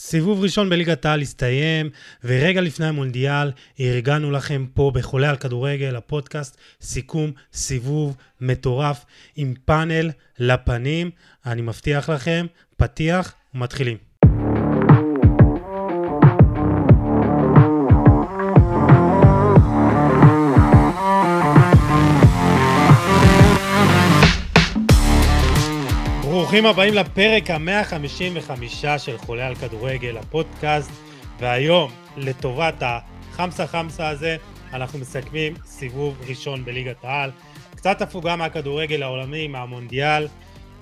סיבוב ראשון בליגת העל הסתיים, ורגע לפני המונדיאל ארגנו לכם פה בחולה על כדורגל, הפודקאסט, סיכום סיבוב מטורף עם פאנל לפנים. אני מבטיח לכם, פתיח ומתחילים. ברוכים הבאים לפרק ה-155 של חולה על כדורגל, הפודקאסט, והיום, לטובת החמסה חמסה הזה, אנחנו מסכמים סיבוב ראשון בליגת העל. קצת הפוגה מהכדורגל העולמי, מהמונדיאל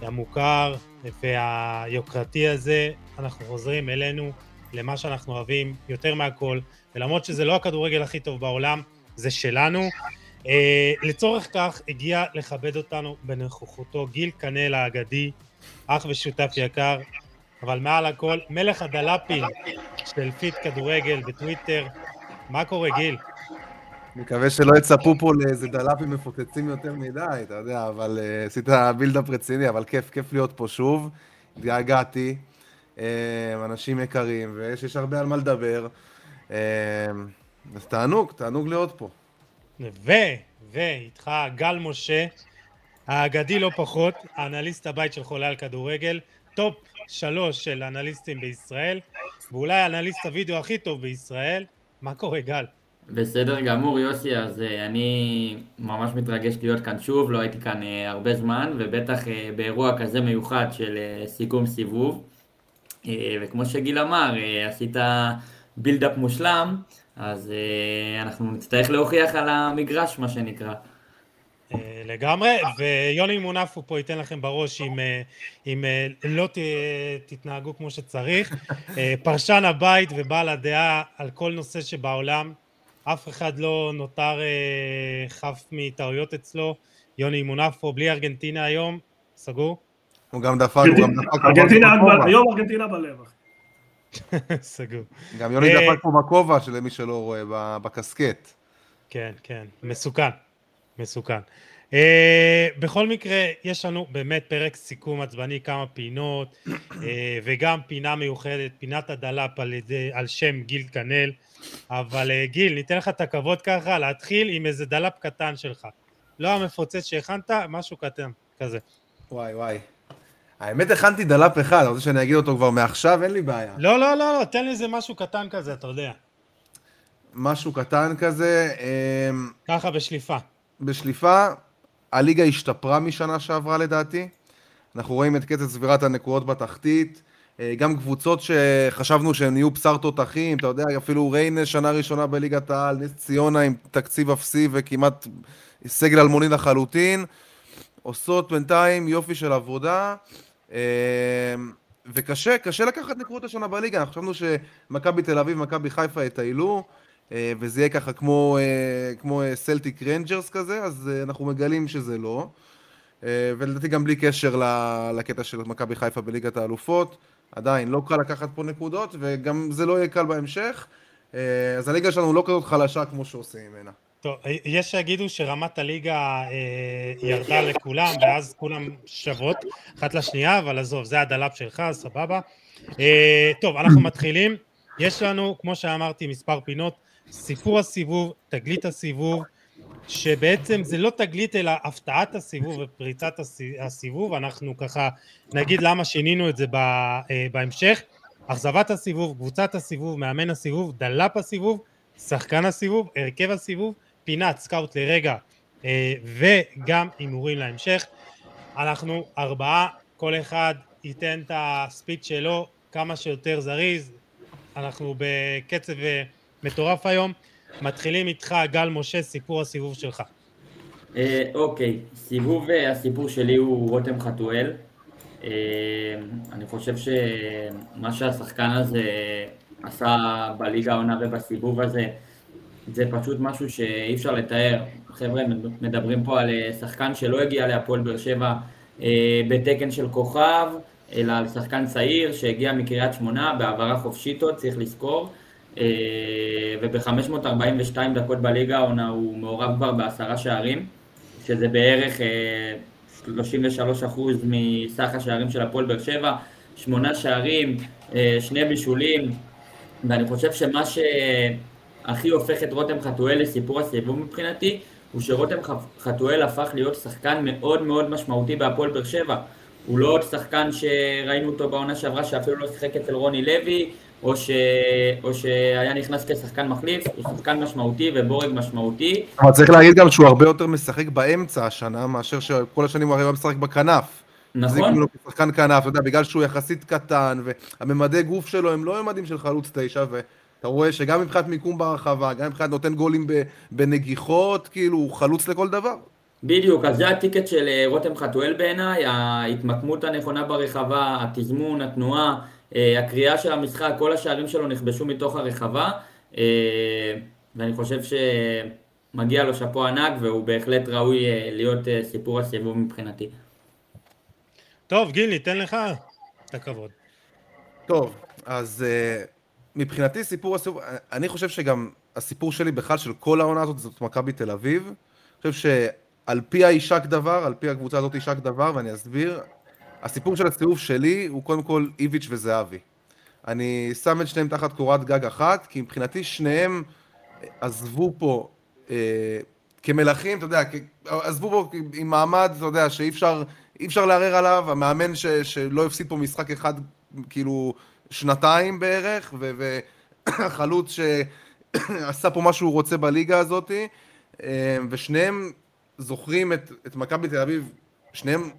המוכר והיוקרתי הזה, אנחנו חוזרים אלינו למה שאנחנו אוהבים יותר מהכל, ולמרות שזה לא הכדורגל הכי טוב בעולם, זה שלנו. Uh, לצורך כך הגיע לכבד אותנו בנוכחותו גיל קנל האגדי, אח ושותף יקר, אבל מעל הכל, מלך הדלפים של פיט כדורגל בטוויטר. מה קורה, גיל? מקווה שלא יצפו פה לאיזה דלפים מפוצצים יותר מדי, אתה יודע, אבל אה, עשית build-up רציני, אבל כיף, כיף להיות פה שוב. התגעגעתי, אה, אנשים יקרים, ויש הרבה על מה לדבר. אה, אז תענוג, תענוג להיות פה. ו, ואיתך גל משה, האגדי לא פחות, האנליסט הבית של חולה על כדורגל, top שלוש של אנליסטים בישראל, ואולי האנליסט הוידאו הכי טוב בישראל. מה קורה, גל? בסדר גמור, יוסי, אז אה, אני ממש מתרגש להיות כאן שוב, לא הייתי כאן אה, הרבה זמן, ובטח אה, באירוע כזה מיוחד של סיכום סיבוב. וכמו שגיל אמר, עשית בילדאפ מושלם, אז אנחנו נצטרך להוכיח על המגרש, מה שנקרא. אה, לגמרי, ויוני מונפו פה ייתן לכם בראש אם, אה, אם אה, לא ת, תתנהגו כמו שצריך. פרשן הבית ובעל הדעה על כל נושא שבעולם, אף אחד לא נותר חף מטעויות אצלו. יוני מונפו, בלי ארגנטינה היום, סגור? הוא גם דפק, הוא גם דפק. ארגנטינה, היום ארגנטינה בלב. סגור. גם יוני דפק פה בכובע, שלמי שלא רואה, בקסקט. כן, כן, מסוכן. מסוכן. אה, בכל מקרה, יש לנו באמת פרק סיכום עצבני, כמה פינות, אה, וגם פינה מיוחדת, פינת הדל"פ על, על שם גיל קנל, אבל אה, גיל, ניתן לך את הכבוד ככה להתחיל עם איזה דל"פ קטן שלך. לא המפוצץ שהכנת, משהו קטן כזה. וואי וואי. האמת הכנתי דל"פ אחד, אתה רוצה שאני אגיד אותו כבר מעכשיו? אין לי בעיה. לא, לא, לא, לא, תן לי איזה משהו קטן כזה, אתה יודע. משהו קטן כזה. ככה בשליפה. בשליפה, הליגה השתפרה משנה שעברה לדעתי. אנחנו רואים את קצת סבירת הנקודות בתחתית. אה, גם קבוצות שחשבנו שהן יהיו בשר תותחים, אתה יודע, אפילו ריינה שנה ראשונה בליגת העל, נס ציונה עם תקציב אפסי וכמעט סגל אלמוני לחלוטין, עושות בינתיים יופי של עבודה, אה, וקשה, קשה לקחת נקודות השנה בליגה, אנחנו חשבנו שמכבי תל אביב ומכבי חיפה יטיילו, וזה יהיה ככה כמו, אה, כמו סלטיק אה, רנג'רס כזה, אז אנחנו מגלים שזה לא. ולדעתי גם בלי קשר לקטע של מכבי חיפה בליגת האלופות, עדיין לא קל לקחת פה נקודות, וגם זה לא יהיה קל בהמשך. אז הליגה שלנו לא כזאת חלשה כמו שעושים ממנה. טוב, יש שיגידו שרמת הליגה אה, ירדה לכולם, ואז כולם שוות אחת לשנייה, אבל עזוב, זה הדלאפ שלך, סבבה. אה, טוב, אנחנו מתחילים. יש לנו, כמו שאמרתי, מספר פינות. סיפור הסיבוב, תגלית הסיבוב, שבעצם זה לא תגלית אלא הפתעת הסיבוב ופריצת הסיבוב, אנחנו ככה נגיד למה שינינו את זה אה, בהמשך, אכזבת הסיבוב, קבוצת הסיבוב, מאמן הסיבוב, דל"פ הסיבוב, שחקן הסיבוב, הרכב הסיבוב, פינת scout לרגע אה, וגם הימורים להמשך. אנחנו ארבעה, כל אחד ייתן את הספיץ שלו כמה שיותר זריז, אנחנו בקצב אה, מטורף היום. מתחילים איתך, גל משה, סיפור הסיבוב שלך. אה, אוקיי, סיבוב אה, הסיפור שלי הוא רותם חתואל. אה, אני חושב שמה שהשחקן הזה עשה בליגה העונה ובסיבוב הזה זה פשוט משהו שאי אפשר לתאר. חבר'ה מדברים פה על שחקן שלא הגיע להפועל באר שבע בתקן של כוכב, אלא על שחקן צעיר שהגיע מקריית שמונה בהעברה חופשית עוד, צריך לזכור. אה, וב-542 דקות בליגה העונה הוא מעורב כבר בעשרה שערים, שזה בערך 33% אה, מסך השערים של הפועל באר שבע, שמונה שערים, שני בישולים, ואני חושב שמה שהכי הופך את רותם חתואל לסיפור הסיבוב מבחינתי, הוא שרותם חתואל הפך להיות שחקן מאוד מאוד משמעותי בהפועל באר שבע. הוא לא עוד שחקן שראינו אותו בעונה שעברה שאפילו לא שיחק אצל רוני לוי, או, ש... או שהיה נכנס כשחקן מחליף, הוא שחקן משמעותי ובורג משמעותי. אבל צריך להגיד גם שהוא הרבה יותר משחק באמצע השנה, מאשר שכל השנים הוא הרי משחק בכנף. נכון. זה כאילו שחקן כנף, אתה יודע, בגלל שהוא יחסית קטן, והממדי גוף שלו הם לא ממדים של חלוץ תשע, ואתה רואה שגם מבחינת מיקום ברחבה, גם מבחינת נותן גולים בנגיחות, כאילו, הוא חלוץ לכל דבר. בדיוק, אז זה הטיקט של אה, רותם חתואל בעיניי, ההתמקמות הנכונה ברחבה, התזמון, התנועה, הקריאה של המשחק, כל השערים שלו נכבשו מתוך הרחבה, אה, ואני חושב שמגיע לו שאפו ענק, והוא בהחלט ראוי להיות סיפור הסיבוב מבחינתי. טוב, גיל, ניתן לך את הכבוד. טוב, אז מבחינתי סיפור הסיבוב, אני חושב שגם הסיפור שלי בכלל של כל העונה הזאת זאת מכבי תל אביב. אני חושב על פי האישק דבר, על פי הקבוצה הזאת אישק דבר, ואני אסביר. הסיפור של הסיבוב שלי הוא קודם כל איביץ' וזהבי. אני שם את שניהם תחת קורת גג אחת, כי מבחינתי שניהם עזבו פה אה, כמלכים, אתה יודע, עזבו פה עם מעמד, אתה יודע, שאי אפשר, אפשר לערער עליו, המאמן ש, שלא הפסיד פה משחק אחד, כאילו, שנתיים בערך, והחלוץ שעשה פה מה שהוא רוצה בליגה הזאת, אה, ושניהם זוכרים את, את מכבי תל אביב, שניהם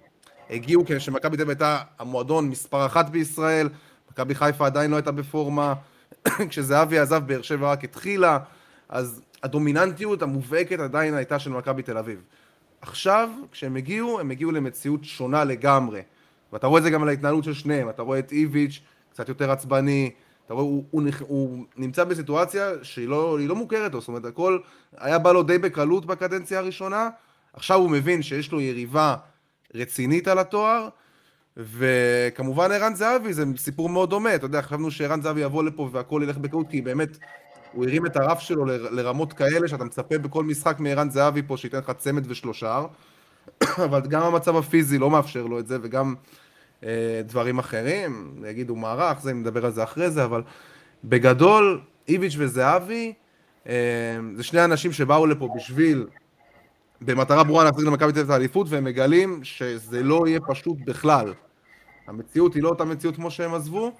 הגיעו כשמכבי תל אביב הייתה המועדון מספר אחת בישראל, מכבי חיפה עדיין לא הייתה בפורמה, כשזהבי עזב באר שבע רק התחילה, אז הדומיננטיות המובהקת עדיין הייתה של מכבי תל אביב. עכשיו, כשהם הגיעו, הם הגיעו למציאות שונה לגמרי. ואתה רואה את זה גם על ההתנהלות של שניהם, אתה רואה את איביץ' קצת יותר עצבני, אתה רואה, הוא, הוא, הוא נמצא בסיטואציה שהיא לא, לא מוכרת לו, זאת אומרת, הכל היה בא לו די בקלות בקדנציה הראשונה, עכשיו הוא מבין שיש לו יריבה רצינית על התואר, וכמובן ערן זהבי זה סיפור מאוד דומה, אתה יודע, חשבנו שערן זהבי יבוא לפה והכל ילך בקלות, כי באמת הוא הרים את הרף שלו לרמות כאלה שאתה מצפה בכל משחק מערן זהבי פה שייתן לך צמד ושלושה, אבל גם המצב הפיזי לא מאפשר לו את זה, וגם אה, דברים אחרים, יגידו מערך, זה, נדבר על זה אחרי זה, אבל בגדול, איביץ' וזהבי, אה, זה שני אנשים שבאו לפה בשביל במטרה ברורה להחזיר למכבי תל אביב את האליפות, והם מגלים שזה לא יהיה פשוט בכלל. המציאות היא לא אותה מציאות כמו שהם עזבו,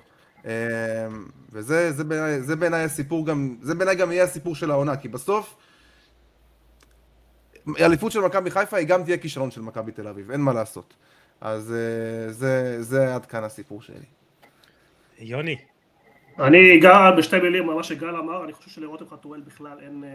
אמ, וזה בעיניי בעיני הסיפור גם, זה בעיניי גם יהיה הסיפור של העונה, כי בסוף, האליפות של מכבי חיפה היא גם תהיה כישרון של מכבי תל אביב, אין מה לעשות. אז אה, זה, זה עד כאן הסיפור שלי. יוני. אני אגע בשתי מילים מה שגל אמר, אני חושב שלרותם חתואל בכלל אין אה,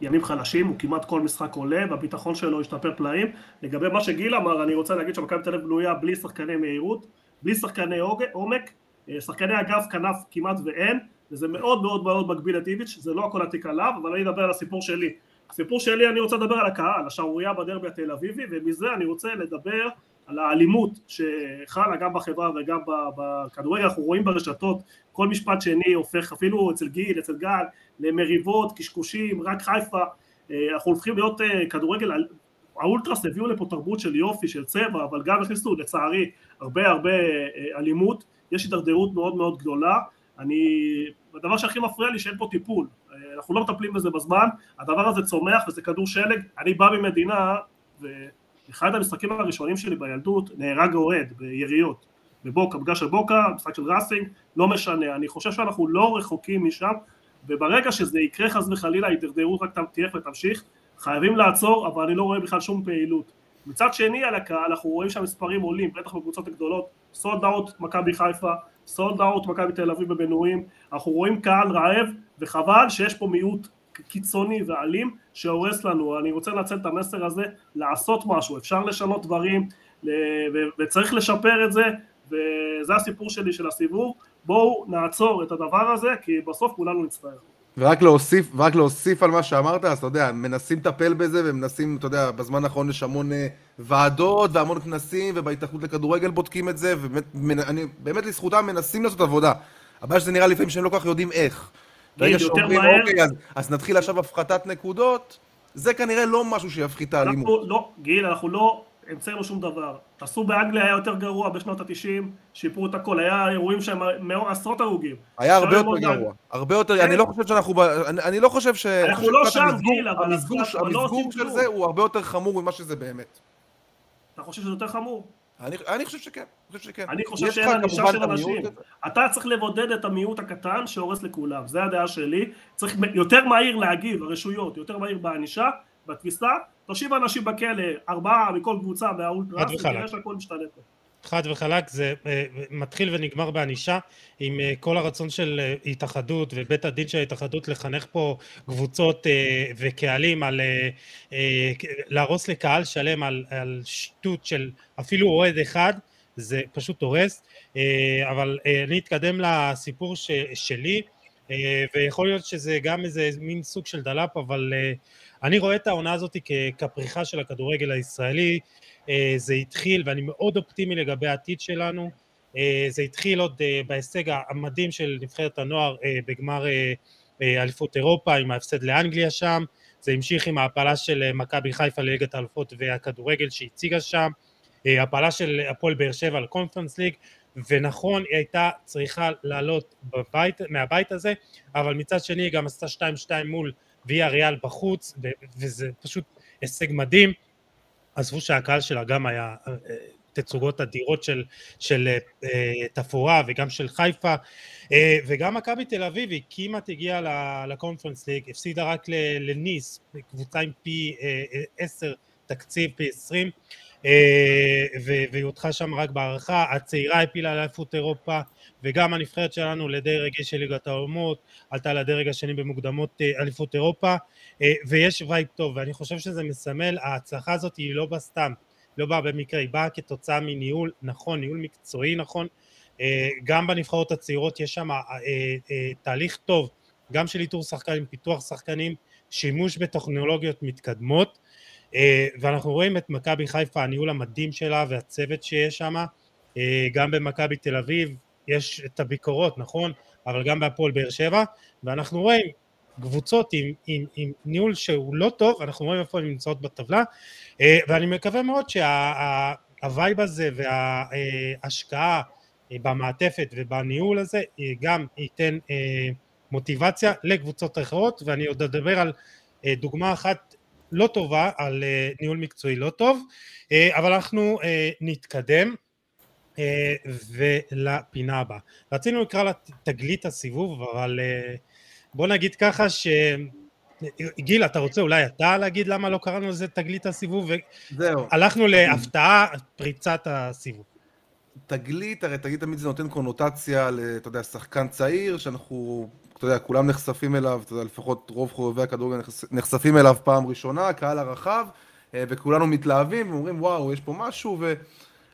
ימים חלשים, הוא כמעט כל משחק עולה, והביטחון שלו השתפר פלאים. לגבי מה שגיל אמר, אני רוצה להגיד שמכבי תל אביב בנויה בלי שחקני מהירות, בלי שחקני עומק, אה, שחקני אגף כנף כמעט ואין, וזה מאוד מאוד מאוד מגביל את איביץ', זה לא הכל עתיק עליו, אבל אני אדבר על הסיפור שלי. הסיפור שלי אני רוצה לדבר על הקהל, השערורייה בדרבי התל אביבי, ומזה אני רוצה לדבר על האלימות שחלה גם בחברה וגם בכדורגל, אנחנו רואים ברשתות כל משפט שני הופך אפילו אצל גיל, אצל גל, למריבות, קשקושים, רק חיפה, אה, אנחנו הופכים להיות אה, כדורגל, האולטרס הביאו לפה תרבות של יופי, של צבע, אבל גם הכניסו לצערי הרבה הרבה אה, אלימות, יש הידרדרות מאוד מאוד גדולה, אני, הדבר שהכי מפריע לי שאין פה טיפול, אנחנו לא מטפלים בזה בזמן, הדבר הזה צומח וזה כדור שלג, אני בא ממדינה, ואחד המשחקים הראשונים שלי בילדות נהרג אוהד ביריות, בבוקה, בגלל של בוקה, משחק של ראסינג, לא משנה, אני חושב שאנחנו לא רחוקים משם, וברגע שזה יקרה חס וחלילה, ההידרדרות רק תלך ותמשיך, חייבים לעצור, אבל אני לא רואה בכלל שום פעילות. מצד שני על הקהל, אנחנו רואים שהמספרים עולים, בטח בקבוצות הגדולות, סולד אאוט מכבי חיפה, סולד אאוט מכבי תל אביב בבינויים, אנחנו רואים קהל רעב, וחבל שיש פה מיעוט קיצוני ואלים שהורס לנו, אני רוצה לנצל את המסר הזה, לעשות משהו, אפשר לשנות דברים, וצריך לשפר את זה, וזה הסיפור שלי של הסיבוב, בואו נעצור את הדבר הזה, כי בסוף כולנו נצטער. ורק להוסיף, ורק להוסיף על מה שאמרת, אז אתה יודע, מנסים לטפל בזה ומנסים, אתה יודע, בזמן האחרון יש המון אה, ועדות והמון כנסים, ובהתאחדות לכדורגל בודקים את זה, ובאמת, אני, באמת לזכותם מנסים לעשות עבודה. הבעיה שזה נראה לפעמים שהם לא כל כך יודעים איך. ברגע שאומרים, אוקיי, אז, אז נתחיל עכשיו הפחתת נקודות, זה כנראה לא משהו שיפחית את האלימות. לא, גיל, אנחנו לא המצאנו שום דבר. עשו באנגליה היה יותר גרוע בשנות התשעים, שיפרו את הכל, היה אירועים שם מאור עשרות הרוגים. היה הרבה יותר גרוע, הרבה יותר, כן. אני לא חושב שאנחנו, אני לא חושב ש... אנחנו לא שם, גיל, אבל המסגור לא של. זה הוא הרבה יותר חמור ממה שזה באמת. אתה חושב שזה יותר חמור? אני אני חושב שכן, אני חושב שכן. אני חושב שאין ענישה של את אנשים. הזה. אתה צריך לבודד את המיעוט הקטן שהורס לכולם, זה הדעה שלי. צריך יותר מהיר להגיב, הרשויות, יותר מהיר בענישה, בתפיסה. תושיב אנשים בכלא, ארבעה מכל קבוצה מהאולטרס. ותראה שהכל משתנה פה. חד וחלק זה אה, מתחיל ונגמר בענישה עם אה, כל הרצון של אה, התאחדות ובית הדין של ההתאחדות לחנך פה קבוצות אה, וקהלים על אה, אה, להרוס לקהל שלם על, על שטות של אפילו אוהד אחד זה פשוט הורס. אה, אבל אה, אני אתקדם לסיפור ש, שלי אה, ויכול להיות שזה גם איזה מין סוג של דלאפ אבל אה, אני רואה את העונה הזאת כפריחה של הכדורגל הישראלי זה התחיל ואני מאוד אופטימי לגבי העתיד שלנו. אה, זה התחיל עוד אה, בהישג המדהים של נבחרת הנוער אה, בגמר אה, אה, אליפות אירופה עם ההפסד לאנגליה שם. זה המשיך עם ההעפלה של אה, מכבי חיפה לליגת האלופות והכדורגל שהציגה שם. אה, הפעלה של הפועל באר שבע לקונפרנס ליג ונכון היא הייתה צריכה לעלות בבית, מהבית הזה אבל מצד שני היא גם עשתה 2-2 מול ויה ריאל בחוץ וזה פשוט הישג מדהים עזבו שהקהל שלה גם היה אה, תצוגות אדירות של, של אה, תפאורה וגם של חיפה אה, וגם מכבי תל אביב היא כמעט הגיעה ל-Conference League הפסידה רק לניס קבוצה עם פי אה, אה, עשר תקציב פי עשרים. אה, והיא הודחה שם רק בהארכה. הצעירה הפילה לאליפות אירופה וגם הנבחרת שלנו לדרג של ליגת האומות עלתה לדרג השני במוקדמות אה, אליפות אירופה. אה, ויש vibe טוב ואני חושב שזה מסמל. ההצלחה הזאת היא לא באה סתם לא באה במקרה היא באה כתוצאה מניהול נכון ניהול מקצועי נכון. אה, גם בנבחרות הצעירות יש שם אה, אה, תהליך טוב גם של איתור שחקנים פיתוח שחקנים שימוש בטכנולוגיות מתקדמות. אה, ואנחנו רואים את מכבי חיפה הניהול המדהים שלה והצוות שיש שם אה, גם במכבי תל אביב יש את הביקורות נכון? אבל גם בהפועל באר שבע. ואנחנו רואים קבוצות עם, עם, עם ניהול שהוא לא טוב, אנחנו רואים איפה הן נמצאות בטבלה, אה, ואני מקווה מאוד שהווייב הזה וההשקעה אה, במעטפת ובניהול הזה אה, גם ייתן אה, מוטיבציה לקבוצות אחרות, ואני עוד אדבר על אה, דוגמה אחת לא טובה, על אה, ניהול מקצועי לא טוב, אה, אבל אנחנו אה, נתקדם. ולפינה הבאה. רצינו לקרוא לה תגלית הסיבוב, אבל בוא נגיד ככה ש... גיל, אתה רוצה אולי אתה להגיד למה לא קראנו לזה תגלית הסיבוב? זהו. והלכנו להפתעה, פריצת הסיבוב. תגלית, הרי תגלית תמיד זה נותן קונוטציה אתה יודע, שחקן צעיר, שאנחנו, אתה יודע, כולם נחשפים אליו, אתה יודע, לפחות רוב חובבי הכדורגל נחש- נחשפים אליו פעם ראשונה, הקהל הרחב, אה, וכולנו מתלהבים ואומרים, וואו, יש פה משהו, ו...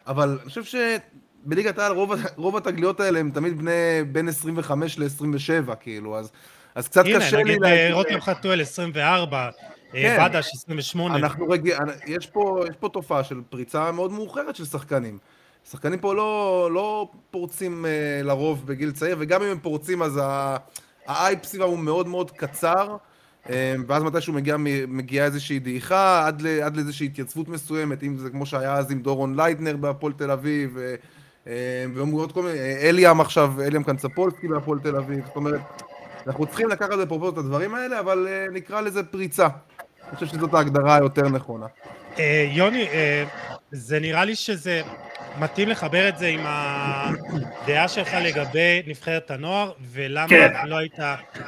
אבל אני חושב שבליגת העל רוב, רוב התגליות האלה הם תמיד בני בין 25 ל-27, כאילו, אז, אז קצת הנה, קשה לי נגיד אה, להגיד... רותם חתואל 24, אה, כן. בדש 28. אנחנו רגיל, יש פה, יש פה תופעה של פריצה מאוד מאוחרת של שחקנים. שחקנים פה לא, לא פורצים אה, לרוב בגיל צעיר, וגם אם הם פורצים אז ה- ה-hype סביבם הוא מאוד מאוד קצר, אה, ואז מתישהו מגיע, מגיעה איזושהי דעיכה, עד, עד לאיזושהי התייצבות מסוימת, אם זה כמו שהיה אז עם דורון ליידנר בהפועל תל אביב, ו- אה, כל מיני, אה, אליאם עכשיו, אליאם קנצפולסקי בהפועל תל אביב, זאת אומרת, אנחנו צריכים לקחת בפרופורט את הדברים האלה, אבל נקרא לזה פריצה. אני חושב שזאת ההגדרה היותר נכונה. יוני, זה נראה לי שזה מתאים לחבר את זה עם הדעה שלך לגבי נבחרת הנוער, ולמה כן. לא היית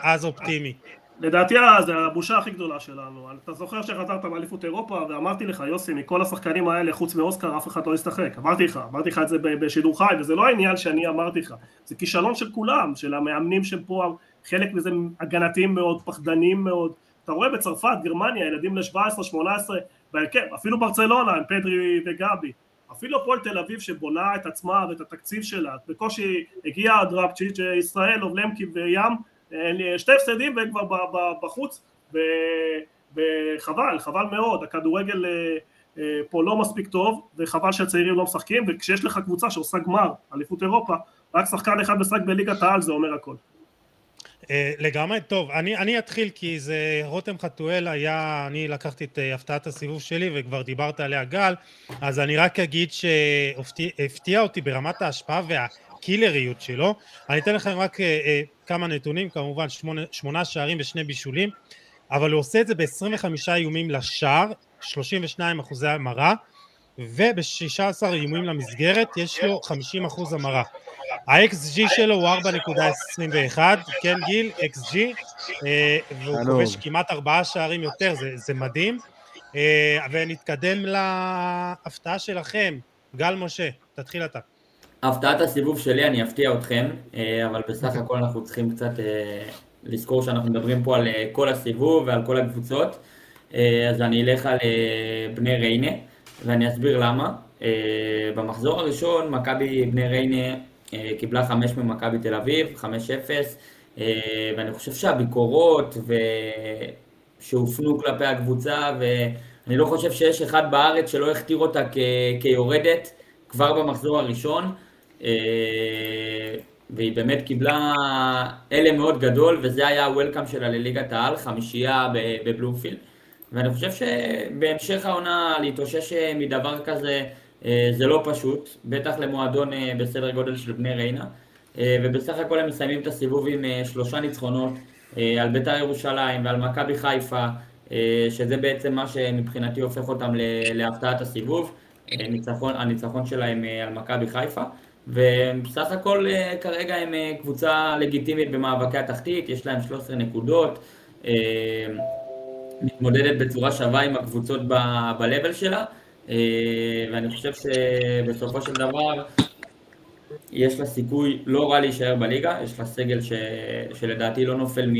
אז אופטימי. לדעתי אה, זה הבושה הכי גדולה שלנו. אתה זוכר שחזרת מאליפות אירופה ואמרתי לך, יוסי, מכל השחקנים האלה, חוץ מאוסקר, אף אחד לא ישחק. אמרתי לך, אמרתי לך את זה בשידור חי, וזה לא העניין שאני אמרתי לך. זה כישלון של כולם, של המאמנים שהם פה, חלק מזה הגנתיים מאוד, פחדניים מאוד. אתה רואה בצרפת, גרמניה, ילדים ל-17, 18, בהרכב, אפילו ברצלונה עם פדרי וגבי. אפילו הפועל תל אביב שבונה את עצמה ואת התקציב שלה, בקושי הגיע דראפצ'יץ', ישראל, אובלמקי וים, שתי הפסדים והם כבר בחוץ, וחבל, חבל מאוד, הכדורגל אה, אה, פה לא מספיק טוב, וחבל שהצעירים לא משחקים, וכשיש לך קבוצה שעושה גמר, אליפות אירופה, רק שחקן אחד משחק בליגת העל זה אומר הכל. אה, לגמרי, טוב, אני, אני אתחיל כי זה רותם חתואל היה, אני לקחתי את אה, הפתעת הסיבוב שלי וכבר דיברת עליה גל, אז אני רק אגיד שהפתיע אותי ברמת ההשפעה והקילריות שלו, אני אתן לכם רק אה, כמה נתונים, כמובן שמונה, שמונה שערים ושני בישולים, אבל הוא עושה את זה ב-25 איומים לשער, 32 אחוזי המרה, וב-16 איומים למסגרת יש לו 50 אחוז המרה. ה-XG שלו הוא 4.21, כן גיל, XG, אה, והוא כובש כמעט ארבעה שערים יותר, זה, זה מדהים. אה, ונתקדם להפתעה שלכם. גל משה, תתחיל אתה. הפתעת הסיבוב שלי, אני אפתיע אתכם, אה, אבל בסך הכל אנחנו צריכים קצת לזכור שאנחנו מדברים פה על כל הסיבוב ועל כל הקבוצות, אז אני אלך על בני ריינה, ואני אסביר למה. במחזור הראשון, מכבי בני ריינה אה, קיבלה חמש ממכבי תל אביב, חמש אפס, אה, ואני חושב שהביקורות ו... שהופנו כלפי הקבוצה, ואני לא חושב שיש אחד בארץ שלא הכתיר אותה כ... כיורדת כבר במחזור הראשון, אה, והיא באמת קיבלה הלם מאוד גדול, וזה היה הוולקאם שלה לליגת העל, חמישייה בבלומפילד. ואני חושב שבהמשך העונה להתאושש מדבר כזה אה, זה לא פשוט, בטח למועדון אה, בסדר גודל של בני ריינה, אה, ובסך הכל הם מסיימים את הסיבוב עם שלושה ניצחונות על בית"ר ירושלים ועל מכבי חיפה, שזה בעצם מה שמבחינתי הופך אותם להפתעת הסיבוב, הניצחון, הניצחון שלהם על מכבי חיפה. ובסך הכל כרגע הם קבוצה לגיטימית במאבקי התחתית, יש להם 13 נקודות, מתמודדת בצורה שווה עם הקבוצות ב-level שלה. אה, ואני חושב שבסופו של דבר יש לה סיכוי לא רע להישאר בליגה, יש לה סגל ש... שלדעתי לא נופל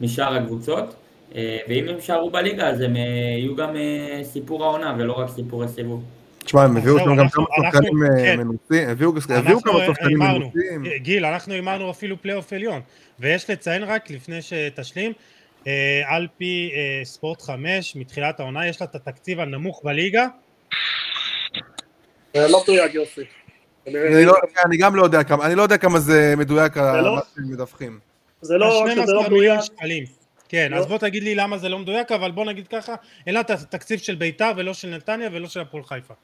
משאר הקבוצות, אה, ואם הם יישארו בליגה אז הם אה, יהיו גם סיפור העונה ולא רק סיפורי סיבוב. תשמע, הם הביאו שם גם כמה שחקנים כן. מנוסים, הביאו כמה שחקנים מנוסים. גיל, אנחנו הימרנו אפילו פלייאוף עליון, ויש לציין רק לפני שתשלים, על פי ספורט 5 מתחילת העונה יש לה את התקציב הנמוך בליגה לא מדויק יוסי. לא- אני גם לא יודע כמה, אני לא יודע כמה זה מדויק לא- מה שהם מדווחים. זה לא, לא מדויק. כן, אז בוא תגיד לי למה זה לא מדויק, אבל בוא נגיד ככה, אין לה את התקציב של ביתר ולא של נתניה ולא של הפועל חיפה.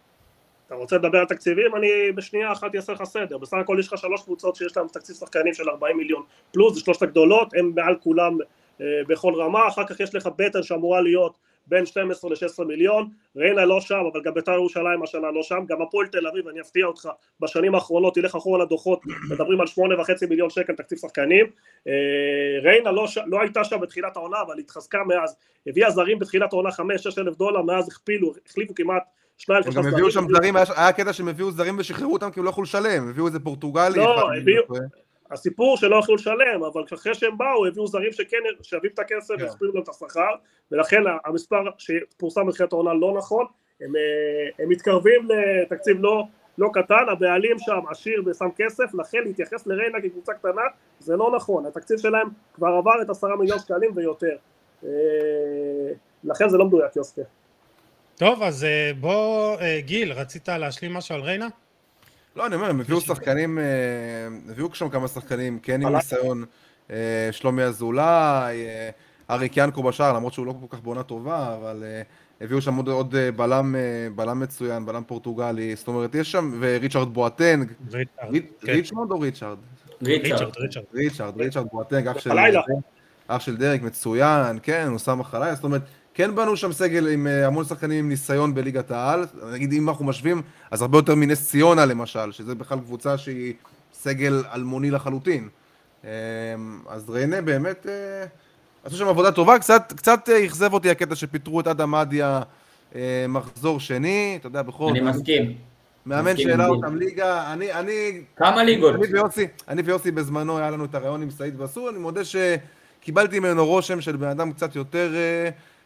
אתה רוצה לדבר על תקציבים? אני בשנייה אחת אעשה לך סדר. בסך הכל יש לך שלוש קבוצות שיש להן תקציב שחקנים של 40 מיליון פלוס, זה שלושת הגדולות, הן מעל כולם אה, בכל רמה, אחר כך יש לך בטן שאמורה להיות בין 12 ל-16 מיליון, ריינה לא שם, אבל גם בית"ר ירושלים השנה לא שם, גם הפועל תל אביב, אני אפתיע אותך, בשנים האחרונות, תלך אחורה לדוחות, מדברים על 8.5 מיליון שקל תקציב שחקנים, אה, ריינה לא, לא הייתה שם בתחילת העונה, אבל התחזקה מאז, הביאה זרים בתחילת העונה 5-6 אלף דולר, מאז הכפילו, החליפו כמעט שניים שלושה זרים. גם הביאו שם זרים, היה קטע שהם הביאו זרים ושחררו אותם כי הם לא יכלו לשלם, הביאו איזה פורטוגלי. לא, הביאו, הסיפור שלא יכלו לשלם, אבל אחרי שהם באו הביאו זרים שכן שווים את הכסף yeah. כן. והסבירו להם את השכר, ולכן המספר שפורסם בתחילת העונה לא נכון, הם, אה, הם מתקרבים לתקציב לא, לא קטן, הבעלים שם עשיר ושם כסף, לכן להתייחס לריינה כקבוצה קטנה זה לא נכון, התקציב שלהם כבר עבר את עשרה מיליון שקלים ויותר, אה, לכן זה לא מדויק יוסקה. טוב, אז אה, בוא, גיל, רצית להשלים משהו על ריינה? לא, אני אומר, הם הביאו שחקנים, אה, הביאו שם כמה שחקנים, כן עם ניסיון, אה, שלומי אזולאי, אה, אריק ינקו בשער, למרות שהוא לא כל כך בעונה טובה, אבל הביאו שם עוד, עוד בלם, בלם מצוין, בלם פורטוגלי, זאת אומרת, יש שם, וריצ'רד בואטנג, כן. ריצ'רד או ריצ'רד? ריצ'רד, ריצ'רד, ריצ'רד. בואטנג, אח של דרק מצוין, כן, הוא שם מחלה, זאת אומרת, כן בנו שם סגל עם אה, המון שחקנים עם ניסיון בליגת העל, נגיד אם אנחנו משווים, אז הרבה יותר מנס ציונה למשל, שזה בכלל קבוצה שהיא סגל אלמוני לחלוטין. אמ, אז ריינה באמת אה, עשו שם עבודה טובה, קצת, קצת אה, אכזב אותי הקטע שפיטרו את אדם מדיה מחזור שני, אתה יודע, בכל... אני מסכים. מאמן שהעלה אותם ליגה, אני, אני... כמה ליגות? אני ויוסי, אני ויוסי בזמנו היה לנו את הרעיון עם סעיד בסור, אני מודה שקיבלתי ממנו רושם של בן אדם קצת יותר...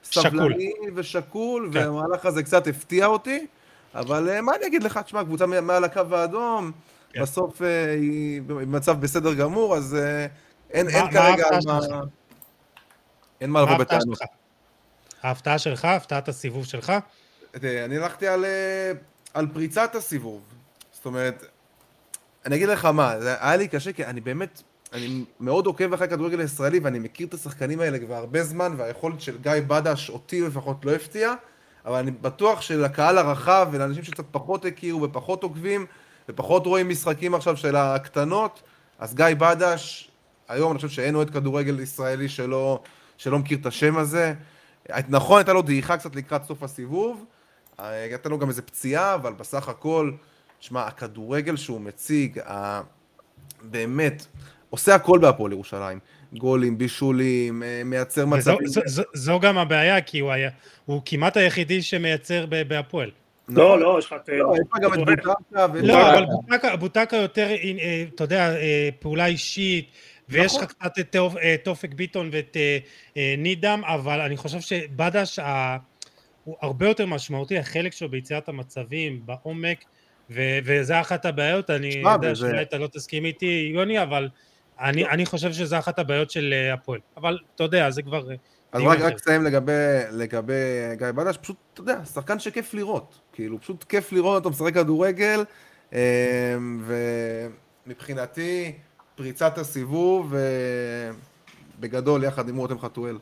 סבלני ושקול, כן. והמהלך הזה קצת הפתיע אותי, אבל אה, מה אני אגיד לך, תשמע, קבוצה מעל הקו האדום, כן. בסוף אה, היא במצב בסדר גמור, אז אה, אין, אין כרגע מה... אין מה לבוא בטענות. ההפתעה שלך, הפתעת הסיבוב שלך? אני הלכתי על, על פריצת הסיבוב. זאת אומרת, אני אגיד לך מה, זה היה לי קשה, כי אני באמת, אני מאוד עוקב אחרי הכדורגל הישראלי, ואני מכיר את השחקנים האלה כבר הרבה זמן, והיכולת של גיא בדש אותי לפחות לא הפתיע, אבל אני בטוח שלקהל הרחב ולאנשים שקצת פחות הכירו ופחות עוקבים, ופחות רואים משחקים עכשיו של הקטנות, אז גיא בדש, היום אני חושב שאין אוהד כדורגל ישראלי שלא, שלא מכיר את השם הזה. נכון, הייתה לו דעיכה קצת לקראת סוף הסיבוב, הייתה לו גם איזה פציעה, אבל בסך הכל, שמע, הכדורגל שהוא מציג. באמת, עושה הכל בהפועל ירושלים. גולים, בישולים, אה, מייצר מצבים. זו, זו, זו גם הבעיה, כי הוא, היה, הוא כמעט היחידי שמייצר בהפועל. לא, לא, יש לך את... לא, יש לך גם את בוטקה. לא, אבל בוטקה יותר, אה, אתה יודע, אה, פעולה אישית. ויש לך נכון. קצת את תופק ביטון ואת נידם, אבל אני חושב שבדש הוא הרבה יותר משמעותי, החלק שלו ביצירת המצבים, בעומק, וזה אחת הבעיות, אני יודע שאולי אתה לא תסכים איתי, יוני, אבל אני, לא. אני חושב שזה אחת הבעיות של הפועל. אבל אתה יודע, זה כבר... אז רק, רק אסיים לגבי, לגבי גיא בדש, פשוט, אתה יודע, שחקן שכיף לראות. כאילו, פשוט כיף לראות אותו משחק כדורגל, ומבחינתי, פריצת הסיבוב, בגדול, יחד עם רותם חתואל.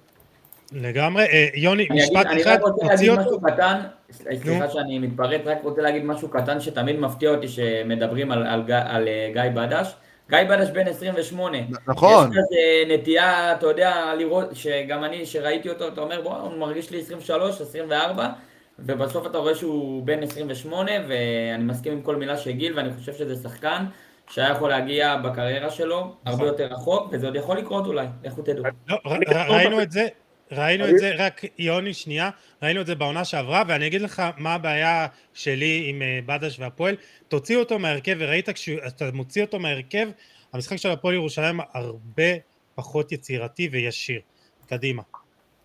לגמרי. יוני, משפט אחד, אני רק רוצה להגיד משהו קטן, סליחה שאני מתפרץ, רק רוצה להגיד משהו קטן שתמיד מפתיע אותי שמדברים על, על, על גיא בדש. גיא בדש בן 28. נכון. יש כזה נטייה, אתה יודע, לראות, שגם אני, שראיתי אותו, אתה אומר, בוא, הוא מרגיש לי 23, 24, ובסוף אתה רואה שהוא בן 28, ואני מסכים עם כל מילה של גיל, ואני חושב שזה שחקן שהיה יכול להגיע בקריירה שלו הרבה יותר רחוק, וזה עוד יכול לקרות אולי, לכו תדעו. לא, ראינו את זה. ראינו את זה, רק יוני שנייה, ראינו את זה בעונה שעברה, ואני אגיד לך מה הבעיה שלי עם אה, בדש והפועל, תוציא אותו מהרכב, וראית כשאתה מוציא אותו מהרכב, המשחק של הפועל ירושלים הרבה פחות יצירתי וישיר. קדימה.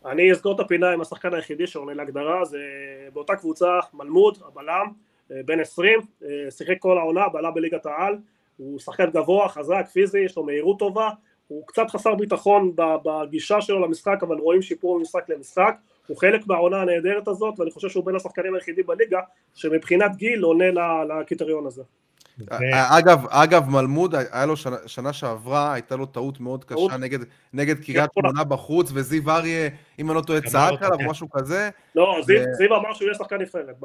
אני אסגור את הפינה עם השחקן היחידי שעונה להגדרה, זה באותה קבוצה מלמוד, הבלם, אה, בן 20, אה, שיחק כל העונה, בלם בליגת העל, הוא שחקן גבוה, חזק, פיזי, יש לו מהירות טובה, הוא קצת חסר ביטחון בגישה שלו למשחק, אבל רואים שיפור ממשחק למשחק. הוא חלק מהעונה הנהדרת הזאת, ואני חושב שהוא בין השחקנים היחידים בליגה, שמבחינת גיל עונה לקריטריון הזה. אגב, אגב, מלמוד, היה לו שנה, שנה שעברה, הייתה לו טעות מאוד קשה נגד, נגד קריית כן, שמונה בחוץ, וזיו אריה, אם אני לא טועה, צעק עליו, או משהו כזה. לא, זיו, אמר שהוא יהיה שחקן נבחרת.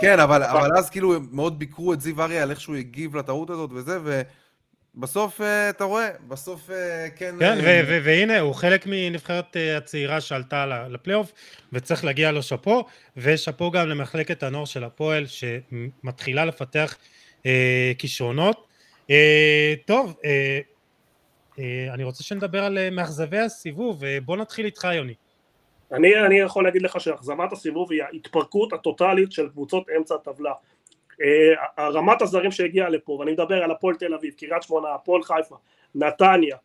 כן, אבל, אבל אז כאילו מאוד ביקרו את זיו אריה על איך שהוא הגיב לטעות הזאת וזה, ו... בסוף אה, אתה רואה, בסוף אה, כן... כן, אה, והנה, הוא חלק מנבחרת הצעירה שעלתה לפלייאוף, וצריך להגיע לו שאפו, ושאפו גם למחלקת הנוער של הפועל, שמתחילה לפתח כישרונות. טוב, אני רוצה שנדבר על מאכזבי הסיבוב, בוא נתחיל איתך, יוני. אני, אני יכול להגיד לך שאכזבת הסיבוב היא ההתפרקות הטוטלית של קבוצות אמצע הטבלה. אה, רמת הזרים שהגיעה לפה, ואני מדבר על הפועל תל אביב, קריית שמונה, הפועל חיפה, נתניה,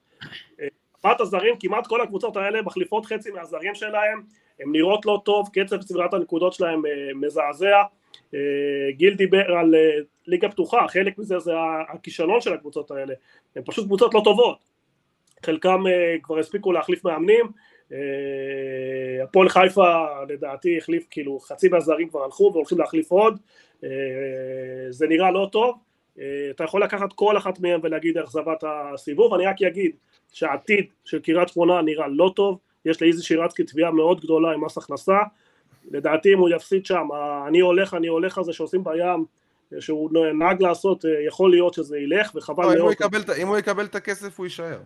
אה, רמת הזרים, כמעט כל הקבוצות האלה מחליפות חצי מהזרים שלהם, הן נראות לא טוב, קצב סבירת הנקודות שלהם אה, מזעזע, גיל דיבר על ליגה פתוחה, חלק מזה זה הכישלון של הקבוצות האלה, הן פשוט קבוצות לא טובות, חלקם כבר הספיקו להחליף מאמנים, הפועל חיפה לדעתי החליף, כאילו חצי מהזרים כבר הלכו והולכים להחליף עוד, אה, זה נראה לא טוב, אה, אתה יכול לקחת כל אחת מהן ולהגיד אכזבת הסיבוב, אני רק אגיד שהעתיד של קריית שמונה נראה לא טוב, יש לאיזי שירצקי תביעה מאוד גדולה עם מס הכנסה, לדעתי אם הוא יפסיד שם, אני הולך, אני הולך על זה שעושים בים, שהוא נהג לעשות, אה, יכול להיות שזה ילך, וחבל לא, מאוד. אם הוא יקבל את הכסף הוא יישאר.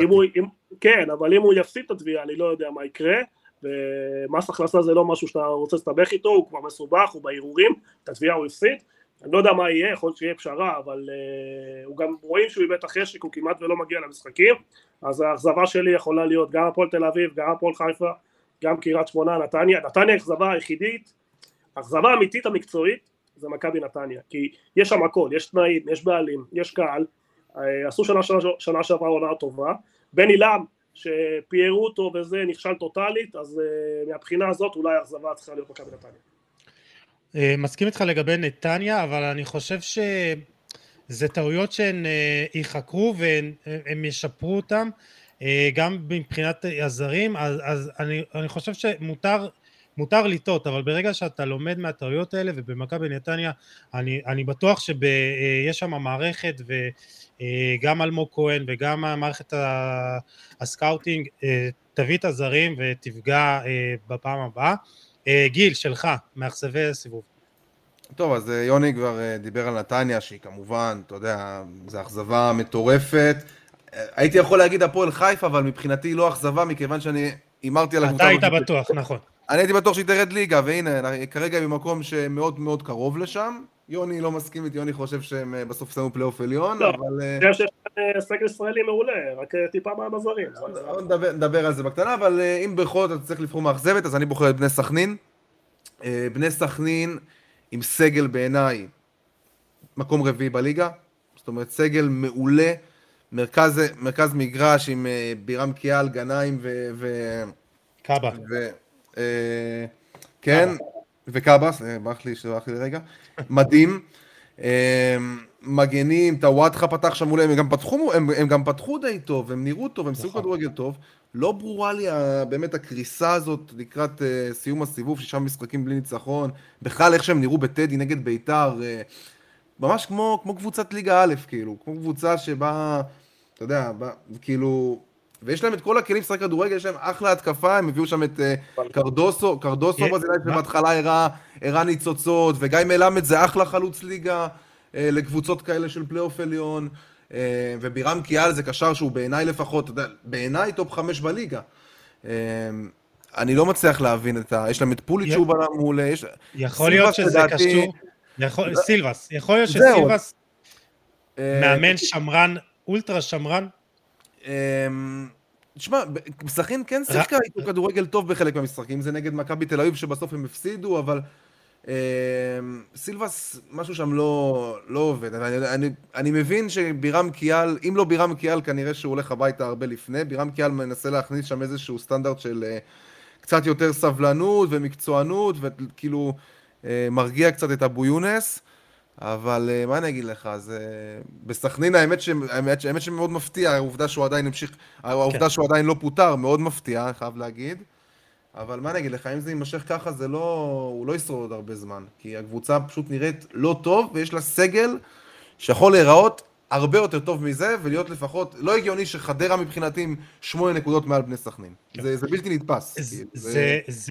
אם הוא, אם, כן, אבל אם הוא יפסיד את התביעה, אני לא יודע מה יקרה. ומס הכנסה זה לא משהו שאתה רוצה להסתבך איתו, הוא כבר מסובך, הוא בערעורים, את התביעה הוא הפסיד, אני לא יודע מה יהיה, יכול להיות שיהיה פשרה, אבל uh, הוא גם רואים שהוא איבד את החשק, הוא כמעט ולא מגיע למשחקים, אז האכזבה שלי יכולה להיות גם הפועל תל אביב, גם הפועל חיפה, גם קריית שמונה, נתניה, נתניה האכזבה היחידית, האכזבה האמיתית המקצועית זה מכבי נתניה, כי יש שם הכל, יש תנאים, יש בעלים, יש קהל, עשו שנה, שנה, שנה שעברה עונה טובה, בני לם שפיירו אותו וזה נכשל טוטאלית, אז uh, מהבחינה הזאת אולי האכזבה צריכה להיות מכבי נתניה. אה, מסכים איתך לגבי נתניה, אבל אני חושב שזה טעויות שהן ייחקרו והם ישפרו אותם, אה, גם מבחינת הזרים, אז, אז אני, אני חושב שמותר מותר לטעות, אבל ברגע שאתה לומד מהטעויות האלה, ובמכבי נתניה, אני, אני בטוח שיש שם מערכת, וגם אלמוג כהן וגם מערכת ה-scouting תביא את הזרים ותפגע בפעם הבאה. גיל, שלך, מאכזבי הסיבוב. טוב, אז יוני כבר דיבר על נתניה, שהיא כמובן, אתה יודע, זו אכזבה מטורפת. הייתי יכול להגיד הפועל חיפה, אבל מבחינתי לא אכזבה, מכיוון שאני הימרתי על הקבוצה. אתה היית בטוח, נכון. אני הייתי בטוח שהיא תרד ליגה, והנה, כרגע היא במקום שמאוד מאוד קרוב לשם. יוני לא מסכים איתי, יוני חושב שהם אה, בסוף שמו פלייאוף עליון, לא, אבל... אני חושב שיש סגל ישראלי מעולה, רק אה, טיפה מהמזרים. נדבר על זה בקטנה, אבל אה, אם בכל זאת אתה צריך לבחור מאכזבת, אז אני בוחר את בני סכנין. בני סכנין עם סגל בעיניי מקום רביעי בליגה, זאת אומרת סגל מעולה. מרכז, מרכז מגרש עם בירם קיאל, גנאים ו... ו קאבה. ו, uh, כן, וקאבה, ברח לי, ברח לי לרגע. מדהים. Uh, מגנים, טוואטחה פתח שם מולהם, הם גם פתחו, הם, הם גם פתחו די טוב, הם נראו טוב, הם שיחקו נכון. כדורגל טוב. לא ברורה לי באמת הקריסה הזאת לקראת uh, סיום הסיבוב, שישה משחקים בלי ניצחון. בכלל איך שהם נראו בטדי נגד ביתר. Uh, ממש כמו, כמו קבוצת ליגה א', כאילו, כמו קבוצה שבה אתה יודע, כאילו... ויש להם את כל הכלים לשחק כדורגל, יש להם אחלה התקפה, הם הביאו שם את uh, קרדוסו, קרדוסו בזילאי שבהתחלה הראה, ניצוצות, וגיא מלמד זה אחלה חלוץ ליגה uh, לקבוצות כאלה של פלייאוף עליון, ובירם כיאל זה קשר שהוא בעיניי לפחות, בעיניי top חמש בליגה. אני לא מצליח להבין את ה... יש להם את פוליץ' שהוא בלם מעולה, יש... יכול להיות שזה קשור... סילבס, יכול להיות שסילבס מאמן שמרן אולטרה שמרן? תשמע, סכין כן שיחקה איתו כדורגל טוב בחלק מהמשחקים, זה נגד מכבי תל אביב שבסוף הם הפסידו, אבל סילבס, משהו שם לא, לא עובד. אני, אני, אני מבין שבירם קיאל, אם לא בירם קיאל, כנראה שהוא הולך הביתה הרבה לפני. בירם קיאל מנסה להכניס שם איזשהו סטנדרט של אה, קצת יותר סבלנות ומקצוענות, וכאילו אה, מרגיע קצת את אבו יונס. אבל אה, מה אני אגיד לך, זה... בסכנין האמת, ש... האמת, האמת שמאוד מפתיע, העובדה שהוא עדיין המשיך, העובדה כן. שהוא עדיין לא פוטר, מאוד מפתיע, אני חייב להגיד. אבל מה אני אגיד לך, אם זה יימשך ככה, זה לא... הוא לא ישרוד עוד הרבה זמן. כי הקבוצה פשוט נראית לא טוב, ויש לה סגל שיכול להיראות הרבה יותר טוב מזה, ולהיות לפחות, לא הגיוני שחדרה מבחינתי עם שמונה נקודות מעל בני סכנין. כן. זה, זה בלתי נתפס. זה, כאילו, זה, זה, זה,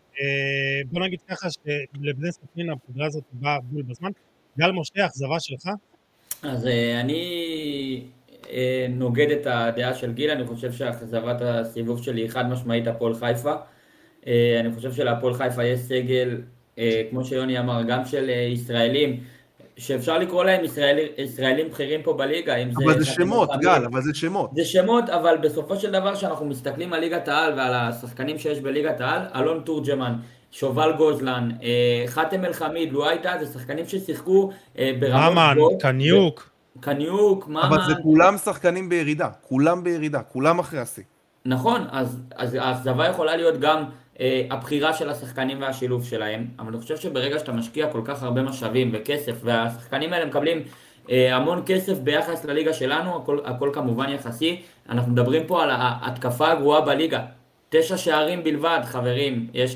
בוא נגיד ככה, שלבני סכנין הפגרה הזאת באה בול בזמן. גל משה, אכזבה שלך? אז אה, אני אה, נוגד את הדעה של גיל, אני חושב שאכזבת הסיבוב שלי היא חד משמעית הפועל חיפה. אה, אני חושב שלהפועל חיפה יש סגל, כמו שיוני אמר, גם של ישראלים, שאפשר לקרוא להם ישראלי, ישראלים בכירים פה בליגה, אם זה... אבל זה שמות, גל, אבל זה שמות. זה שמות, אבל בסופו של דבר, כשאנחנו מסתכלים על ליגת העל ועל השחקנים שיש בליגת העל, אלון תורג'מן, שובל גוזלן, אה, חאתם אל-חמיד, לו הייתה, זה שחקנים ששיחקו אה, ברמות ממן, קניוק. קניוק, ממן. אבל זה כולם שחקנים בירידה, כולם בירידה, כולם אחרי השיא. נכון, אז, אז האכזבה יכולה להיות גם אה, הבחירה של השחקנים והשילוב שלהם, אבל אני חושב שברגע שאתה משקיע כל כך הרבה משאבים וכסף, והשחקנים האלה מקבלים אה, המון כסף ביחס לליגה שלנו, הכל, הכל כמובן יחסי, אנחנו מדברים פה על ההתקפה הגרועה בליגה. תשע שערים בלבד, חברים, יש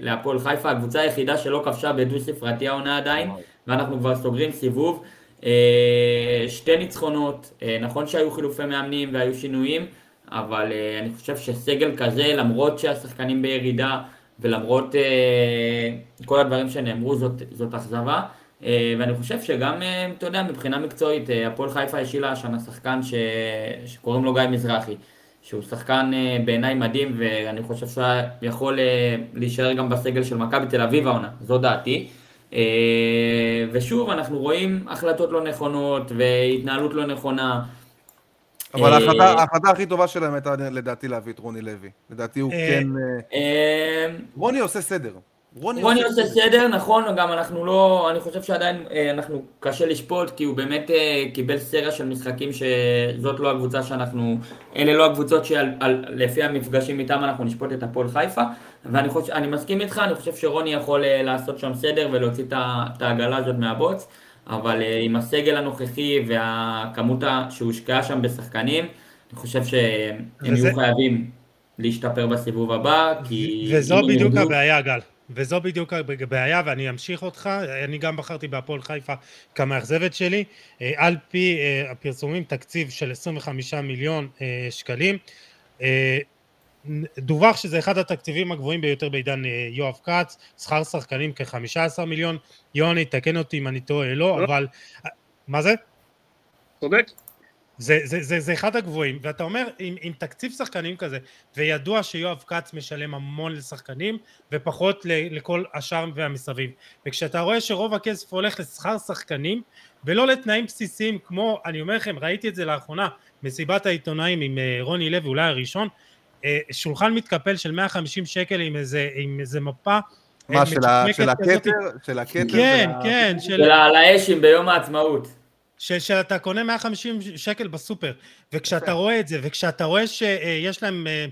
להפועל חיפה, הקבוצה היחידה שלא כבשה בדו ספרתי העונה עדיין, ואנחנו כבר סוגרים סיבוב. אה, שתי ניצחונות, אה, נכון שהיו חילופי מאמנים והיו שינויים, אבל אה, אני חושב שסגל כזה, למרות שהשחקנים בירידה, ולמרות כל הדברים שנאמרו, זאת, זאת אכזבה. ואני חושב שגם, אתה יודע, מבחינה מקצועית, הפועל חיפה השילה השנה שחקן ש... שקוראים לו גיא מזרחי. שהוא שחקן אה, בעיניי מדהים, ואני חושב שהוא יכול אה, להישאר גם בסגל של מכבי תל אביב העונה, זו דעתי. אה, ושוב, אנחנו רואים החלטות לא נכונות והתנהלות לא נכונה. אבל ההחלטה הכי טובה שלהם הייתה לדעתי להביא את רוני לוי. לדעתי הוא כן... רוני עושה סדר. רוני, רוני עושה סדר, נכון, גם אנחנו לא, אני חושב שעדיין אה, אנחנו קשה לשפוט, כי הוא באמת אה, קיבל סריה של משחקים שזאת לא הקבוצה שאנחנו, אלה לא הקבוצות שלפי המפגשים איתם אנחנו נשפוט את הפועל חיפה, ואני חושב, אני מסכים איתך, אני חושב שרוני יכול אה, לעשות שם סדר ולהוציא את העגלה הזאת מהבוץ, אבל עם הסגל הנוכחי והכמות שהושקעה שם בשחקנים, אני חושב שהם יהיו חייבים להשתפר בסיבוב הבא, כי... וזו בדיוק הבעיה, גל. וזו בדיוק הבעיה, ואני אמשיך אותך, אני גם בחרתי בהפועל חיפה כמאכזבת שלי, אה, על פי אה, הפרסומים תקציב של 25 מיליון אה, שקלים, דווח שזה אחד התקציבים הגבוהים ביותר בעידן יואב כץ, שכר שחקנים כ-15 מיליון, יוני תקן אותי אם אני טועה לא, אבל... מה זה? צודק. זה, זה, זה, זה אחד הגבוהים, ואתה אומר עם, עם תקציב שחקנים כזה, וידוע שיואב כץ משלם המון לשחקנים ופחות ל, לכל השאר והמסביב, וכשאתה רואה שרוב הכסף הולך לשכר שחקנים ולא לתנאים בסיסיים כמו, אני אומר לכם, ראיתי את זה לאחרונה, מסיבת העיתונאים עם אה, רוני לוי, אולי הראשון, אה, שולחן מתקפל של 150 שקל עם איזה, עם איזה מפה אה, מה, של הכתר? של הכתר? כן, כן. של האשים ביום העצמאות. שאתה קונה 150 שקל בסופר, וכשאתה רואה את זה, וכשאתה רואה שיש להם, אה,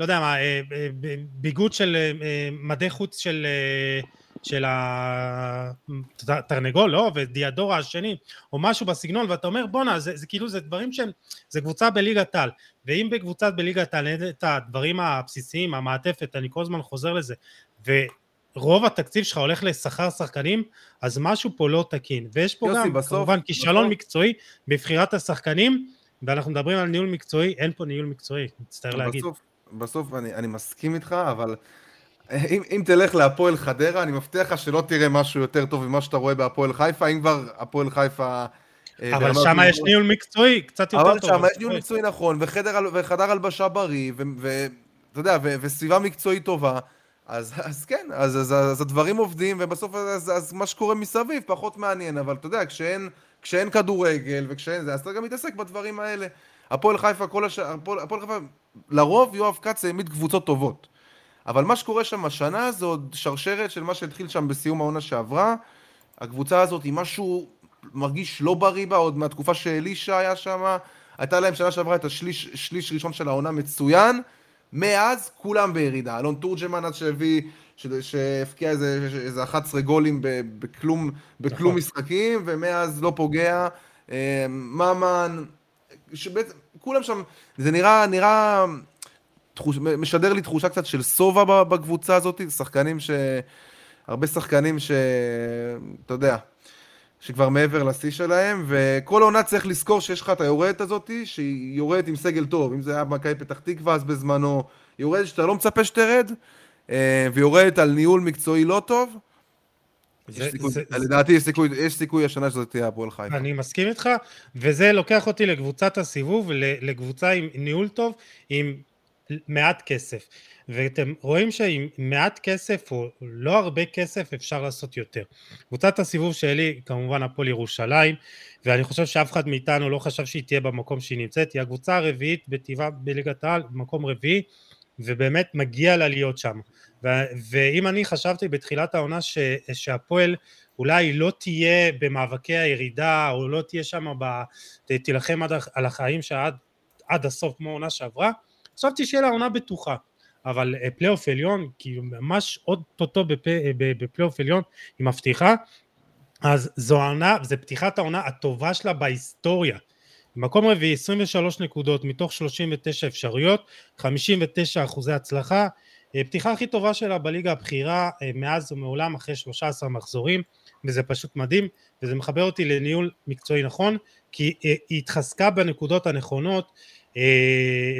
לא יודע מה, אה, אה, ביגוד של מדי חוץ של, של התרנגול, לא? ודיאדורה השני, או משהו בסגנון, ואתה אומר בואנה, זה, זה כאילו, זה דברים שהם, זה קבוצה בליגת העל, ואם בקבוצת בליגת העל אין את הדברים הבסיסיים, המעטפת, אני כל הזמן חוזר לזה, ו... רוב התקציב שלך הולך לשכר שחקנים, אז משהו פה לא תקין. ויש פה יוסי, גם, בסוף, כמובן, כישלון בסוף. מקצועי בבחירת השחקנים, ואנחנו מדברים על ניהול מקצועי, אין פה ניהול מקצועי, מצטער להגיד. בסוף, בסוף אני, אני מסכים איתך, אבל אם, אם תלך להפועל חדרה, אני מבטיח לך שלא תראה משהו יותר טוב ממה שאתה רואה בהפועל חיפה, אם כבר הפועל חיפה... אה, אבל שם יש ניהול מקצועי, קצת יותר טוב. אבל שם יש ניהול מקצועי נכון, וחדר הלבשה בריא, ואתה יודע, וסביבה מקצועית טובה. אז, אז כן, אז, אז, אז הדברים עובדים, ובסוף אז, אז מה שקורה מסביב פחות מעניין, אבל אתה יודע, כשאין, כשאין כדורגל וכשאין זה, אז אתה גם מתעסק בדברים האלה. הפועל חיפה, כל הש... הפועל, הפועל חיפה, לרוב יואב כץ העמיד קבוצות טובות. אבל מה שקורה שם השנה זה עוד שרשרת של מה שהתחיל שם בסיום העונה שעברה. הקבוצה הזאת היא משהו מרגיש לא בריא בה, עוד מהתקופה שאלישע היה שם. הייתה להם שנה שעברה את השליש ראשון של העונה מצוין. מאז כולם בירידה, אלון תורג'מן אז שהביא, שהפקיע איזה, איזה 11 גולים בכלום, בכלום נכון. משחקים, ומאז לא פוגע, אה, ממן, שבעצם, כולם שם, זה נראה, נראה, תחוש, משדר לי תחושה קצת של שובע בקבוצה הזאת, שחקנים ש... הרבה שחקנים ש... אתה יודע, שכבר מעבר לשיא שלהם, וכל העונה צריך לזכור שיש לך את היורדת הזאת, שהיא יורדת עם סגל טוב, אם זה היה במכבי פתח תקווה אז בזמנו, יורדת שאתה לא מצפה שתרד, אה, ויורדת על ניהול מקצועי לא טוב. לדעתי יש סיכוי, יש סיכוי השנה שזאת תהיה הפועל חיפה. אני מסכים איתך, וזה לוקח אותי לקבוצת הסיבוב, לקבוצה עם ניהול טוב, עם מעט כסף. ואתם רואים שעם מעט כסף או לא הרבה כסף אפשר לעשות יותר. קבוצת הסיבוב שלי כמובן הפועל ירושלים ואני חושב שאף אחד מאיתנו לא חשב שהיא תהיה במקום שהיא נמצאת, היא הקבוצה הרביעית בטבעה בליגת העל, מקום רביעי ובאמת מגיע לה להיות שם. ואם אני חשבתי בתחילת העונה שהפועל אולי לא תהיה במאבקי הירידה או לא תהיה שם, ב- תילחם על החיים שעד עד הסוף כמו העונה שעברה, חשבתי שיהיה לה עונה בטוחה. אבל אה, פלייאוף עליון, כי ממש עוד טוטו אה, בפלייאוף עליון היא מבטיחה, אז זו העונה, זו פתיחת העונה הטובה שלה בהיסטוריה. מקום רביעי 23 נקודות מתוך 39 אפשרויות, 59 אחוזי הצלחה, אה, פתיחה הכי טובה שלה בליגה הבכירה מאז ומעולם אחרי 13 מחזורים וזה פשוט מדהים וזה מחבר אותי לניהול מקצועי נכון כי היא התחזקה בנקודות הנכונות,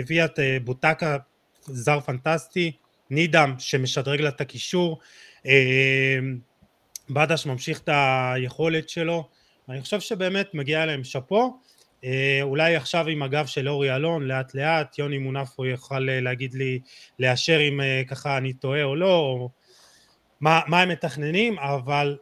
הביאה את בוטקה זר פנטסטי, נידם שמשדרג לה את הקישור, אה, בדש ממשיך את היכולת שלו, אני חושב שבאמת מגיע להם שאפו, אה, אולי עכשיו עם הגב של אורי אלון לאט לאט, יוני מונפו יוכל אה, להגיד לי, לאשר אם ככה אני טועה או לא, או מה, מה הם מתכננים, אבל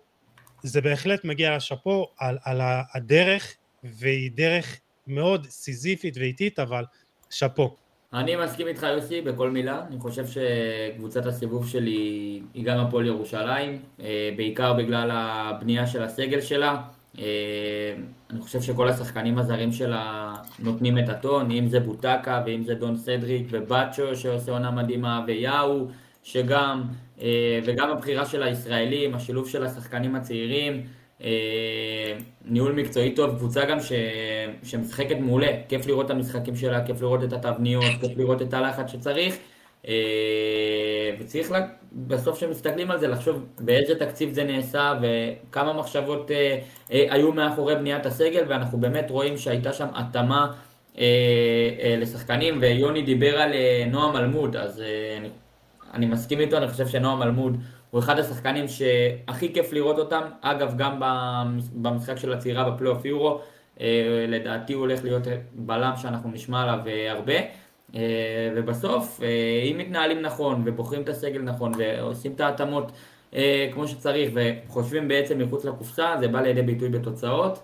זה בהחלט מגיע לשאפו על, על הדרך, והיא דרך מאוד סיזיפית ואיטית, אבל שאפו. אני מסכים איתך יוסי בכל מילה, אני חושב שקבוצת הסיבוב שלי היא גם הפועל ירושלים, אה, בעיקר בגלל הבנייה של הסגל שלה. אה, אני חושב שכל השחקנים הזרים שלה נותנים את הטון, אם זה בוטקה ואם זה דון סדריק ובאצ'ו שעושה עונה מדהימה ויאו שגם, אה, וגם הבחירה של הישראלים, השילוב של השחקנים הצעירים. אה, ניהול מקצועי טוב, קבוצה גם ש... שמשחקת מעולה, כיף לראות את המשחקים שלה, כיף לראות את התבניות, כיף לראות את הלחץ שצריך, וצריך בסוף כשמסתכלים על זה לחשוב באיזה תקציב זה נעשה וכמה מחשבות היו מאחורי בניית הסגל ואנחנו באמת רואים שהייתה שם התאמה לשחקנים ויוני דיבר על נועם אלמוד. אז אני מסכים איתו, אני חושב שנועם אלמוד הוא אחד השחקנים שהכי כיף לראות אותם, אגב גם במשחק של הצעירה בפלייאוף יורו, אה, לדעתי הוא הולך להיות בלם שאנחנו נשמע עליו אה, הרבה, אה, ובסוף אם מתנהלים נכון ובוחרים את הסגל נכון ועושים את ההתאמות כמו שצריך וחושבים בעצם מחוץ לקופסה, זה בא לידי ביטוי בתוצאות,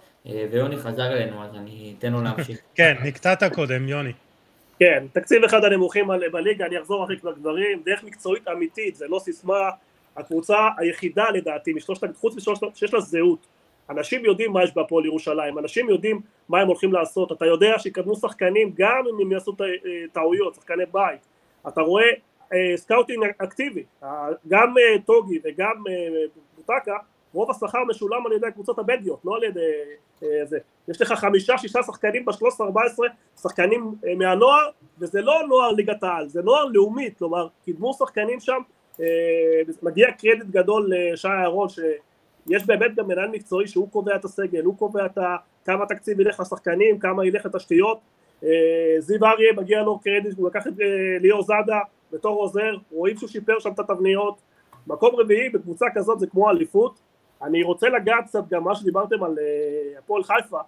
ויוני חזר אלינו אז אני אתן לו להמשיך. כן, נקטעת קודם, יוני. כן, תקציב אחד הנמוכים בליגה, אני אחזור אחרי כבר דברים, דרך מקצועית אמיתית, זה לא סיסמה, הקבוצה היחידה לדעתי, משלושת, חוץ משלושת, שיש לה זהות. אנשים יודעים מה יש בהפועל ירושלים, אנשים יודעים מה הם הולכים לעשות, אתה יודע שיקדמו שחקנים גם אם הם יעשו טעויות, שחקני בית. אתה רואה אה, scouting אקטיבי, אה, גם אה, טוגי וגם אה, בוטקה, רוב השכר משולם על ידי הקבוצות הבדיות, לא על ידי אה, זה. יש לך חמישה, שישה שחקנים ב-13-14, שחקנים אה, מהנוער, וזה לא נוער ליגת העל, זה נוער לאומית, כלומר, קידמו שחקנים שם אה, מגיע קרדיט גדול לשי אהרון שיש באמת גם מנהל מקצועי שהוא קובע את הסגל, הוא קובע את כמה תקציב ילך לשחקנים, כמה ילך לתשתיות. אה, זיו אריה מגיע לו קרדיט, הוא לקח את אה, ליאור זאדה בתור עוזר, רואים שהוא שיפר שם את התבניות. מקום רביעי בקבוצה כזאת זה כמו אליפות. אני רוצה לגעת קצת גם מה שדיברתם על הפועל חיפה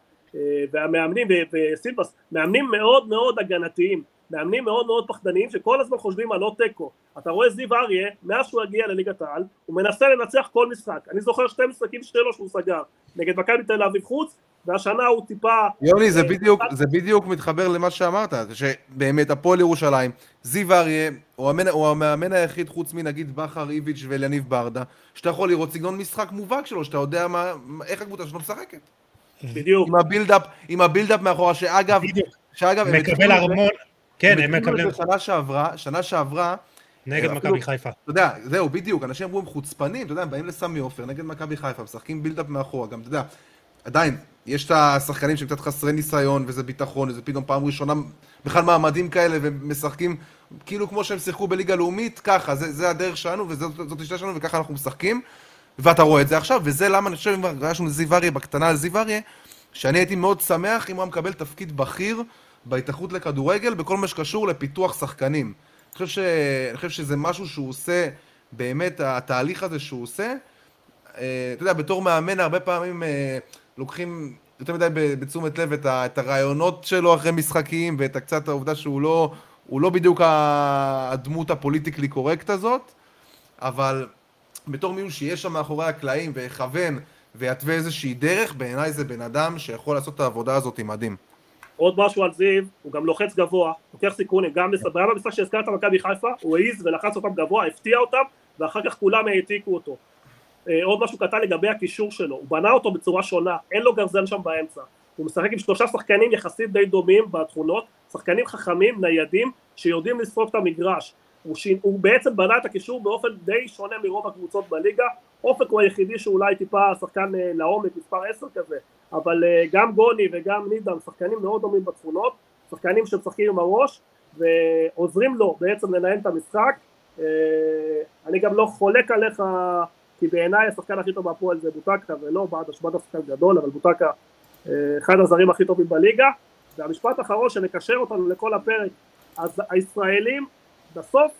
והמאמנים וסילבס, מאמנים מאוד מאוד הגנתיים מאמנים מאוד מאוד פחדניים שכל הזמן חושבים על לא תיקו. אתה רואה זיו אריה, מאז שהוא הגיע לליגת העל, הוא מנסה לנצח כל משחק. אני זוכר שתי משחקים שלו שהוא סגר, נגד מכבי תל אביב חוץ, והשנה הוא טיפה... יוני, זה אה, בדיוק, זה בדיוק מתחבר למה שאמרת, שבאמת הפועל ירושלים, זיו אריה, הוא המאמן, הוא המאמן היחיד חוץ מנגיד בכר איביץ' ואליניב ברדה, שאתה יכול לראות סגנון משחק מובהק שלו, שאתה יודע מה, איך הקבוצה שלו משחקת. בדיוק. עם ה build-up, עם ה build-up מאחורה, שאגב, שאגב, מקבל המון, כן, הם מקבלים... שנה שעברה, שנה שעברה... נגד מכבי חיפה. אתה יודע, זהו, בדיוק, אנשים אמרו הם חוצפנים, אתה יודע, הם באים לסמי עופר נגד מכבי חיפה, משחקים build-up מאחורה, גם, אתה יודע, עדיין, יש את השחקנים שהם קצת חסרי ניסיון, וזה ביטחון, וזה פתאום פעם ראשונה, בכלל מעמדים כאלה, ומשחקים כאילו כמו שהם שיחקו בליגה לאומית, ככה, זה, זה הדרך שלנו, וזאת השיטה שלנו, וככה אנחנו משחקים, ואתה רואה את זה עכשיו, וזה למה אני חושב, אם היה לנו זיו אריה, בקטנה על זיו אריה, שאני הייתי מאוד שמח אם הוא היה מקבל תפקיד בכיר בהתאחדות לכדורגל בכל מה שקשור לפיתוח שחקנים. אני חושב, ש... אני חושב שזה משהו שהוא עושה, באמת, התהליך הזה שהוא עושה, אה, אתה יודע, בתור מאמן הרבה פעמים אה, לוקחים יותר מדי בתשומת לב את, ה... את הרעיונות שלו אחרי משחקים ואת קצת העובדה שהוא לא, לא בדיוק הדמות הפוליטיקלי קורקט הזאת, אבל בתור מישהו שיש שם מאחורי הקלעים ויכוון ויתווה איזושהי דרך, בעיניי זה בן אדם שיכול לעשות את העבודה הזאת מדהים. עוד משהו על זיו, הוא גם לוחץ גבוה, לוקח סיכונים, גם במשחק שהזכרת מכבי חיפה, הוא העז ולחץ אותם גבוה, הפתיע אותם, ואחר כך כולם העתיקו אותו. אה, עוד משהו קטן לגבי הקישור שלו, הוא בנה אותו בצורה שונה, אין לו גרזן שם באמצע. הוא משחק עם שלושה שחקנים יחסית די דומים בתכונות, שחקנים חכמים, ניידים, שיודעים לסרוק את המגרש. הוא, ש... הוא בעצם בנה את הקישור באופן די שונה מרוב הקבוצות בליגה, אופק הוא היחידי שאולי טיפה שחקן אה, לעומק, מספר 10 כזה, אבל אה, גם גוני וגם נידם שחקנים מאוד דומים בתכונות, שחקנים שמשחקים עם הראש ועוזרים לו בעצם לנהל את המשחק. אה, אני גם לא חולק עליך, כי בעיניי השחקן הכי טוב בהפועל זה בוטקה, ולא בעד השמעת השחקן גדול, אבל בוטקה אחד הזרים הכי טובים בליגה. והמשפט האחרון שמקשר אותנו לכל הפרק, אז הישראלים בסוף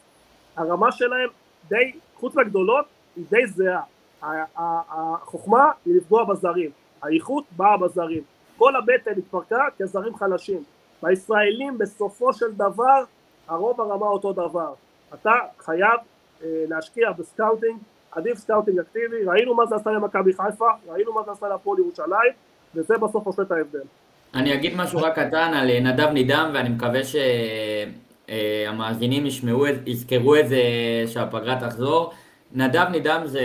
הרמה שלהם די, חוץ מהגדולות, היא די זהה. החוכמה היא לפגוע בזרים, האיכות באה בזרים. כל הבטן התפרקה כי הזרים חלשים. בישראלים בסופו של דבר הרוב הרמה אותו דבר. אתה חייב אה, להשקיע ב scouting, עדיף scouting אקטיבי, ראינו מה זה עשה למכבי חיפה, ראינו מה זה עשה להפועל ירושלים, וזה בסוף עושה את ההבדל. אני אגיד משהו רק קטן על אה, נדב נידם, ואני מקווה שהמאזינים ישמעו, יזכרו את זה שהפגרה תחזור. נדב נידם זה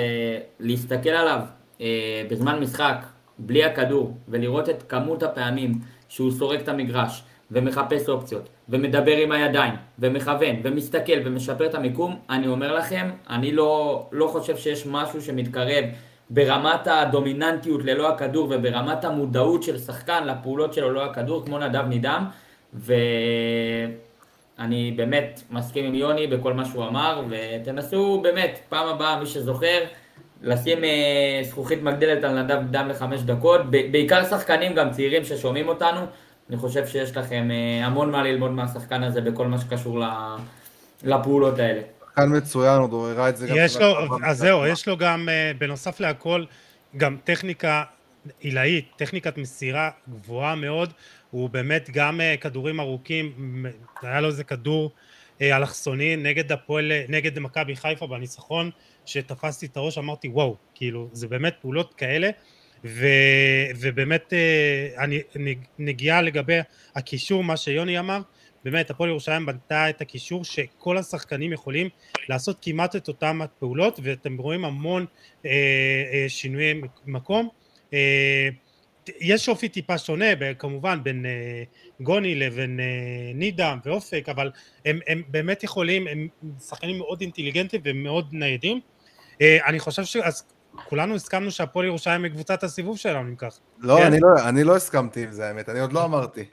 להסתכל עליו אה, בזמן משחק, בלי הכדור, ולראות את כמות הפעמים שהוא סורק את המגרש, ומחפש אופציות, ומדבר עם הידיים, ומכוון, ומסתכל, ומשפר את המיקום, אני אומר לכם, אני לא, לא חושב שיש משהו שמתקרב ברמת הדומיננטיות ללא הכדור, וברמת המודעות של שחקן לפעולות שלו ללא הכדור, כמו נדב נידם, ו... אני באמת מסכים עם יוני בכל מה שהוא אמר, ותנסו באמת, פעם הבאה, מי שזוכר, לשים אה, זכוכית מגדלת על נדב דם לחמש דקות, בעיקר שחקנים גם צעירים ששומעים אותנו, אני חושב שיש לכם אה, המון מה ללמוד מהשחקן הזה בכל מה שקשור לפעולות האלה. שחקן מצוין, הוא דוררה את זה גם... יש לו, אז זהו, יש לו גם, אה, בנוסף להכל, גם טכניקה עילאית, טכניקת מסירה גבוהה מאוד, הוא באמת גם אה, כדורים ארוכים, היה לו איזה כדור אלכסוני נגד הפועל, נגד מכבי חיפה בניצחון, שתפסתי את הראש, אמרתי וואו, כאילו, זה באמת פעולות כאלה. ו, ובאמת אה, נגיעה לגבי הקישור, מה שיוני אמר, באמת הפועל ירושלים בנתה את הקישור שכל השחקנים יכולים לעשות כמעט את אותן הפעולות ואתם רואים המון אה, אה, שינויי מקום אה, יש אופי טיפה שונה כמובן בין אה, גוני לבין אה, נידם ואופק אבל הם, הם באמת יכולים הם שחקנים מאוד אינטליגנטים ומאוד ניידים אה, אני חושב שאז כולנו הסכמנו שהפועל ירושלים היא קבוצת הסיבוב שלנו, אם כך. לא, כן? אני לא, אני לא הסכמתי עם זה, האמת, אני עוד לא אמרתי.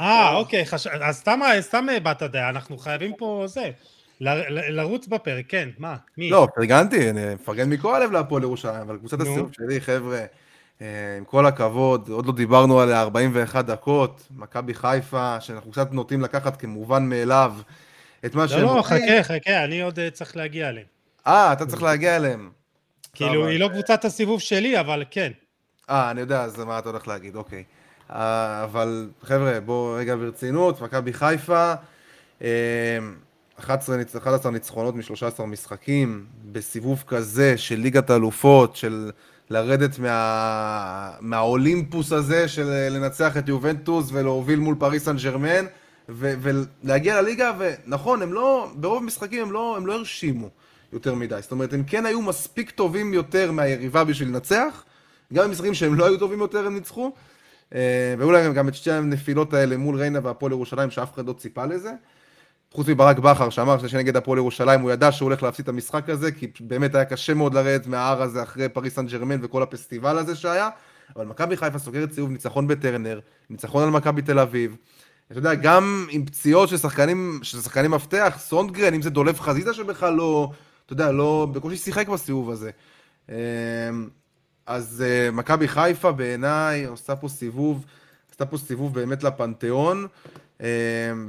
אה, אוקיי, חש... אז סתם, באת דעה, אנחנו חייבים פה זה, ל, ל, לרוץ בפרק, כן, מה, מי? לא, פרגנתי, אני מפרגן מכל הלב להפועל ירושלים, אבל קבוצת הסיבוב שלי, חבר'ה, עם כל הכבוד, עוד לא דיברנו עליה 41 דקות, מכבי חיפה, שאנחנו קצת נוטים לקחת כמובן מאליו את מה לא, שהם... לא, לא, חכה, חכה, אני עוד אה, צריך להגיע אליהם. אה, אתה צריך להגיע אליהם. כאילו, היא לא קבוצת הסיבוב שלי, אבל כן. אה, אני יודע, אז מה אתה הולך להגיד, אוקיי. אה, אבל חבר'ה, בואו רגע ברצינות, מכבי חיפה, 11, אה, 11 ניצחונות מ-13 משחקים, בסיבוב כזה של ליגת האלופות, של לרדת מה... מהאולימפוס הזה של לנצח את יובנטוס ולהוביל מול פריס סן ג'רמן, ו... ולהגיע לליגה, ונכון, הם לא, ברוב המשחקים הם לא, הם לא הרשימו. יותר מדי. זאת אומרת, הם כן היו מספיק טובים יותר מהיריבה בשביל לנצח, גם במשחקים שהם לא היו טובים יותר הם ניצחו, אה, להם גם את שתי הנפילות האלה מול ריינה והפועל ירושלים, שאף אחד לא ציפה לזה. חוץ מברק בכר שאמר שנגד הפועל ירושלים הוא ידע שהוא הולך להפסיד את המשחק הזה כי באמת היה קשה מאוד לרדת מההר הזה אחרי פריס סן ג'רמן וכל הפסטיבל הזה שהיה. אבל מכבי חיפה סוגרת סיבוב ניצחון בטרנר, ניצחון על מכבי תל אביב. אתה יודע, גם עם פציעות של שחקנים, של שחקנים מפתח, סונדגרן, אם זה דולב חזיזה שבכלל לא, אתה יודע, לא, בקושי שיחק בסיבוב הזה. אמ, אז אה, מכבי חיפה בעיניי עושה פה סיבוב, עשתה פה סיבוב באמת לפנתיאון,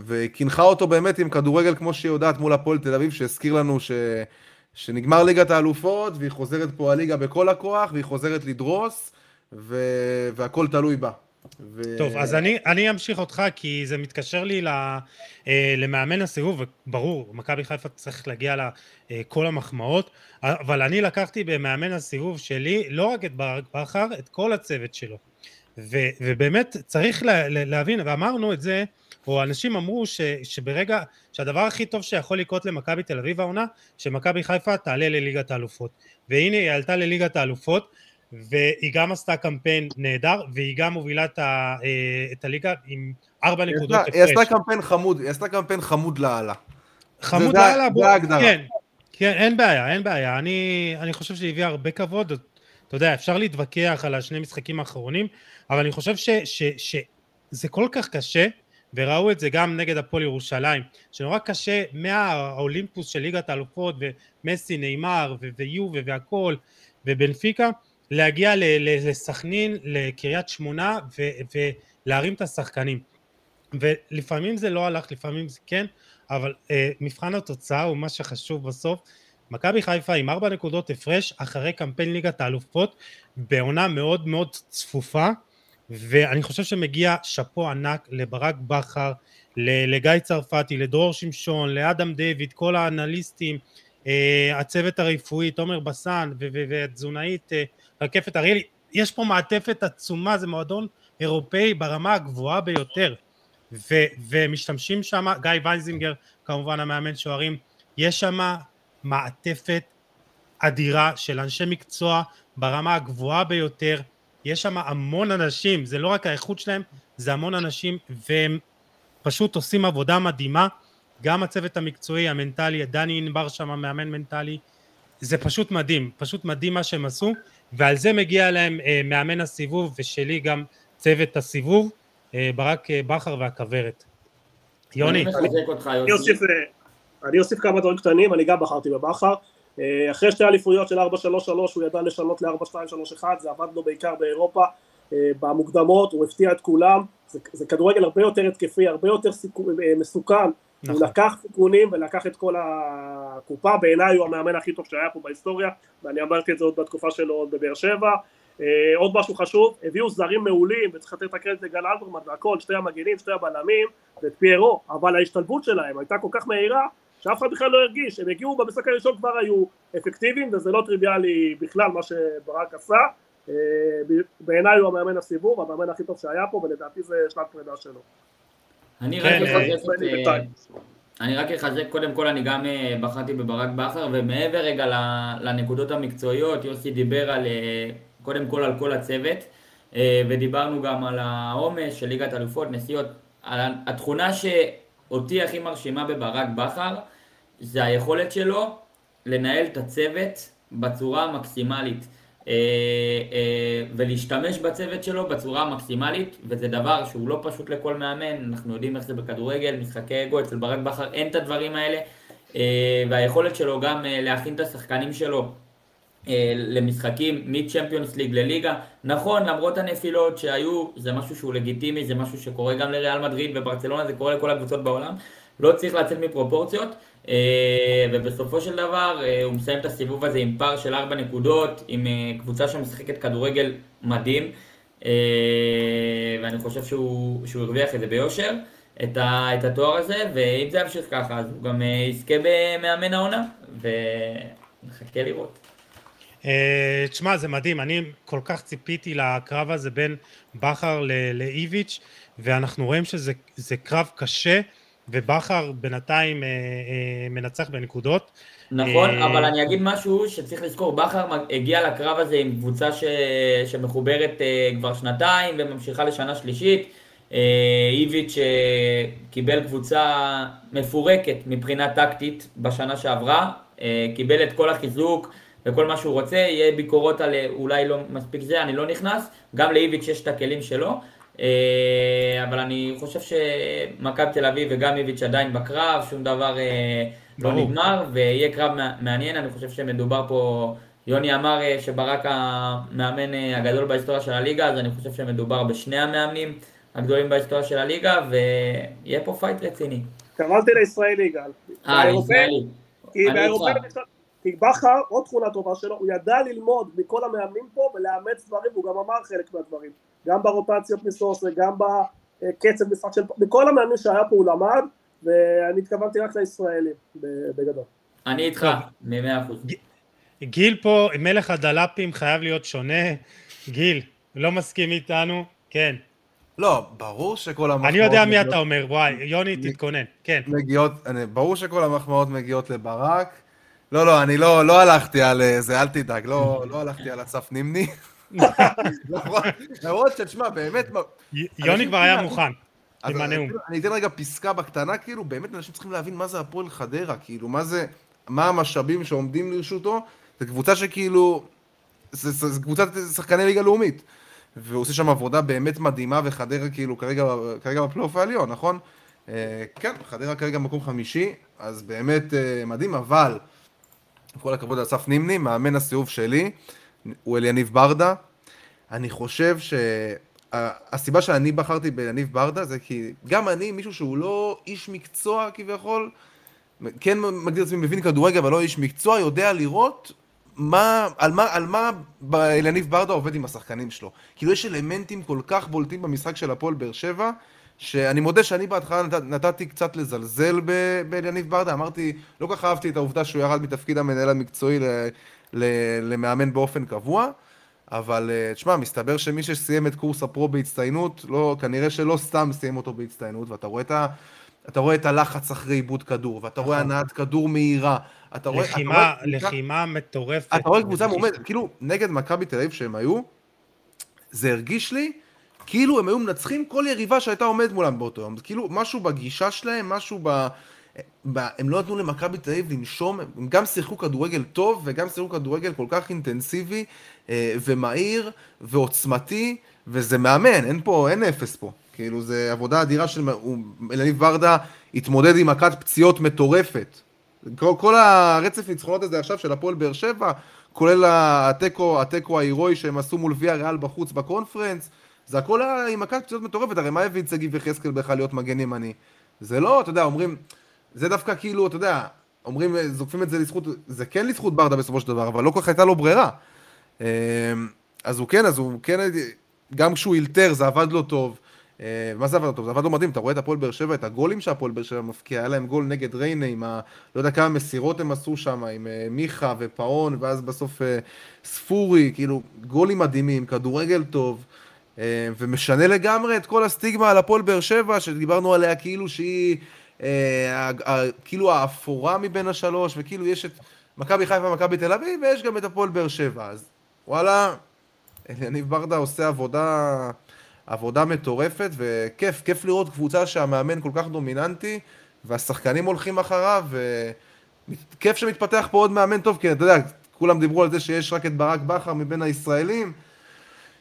וקינחה אותו באמת עם כדורגל כמו שהיא יודעת מול הפועל תל אביב, שהזכיר לנו ש... שנגמר ליגת האלופות, והיא חוזרת פה הליגה בכל הכוח, והיא חוזרת לדרוס, ו... והכל תלוי בה. ו... טוב, אז אני, אני אמשיך אותך, כי זה מתקשר לי ל, אה, למאמן הסיבוב, וברור, מכבי חיפה צריך להגיע לכל אה, המחמאות, אבל אני לקחתי במאמן הסיבוב שלי לא רק את ברק בכר, את כל הצוות שלו. ו, ובאמת צריך לה, להבין, ואמרנו את זה, או אנשים אמרו ש, שברגע, שהדבר הכי טוב שיכול לקרות למכבי תל אביב העונה, שמכבי חיפה תעלה לליגת האלופות. והנה היא עלתה לליגת האלופות, והיא גם עשתה קמפיין נהדר, והיא גם מובילה את, ה, אה, את הליגה עם ארבע נקודות הפרש. היא עשתה קמפיין חמוד, היא עשתה קמפיין חמוד לאללה. חמוד לאללה, בוא, כן, כן, אין בעיה, אין בעיה. אני, אני חושב שהיא הביאה הרבה כבוד, אתה יודע, אפשר להתווכח על השני משחקים האחרונים, אבל אני חושב ש, ש, ש, שזה כל כך קשה, וראו את זה גם נגד הפועל ירושלים, שנורא קשה מהאולימפוס של ליגת האלופות, ומסי, נאמר, ויובה והכל, ובנפיקה, להגיע לסכנין, לקריית שמונה ולהרים את השחקנים. ולפעמים זה לא הלך, לפעמים זה כן, אבל אה, מבחן התוצאה הוא מה שחשוב בסוף. מכבי חיפה עם ארבע נקודות הפרש אחרי קמפיין ליגת האלופות בעונה מאוד מאוד צפופה ואני חושב שמגיע שאפו ענק לברק בכר, לגיא צרפתי, לדרור שמשון, לאדם דיוויד, כל האנליסטים, אה, הצוות הרפואי, תומר בסן והתזונאית אה, רקפת אריאלי, יש פה מעטפת עצומה, זה מועדון אירופאי ברמה הגבוהה ביותר, ו, ומשתמשים שם, גיא וייזינגר כמובן המאמן שוערים, יש שם מעטפת אדירה של אנשי מקצוע ברמה הגבוהה ביותר, יש שם המון אנשים, זה לא רק האיכות שלהם, זה המון אנשים והם פשוט עושים עבודה מדהימה, גם הצוות המקצועי, המנטלי, דני ענבר שם, מאמן מנטלי, זה פשוט מדהים, פשוט מדהים מה שהם עשו, ועל זה מגיע להם אה, מאמן הסיבוב ושלי גם צוות הסיבוב, אה, ברק אה, בכר והכוורת. יוני. אני. אוסיף, אה, כמה דברים קטנים, אני גם בחרתי בבכר. אה, אחרי שתי אליפויות של 4-3-3 הוא ידע לשנות ל-4-2-3-1, זה עבד לו בעיקר באירופה, אה, במוקדמות, הוא הפתיע את כולם, זה, זה כדורגל הרבה יותר התקפי, הרבה יותר סיכו, אה, מסוכן, נכון. הוא לקח סיכונים ולקח את כל הקופה, בעיניי הוא המאמן הכי טוב שהיה פה בהיסטוריה, ואני אמרתי את זה עוד בתקופה שלו עוד בבאר שבע. עוד משהו חשוב, הביאו זרים מעולים, וצריך לתת את הקרדיט לגל אלברמן והכל, שתי המגנים, שתי הבלמים, ואת פיירו, אבל ההשתלבות שלהם הייתה כל כך מהירה, שאף אחד בכלל לא הרגיש, הם הגיעו במשחק הראשון כבר היו אפקטיביים, וזה לא טריוויאלי בכלל מה שברק עשה. אה, בעיניי הוא המאמן הסיבוב, המאמן הכי טוב שהיה פה, ולדעתי זה שלב פרידה שלו. אני כן, רק אה, אחזק את... אה. אני רק אחזק, קודם כל אני גם בחרתי בברק בכר, ומעבר רגע לנקודות המקצועיות, יוסי דיבר על, קודם כל על כל הצוות, ודיברנו גם על העומס של ליגת אלופות, נסיעות. התכונה שאותי הכי מרשימה בברק בכר, זה היכולת שלו לנהל את הצוות בצורה המקסימלית. אה, אה, ולהשתמש בצוות שלו בצורה המקסימלית, וזה דבר שהוא לא פשוט לכל מאמן, אנחנו יודעים איך זה בכדורגל, משחקי אגו, אצל ברק בכר אין את הדברים האלה, אה, והיכולת שלו גם להכין את השחקנים שלו למשחקים מצ'מפיונס ליג לליגה. נכון, למרות הנפילות שהיו, זה משהו שהוא לגיטימי, זה משהו שקורה גם לריאל מדריד וברצלונה, זה קורה לכל הקבוצות בעולם. לא צריך לצאת מפרופורציות, אה, ובסופו של דבר אה, הוא מסיים את הסיבוב הזה עם פער של 4 נקודות, עם אה, קבוצה שמשחקת כדורגל מדהים, ואני חושב שהוא, שהוא הרוויח את זה ביושר, את, ה, את התואר הזה, ואם זה ימשיך ככה, אז הוא גם יזכה במאמן העונה, ונחכה לראות. תשמע, זה מדהים, אני כל כך ציפיתי לקרב הזה בין בכר לאיביץ', ואנחנו רואים שזה זה קרב קשה, ובכר בינתיים אה, אה, מנצח בנקודות. נכון, אה, אבל אני אגיד משהו שצריך לזכור, בכר הגיע לקרב הזה עם קבוצה ש... שמחוברת אה, כבר שנתיים וממשיכה לשנה שלישית. אה, איביץ' אה, קיבל קבוצה מפורקת מבחינה טקטית בשנה שעברה, אה, קיבל את כל החיזוק וכל מה שהוא רוצה, יהיה ביקורות על אה, אולי לא מספיק זה, אני לא נכנס, גם לאיביץ' יש את הכלים שלו. אה, אבל אני חושב שמכבי תל אביב וגם איביץ' עדיין בקרב, שום דבר אה, לא. נגמר, ויהיה קרב מע- מעניין, אני חושב שמדובר פה, יוני אמר אה, שברק המאמן הגדול בהיסטוריה של הליגה, אז אני חושב שמדובר בשני המאמנים הגדולים בהיסטוריה של הליגה, ויהיה פה fight רציני. התכוונתי לישראלי גל. אה, לישראלי. כי בכר, עוד תכונה טובה שלו, הוא ידע ללמוד מכל המאמנים פה ולאמץ דברים, והוא גם אמר חלק מהדברים. גם ברוטציות מסוס וגם בקצב משחק של... מכל המאמנים שהיה פה הוא למד, ואני התכוונתי רק לישראלים, בגדול. אני איתך, במאה אחוז. גיל פה, מלך הדלפים חייב להיות שונה. גיל, לא מסכים איתנו? כן. לא, ברור שכל המחמאות... אני יודע מי מגיעות- אתה אומר, וואי, יוני, תתכונן. כן. מגיעות, אני, ברור שכל המחמאות מגיעות לברק. לא, לא, אני לא, לא הלכתי על אה, זה, אל תדאג, לא, לא הלכתי על אסף נימני. למרות- למרות שתשמע, באמת, יוני כבר היה מוכן. אז עם אני- הנאום. אני אתן רגע פסקה בקטנה, כאילו, באמת אנשים צריכים להבין מה זה הפועל חדרה, כאילו, מה זה, מה המשאבים שעומדים לרשותו, זו קבוצה שכאילו, זה, זה, זה קבוצת שחקני ליגה לאומית. והוא עושה שם עבודה באמת מדהימה, וחדרה כאילו כרגע, כרגע בפלייאוף העליון, נכון? אה, כן, חדרה כרגע במקום חמישי, אז באמת אה, מדהים, אבל, עם כל הכבוד לאסף נימני, מאמן הסיבוב שלי, הוא אליניב ברדה. אני חושב שהסיבה שאני בחרתי ביניב ברדה זה כי גם אני, מישהו שהוא לא איש מקצוע כביכול, כן מגדיר את עצמי מבין כדורגל, אבל לא איש מקצוע, יודע לראות מה, על מה, על מה אליניב ברדה עובד עם השחקנים שלו. כאילו יש אלמנטים כל כך בולטים במשחק של הפועל באר שבע, שאני מודה שאני בהתחלה נת, נתתי קצת לזלזל באליניב ברדה, אמרתי, לא כל כך אהבתי את העובדה שהוא ירד מתפקיד המנהל המקצועי למאמן באופן קבוע. אבל אה, תשמע, מסתבר שמי שסיים את קורס הפרו בהצטיינות, לא, כנראה שלא סתם סיים אותו בהצטיינות, ואתה רואה את, ה, אתה רואה את הלחץ אחרי עיבוד כדור, ואתה רואה הנעת כדור מהירה, אתה רואה... אתה לחימה, רואה קבוצה- לחימה מטורפת. אתה רואה קבוצה מאומנת, כאילו, נגד מכבי תל אביב שהם היו, זה הרגיש לי כאילו הם היו מנצחים כל יריבה שהייתה עומדת מולם באותו יום. כאילו, משהו בגישה שלהם, משהו ב... הם לא נתנו למכבי תל אביב לנשום, הם גם שיחקו כדורגל טוב, וגם שיחקו כדורגל כל כך אינטנסיבי, אה, ומהיר, ועוצמתי, וזה מאמן, אין פה, אין אפס פה. כאילו, זה עבודה אדירה של... אלניב ברדה התמודד עם מכת פציעות מטורפת. כל, כל הרצף ניצחונות הזה עכשיו של הפועל באר שבע, כולל התיקו, התיקו ההירואי שהם עשו מול ויה ריאל בחוץ בקונפרנס, זה הכל היה עם מכת פציעות מטורפת, הרי מה הביא את שגיב יחזקאל בכלל להיות מגן ימני? זה לא, אתה יודע, אומרים, זה דווקא כאילו, אתה יודע, אומרים, זוקפים את זה לזכות, זה כן לזכות ברדה בסופו של דבר, אבל לא כל כך הייתה לו ברירה. אמ, אז הוא כן, אז הוא כן, גם כשהוא אילתר זה עבד לו טוב. אה, מה זה עבד לו טוב? זה עבד לו מדהים, אתה רואה את הפועל באר שבע, את הגולים שהפועל באר שבע מפקיע, היה להם גול נגד ריינה עם ה... לא יודע כמה מסירות הם עשו שם, עם אה, מיכה ופאון, ואז בסוף אה, ספורי, כאילו, גולים מדהימים, כדורגל טוב. ומשנה לגמרי את כל הסטיגמה על הפועל באר שבע, שדיברנו עליה כאילו שהיא, כאילו האפורה מבין השלוש, וכאילו יש את מכבי חיפה ומכבי תל אביב, ויש גם את הפועל באר שבע. אז וואלה, יניב ברדה עושה עבודה, עבודה מטורפת, וכיף, כיף לראות קבוצה שהמאמן כל כך דומיננטי, והשחקנים הולכים אחריו, וכיף שמתפתח פה עוד מאמן טוב, כי אתה יודע, כולם דיברו על זה שיש רק את ברק בכר מבין הישראלים,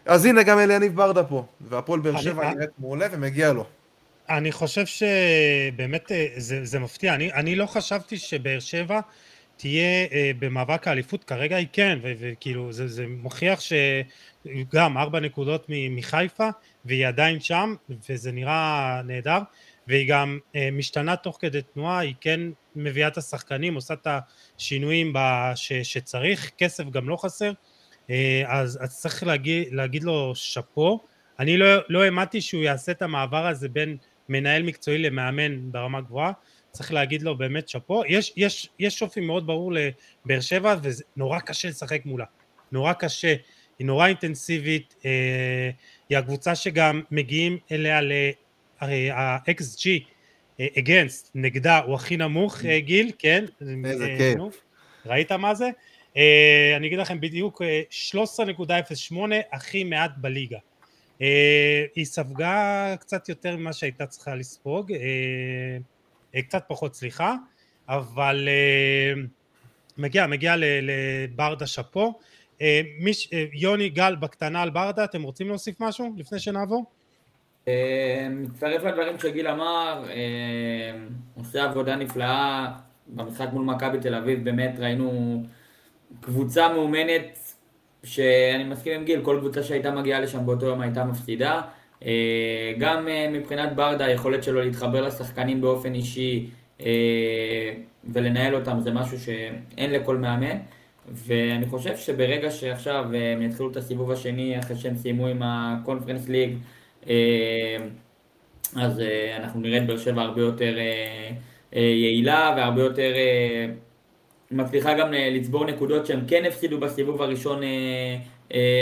אז הנה גם אליניב ברדה פה, והפועל באר שבע נראית מעולה ומגיע לו. אני חושב שבאמת אה, זה, זה מפתיע, אני, אני לא חשבתי שבאר שבע תהיה אה, במאבק האליפות, כרגע היא כן, וכאילו זה, זה מוכיח שגם ארבע נקודות מחיפה והיא עדיין שם וזה נראה נהדר. והיא גם אה, משתנה תוך כדי תנועה, היא כן מביאה את השחקנים, עושה את השינויים ש, שצריך, כסף גם לא חסר, אז, אז צריך להגיד, להגיד לו שאפו, אני לא, לא האמנתי שהוא יעשה את המעבר הזה בין מנהל מקצועי למאמן ברמה גבוהה צריך להגיד לו באמת שאפו. יש, יש, יש אופי מאוד ברור לבאר שבע וזה נורא קשה לשחק מולה. נורא קשה. היא נורא אינטנסיבית. אה, היא הקבוצה שגם מגיעים אליה ל... הרי ה-XG אה, against נגדה הוא הכי נמוך אה, גיל, כן? איזה אה, כיף. ראית מה זה? אה, אני אגיד לכם בדיוק 13.08 הכי מעט בליגה. אה, היא ספגה קצת יותר ממה שהייתה צריכה לספוג. אה, אה, קצת פחות סליחה, אבל מגיע, מגיע לברדה שאפו. יוני גל בקטנה על ברדה, אתם רוצים להוסיף משהו לפני שנעבור? מצטרף לדברים שגיל אמר, עושה עבודה נפלאה במשחק מול מכבי תל אביב, באמת ראינו קבוצה מאומנת שאני מסכים עם גיל, כל קבוצה שהייתה מגיעה לשם באותו יום הייתה מפסידה. אה, גם אה, מבחינת ברדה, היכולת שלו להתחבר לשחקנים באופן אישי אה, ולנהל אותם זה משהו שאין לכל מאמן. ואני חושב שברגע שעכשיו הם יתחילו את הסיבוב השני אחרי שהם סיימו עם הקונפרנס ליג אז אנחנו נראה את באר שבע הרבה יותר יעילה והרבה יותר מצליחה גם לצבור נקודות שהם כן הפסידו בסיבוב הראשון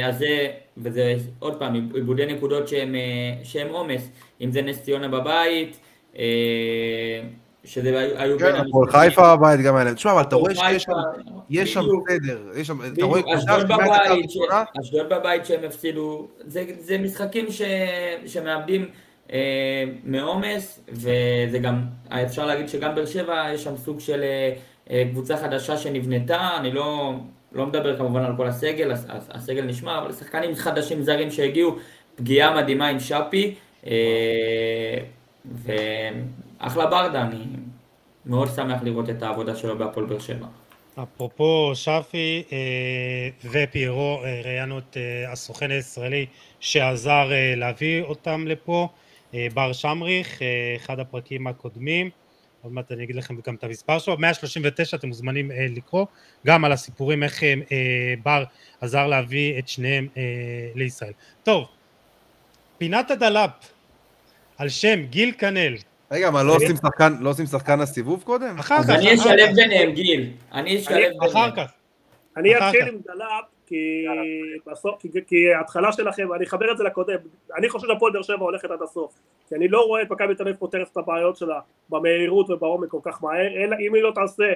הזה וזה עוד פעם, עיבודי נקודות שהם, אה, שהם עומס, אם זה נס ציונה בבית, אה, שזה היו בין... כן, הפועל חיפה בבית גם האלה. תשמע, אבל אתה רואה שיש שם סדר, יש שם, אתה רואה... אשדוד בבית שהם הפסידו, זה משחקים שמאבדים אה, מעומס, וזה גם, אפשר להגיד שגם באר שבע יש שם סוג של קבוצה חדשה שנבנתה, אני לא... לא מדבר כמובן על כל הסגל, הסגל נשמע, אבל שחקנים חדשים זרים שהגיעו, פגיעה מדהימה עם שפי, אה, ואחלה ברדה, אני מאוד שמח לראות את העבודה שלו בהפועל באר שבע. אפרופו שפי אה, ופיירו, אה, ראיינו את הסוכן הישראלי שעזר להביא אותם לפה, בר שמריך, אחד הפרקים הקודמים. עוד מעט אני אגיד לכם גם את המספר שלו, 139 אתם מוזמנים אה, לקרוא, גם על הסיפורים איך אה, אה, בר עזר להביא את שניהם אה, לישראל. טוב, פינת הדלאפ על שם גיל כנל. רגע, מה, לא עושים שחקן, לא עושים שחקן הסיבוב קודם? אחר כך. אני אשלב ביניהם, גיל. אני אשלב ביניהם. אחר כך. אני אתחיל עם דלאפ, כי בסוף, כי ההתחלה שלכם, אני אחבר את זה לקודם, אני חושב שהפועל באר שבע הולכת עד הסוף, כי אני לא רואה את מכבי תל אביב פותרת את הבעיות שלה במהירות ובעומק כל כך מהר, אלא אם היא לא תעשה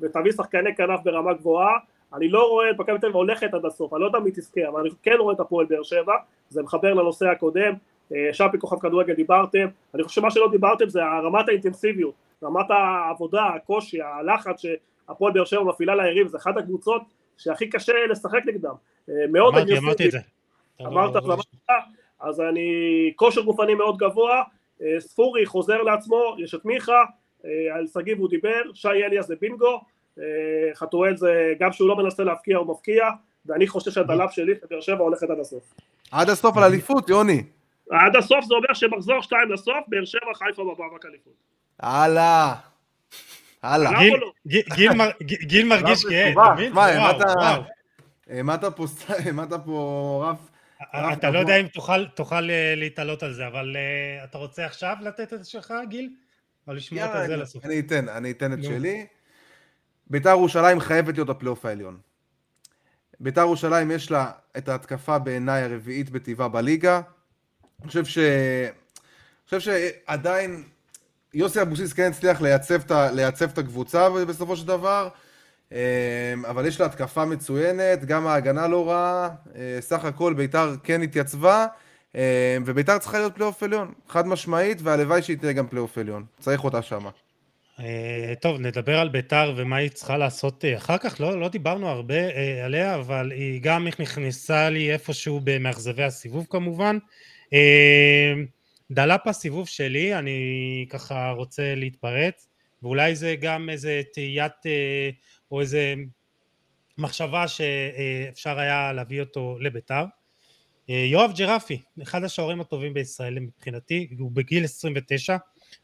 ותביא שחקני כנף ברמה גבוהה, אני לא רואה את מכבי תל אביב הולכת עד הסוף, אני לא יודע מי תזכה, אבל אני כן רואה את הפועל באר שבע, זה מחבר לנושא הקודם, אה, שפי כוכב כדורגל דיברתם, אני חושב שמה שלא דיברתם זה רמת האינטנסיביות, רמת העבודה, הקושי, הלחץ שהפועל באר שבע מפעילה ליריב, זה אחת הקבוצות שהכי קשה לשחק נגדם, אה, מאוד אמרתי, אמרתי את זה. אמרת, אמרת, אז אני, כושר גופני מאוד גבוה, אה, ספורי חוזר לעצמו, יש את מיכה, אה, על שגיב הוא דיבר, שי אליאס זה בינגו, אה, חתואל זה, גם שהוא לא מנסה להפקיע הוא מפקיע, ואני חושב שהדלאפ שלי, באר שבע הולכת עד הסוף. עד הסוף על אליפות, יוני. עד הסוף זה אומר שמחזור שתיים לסוף, באר שבע חיפה במאבק אליפות. הלאה. הלאה. גיל- לא? מרגיש גאה. אתה מבין? העמדת-. העמדת פה פה רף. אתה לא יודע אם תוכל- אה, להתעלות על זה, אבל אה, אתה רוצה עכשיו לתת את שלך, גיל? או לשמוע את זה אני- לסוף? אני אתן, אני אתן את. שלי. ביתר ירושלים חייבת להיות בפלייאוף העליון. ביתר ירושלים יש לה את ההתקפה בעיניי הרביעית בטיבה בליגה. אני חושב ש... אני חושב שעדיין יוסי אבוקסיס כן הצליח לייצב את. לייצב את הקבוצה בסופו של דבר, אמ, אבל יש לה התקפה מצוינת, גם ההגנה לא רעה, אה, סך הכל ביתר כן התייצבה, אמ, וביתר צריכה להיות פלייאוף עליון, חד משמעית, והלוואי שהיא תהיה גם פלייאוף עליון, צריך אותה שמה. אה, טוב, נדבר על ביתר ומה היא צריכה לעשות אה, אחר כך. לא, לא דיברנו הרבה עליה, אבל היא גם נכנסה לי איפשהו במאכזבי הסיבוב כמובן. אה, דלאפ הסיבוב שלי, אני ככה רוצה להתפרץ, ואולי זה גם איזה תהיית אה, או איזה מחשבה שאפשר היה להביא אותו לביתר. אה, יואב ג'רפי, אחד השוערים הטובים בישראל מבחינתי, הוא בגיל 29,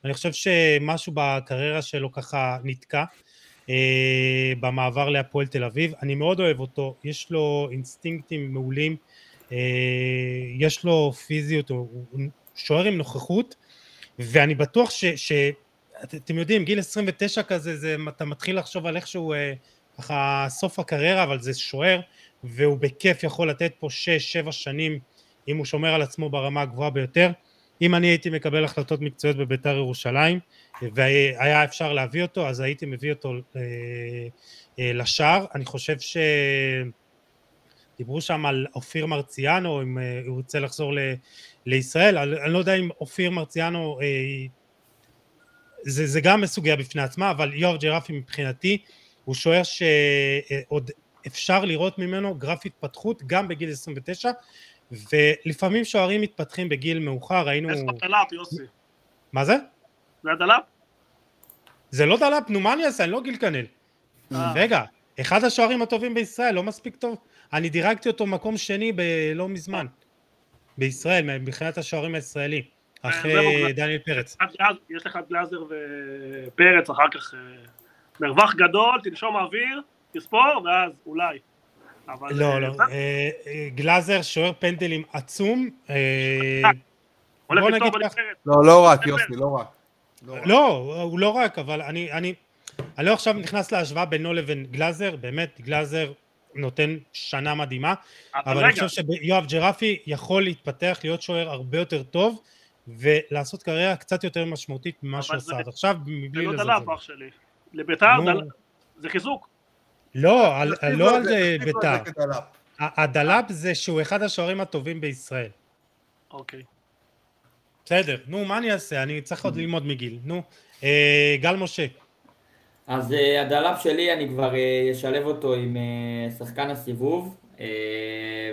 אני חושב שמשהו בקריירה שלו ככה נתקע אה, במעבר להפועל תל אביב, אני מאוד אוהב אותו, יש לו אינסטינקטים מעולים, יש לו פיזיות, הוא שוער עם נוכחות, ואני בטוח ש... ש את- אתם יודעים, גיל 29 כזה, זה, אתה מתחיל לחשוב על איכשהו אה, ככה סוף הקריירה, אבל זה שוער, והוא בכיף יכול לתת פה 6-7 שנים אם הוא שומר על עצמו ברמה הגבוהה ביותר. אם אני הייתי מקבל החלטות מקצועיות בביתר ירושלים והיה אפשר להביא אותו, אז הייתי מביא אותו אה, אה, לשער. אני חושב שדיברו שם על אופיר מרציאנו, אם אה, הוא רוצה לחזור. לישראל, אני, אני לא יודע אם אופיר מרציאנו, אה, זה, זה גם סוגיה בפני עצמה, אבל יואב ג'רפי מבחינתי הוא שוער שעוד אפשר לראות ממנו גרף התפתחות גם בגיל 29 ולפעמים שוערים מתפתחים בגיל מאוחר, ראינו... דלאפ, יוסי. מה זה? זה הדלאפ? זה לא דלאפ, נו מה אני אעשה? אני לא גיל כנל. אה. רגע, אחד השוערים הטובים בישראל, לא מספיק טוב? אני דירגתי אותו מקום שני ב- לא מזמן. בישראל, מבחינת השוערים הישראלים. זהו, אחרי. דניאל פרץ. יש לך את גלאזר ופרץ אחר כך. אה, מרווח גדול, תנשום אוויר, תספור, ואז אולי. אבל, לא, אה, לא. אה, אה, גלאזר שוער פנדלים עצום. אה, הולך בוא נגיד בנבחרת. לא, לא רק, יוסי, לא רק. לא רק. לא, הוא לא רק, אבל אני, אני, אני לא עכשיו נכנס להשוואה בינו לבין גלאזר, באמת, גלאזר נותן שנה מדהימה, אבל אני רגע, חושב שיואב ג'רפי יכול להתפתח, להיות שוער הרבה יותר טוב, ולעשות קריירה קצת יותר משמעותית ממה שהוא אבל זה- עשה עד עכשיו, זה מבלי לא לזלזל. דלאפ אח שלי. לביתר זה חיזוק. לא, לא על זה ביתר. זה הדלאפ זה שהוא אחד השוערים הטובים בישראל. אוקיי. בסדר, נו, מה אני אעשה? אני צריך עוד ללמוד מגיל. נו, אה, גל משה. אז אה, הדלאפ שלי, אני כבר אה, אשלב אותו עם אה, שחקן הסיבוב, אה,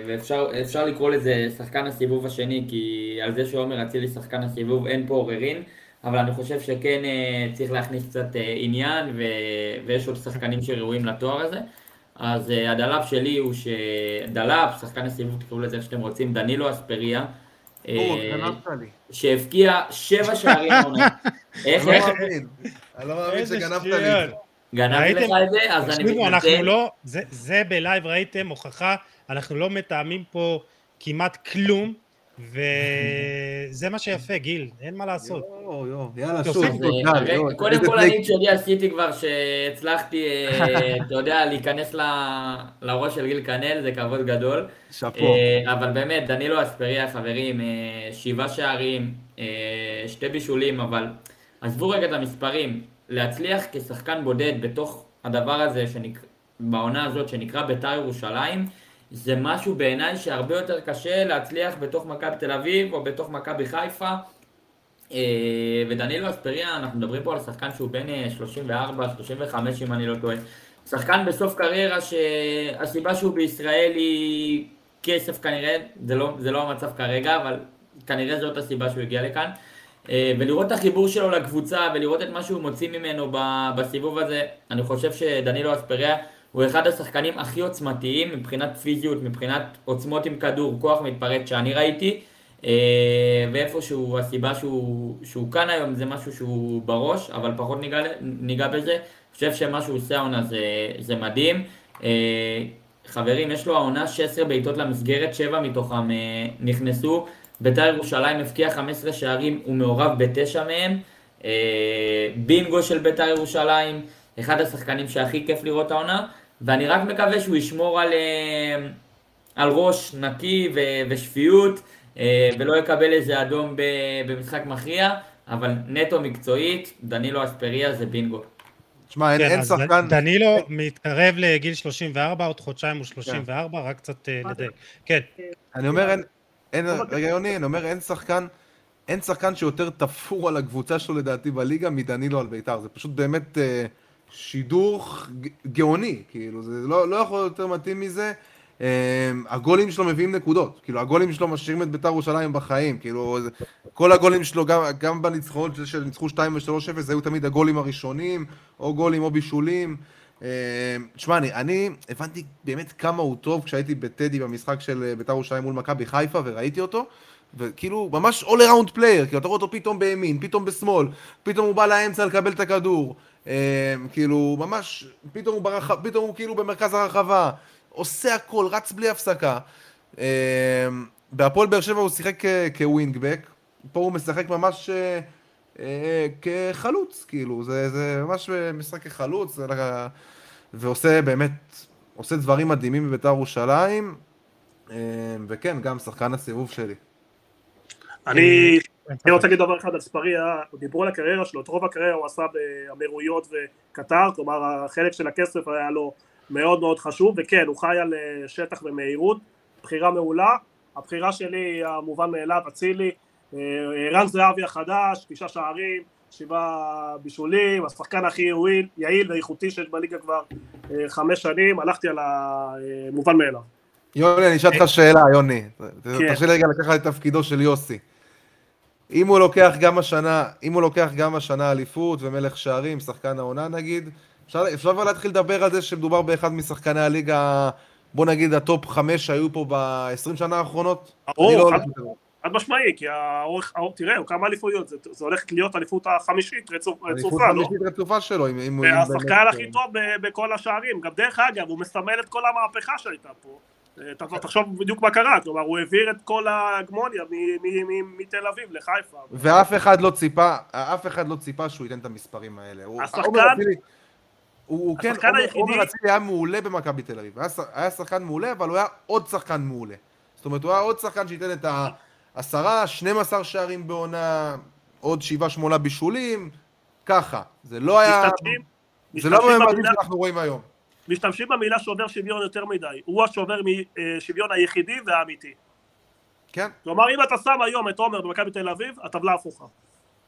ואפשר אפשר לקרוא לזה שחקן הסיבוב השני, כי על זה שעומר אצילי שחקן הסיבוב אין פה עוררין, אבל אני חושב שכן אה, צריך להכניס קצת אה, עניין, ו, ויש עוד שחקנים שראויים לתואר הזה. אז אה, הדלאפ שלי הוא שדלאפ, שחקן הסיבוב, תקראו לזה איך שאתם רוצים, דנילו אספריה. שהבקיע שבע שערים העונה. איך, אני? לא מאמין. אני לא מאמין שגנבת לי. את זה. גנבתי? לך את זה, אז אני מתנצל. לא, זה, זה ב live ראיתם, הוכחה, אנחנו לא מתאמים פה כמעט כלום, וזה מה שיפה, גיל, אין מה לעשות. יואו, יואו, יאללה, שוב, קודם כל. אני את שלי עשיתי כבר שהצלחתי, אה, אתה יודע, להיכנס ל- לראש של גיל כנל, זה כבוד גדול. שאפו. אה, אבל באמת, דנילו אספריה, חברים, אה, שבעה שערים, שתי בישולים, אבל עזבו רגע את המספרים, להצליח כשחקן בודד בתוך הדבר הזה, שנק... בעונה הזאת שנקרא בית"ר ירושלים, זה משהו בעיניי שהרבה יותר קשה להצליח בתוך מכבי תל אביב או בתוך מכבי חיפה. אה, ודנילו אספריה, אנחנו מדברים פה על שחקן שהוא בן אה, 34, 35 אם אני לא טועה. שחקן בסוף קריירה שהסיבה שהוא בישראל היא כסף כנראה, זה לא, זה לא המצב כרגע, אבל כנראה זאת הסיבה שהוא הגיע לכאן. אה, ולראות את החיבור שלו לקבוצה ולראות את מה שהוא מוציא ממנו בסיבוב הזה, אני חושב שדנילו אספריה הוא אחד השחקנים הכי עוצמתיים מבחינת פיזיות, מבחינת עוצמות עם כדור, כוח מתפרץ שאני ראיתי. אה, ואיפשהו הסיבה שהוא, שהוא כאן היום זה משהו שהוא בראש, אבל פחות ניגע, ניגע בזה. אני חושב שמה שהוא עושה העונה זה, זה מדהים. אה, חברים, יש לו העונה 16 בעיטות למסגרת, 7 מתוכם נכנסו. בית"ר ירושלים הבקיע 15 שערים, הוא מעורב בתשע מהם. בינגו של בית"ר ירושלים, אחד השחקנים שהכי כיף לראות העונה, ואני רק מקווה שהוא ישמור על, על ראש נקי ושפיות. אה, ולא יקבל איזה אדום במשחק מכריע, אבל נטו מקצועית, דנילו אספריה זה בינגו. תשמע, אין, כן, אין שחקן... דנילו מתקרב לגיל 34, עוד חודשיים הוא 34, כן. רק קצת אה, לדייק. כן. אני אומר, אין, אין, רגע יוני, אני אומר, אין שחקן, אין שחקן שיותר תפור על הקבוצה שלו לדעתי בליגה מדנילו על בית"ר. זה פשוט באמת אה, שידור גאוני, כאילו, זה לא, לא יכול יותר מתאים מזה. אמ, הגולים שלו מביאים נקודות, כאילו הגולים שלו משאירים את בית"ר ירושלים בחיים, כאילו כל הגולים שלו, גם, גם בניצחונות שניצחו 2 ו-3-0, זה היו תמיד הגולים הראשונים, או גולים או בישולים. תשמע, אמ, אני, אני הבנתי באמת כמה הוא טוב כשהייתי בטדי במשחק של בית"ר ירושלים מול מכבי חיפה וראיתי אותו, וכאילו ממש all around player, כאילו אתה רואה אותו פתאום בימין, פתאום בשמאל, פתאום הוא בא לאמצע לקבל את הכדור, אמ, כאילו ממש, פתאום הוא, ברח, פתאום הוא כאילו במרכז הרחבה. עושה הכל, רץ בלי הפסקה. אמ, בהפועל באר שבע הוא שיחק כווינגבק, פה הוא משחק ממש אה, אה, כחלוץ, כאילו, זה, זה ממש משחק כחלוץ, ועושה באמת, עושה דברים מדהימים בבית"ר ירושלים, אמ, וכן, גם שחקן הסיבוב שלי. אני אני רוצה להגיד דבר אחד על ספריה, דיברו על הקריירה שלו, את רוב הקריירה הוא עשה באמירויות וקטר, כלומר החלק של הכסף היה לו מאוד מאוד חשוב, וכן, הוא חי על אה, שטח ומהירות, בחירה מעולה, הבחירה שלי היא המובן מאליו, אצילי, אה, ערן זהבי החדש, תשעה שערים, שבעה בישולים, השחקן הכי יעיל, יעיל ואיכותי שיש בליגה כבר אה, חמש שנים, הלכתי על המובן מאליו. יוני, אני אשאל אותך שאלה, יוני. כן. תרשה לי רגע לקחת את תפקידו של יוסי. אם הוא לוקח גם השנה, אם הוא לוקח גם השנה אליפות ומלך שערים, שחקן העונה נגיד, אפשר, אפשר כבר להתחיל לדבר על זה שמדובר באחד משחקני הליגה, בוא נגיד ה top חמש שהיו פה ב-20 שנה האחרונות? ברור, לא חד משמעי, כי האורך, תראה, הוא כמה אליפויות, זה, זה הולך להיות אליפות החמישית רצופה, לא? אליפות חמישית רצופה שלו, אם הוא... והשחקן הכי טוב בכל השערים, גם דרך אגב, הוא מסמל את כל המהפכה שהייתה פה. כבר תחשוב בדיוק מה קרה, כלומר הוא העביר את כל ההגמוניה מתל אביב לחיפה. ואף אחד לא ציפה, אף אחד לא ציפה שהוא ייתן את המספרים האלה. השחקן... הוא כן, עומר, אצילי היה מעולה במכבי תל אביב, היה, שחקן מעולה, אבל הוא היה עוד שחקן מעולה. זאת אומרת, הוא היה עוד שחקן שייתן את העשרה, 12 שערים בעונה, עוד שבעה, שמונה בישולים, ככה. זה לא היה... משתמשים, זה לא בממדים שאנחנו רואים היום. משתמשים במילה שובר שוויון יותר מדי. הוא השובר שוויון היחידי והאמיתי. כן. כלומר, אם אתה שם היום את עומר במכבי תל אביב, הטבלה הפוכה.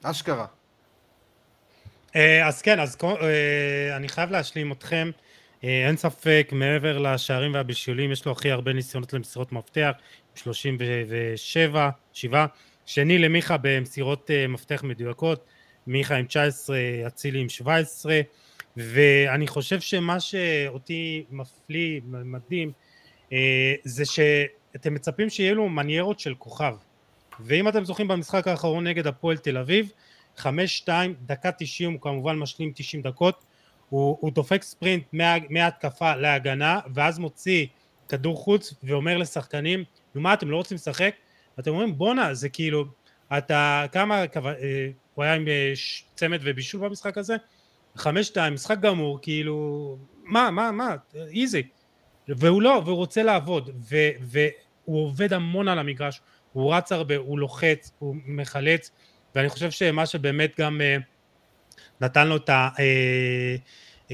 אשכרה. אה, אז כן, אז אה, אני חייב להשלים אתכם. אה, אין ספק, מעבר לשערים והבישולים, יש לו הכי הרבה ניסיונות למסירות מפתח, 37, 7. שני למיכה במסירות מפתח מדויקות, מיכה עם 19, אצילי עם 17, ואני חושב שמה שאותי מפליא, מדהים, זה שאתם מצפים שיהיו לו מניירות של כוכב. ואם אתם זוכרים במשחק האחרון נגד הפועל תל אביב, חמש שתיים, דקה תשעים, הוא כמובן משלים תשעים דקות, הוא, הוא דופק ספרינט מה, מההתקפה להגנה, ואז מוציא כדור חוץ ואומר לשחקנים, נו מה אתם לא רוצים לשחק? ואתם אומרים בואנה זה כאילו, אתה כמה, אה, הוא היה עם אה, צמד ובישול במשחק הזה? חמש שתיים, משחק גמור, כאילו, מה, מה, מה, איזי. והוא לא, והוא רוצה לעבוד, ו, והוא עובד המון על המגרש, הוא רץ הרבה, הוא לוחץ, הוא מחלץ, ואני חושב שמה שבאמת גם אה, נתן לו את ה...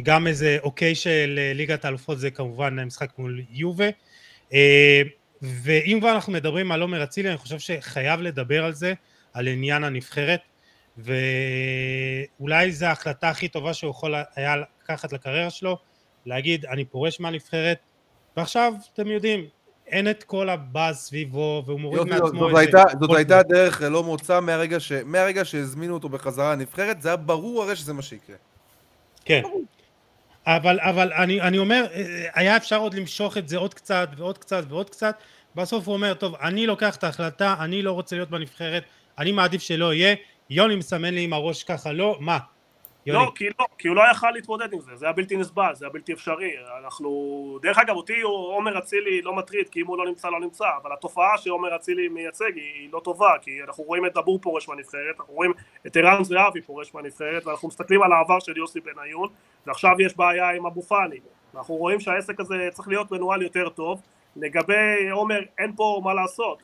גם איזה אוקיי של ליגת האלופות זה כמובן המשחק מול יובה ואם כבר אנחנו מדברים על עומר אצילי אני חושב שחייב לדבר על זה על עניין הנבחרת ואולי זו ההחלטה הכי טובה שהוא יכול היה לקחת לקריירה שלו להגיד אני פורש מהנבחרת ועכשיו אתם יודעים אין את כל הבאז סביבו, והוא מוריד יופי, מעצמו זאת איזה... הייתה- זאת הייתה דרך ללא מוצא מהרגע ש- מהרגע שהזמינו אותו בחזרה לנבחרת, זה היה ברור הרי שזה מה שיקרה. כן. אבל, אבל אני, אני אומר, אה, היה אפשר עוד למשוך את זה עוד קצת ועוד קצת ועוד קצת, בסוף הוא אומר, טוב, אני לוקח את ההחלטה, אני לא רוצה להיות בנבחרת, אני מעדיף שלא יהיה, יוני מסמן לי עם הראש ככה, לא, מה? לא, כי לא, כי הוא לא יכל להתמודד עם זה, זה היה בלתי נסבל, זה היה בלתי אפשרי. אנחנו, דרך אגב, אותי עומר אצילי לא מטריד, כי אם הוא לא נמצא, לא נמצא, אבל התופעה שעומר אצילי מייצג היא, לא טובה, כי אנחנו רואים את דבור פורש מהנבחרת, אנחנו רואים את ערן זהבי פורש מהנבחרת, ואנחנו מסתכלים על העבר של יוסי בניון, ועכשיו יש בעיה עם אבו פאני. ואנחנו רואים שהעסק הזה צריך להיות מנוהל יותר טוב. לגבי עומר, אין פה מה לעשות.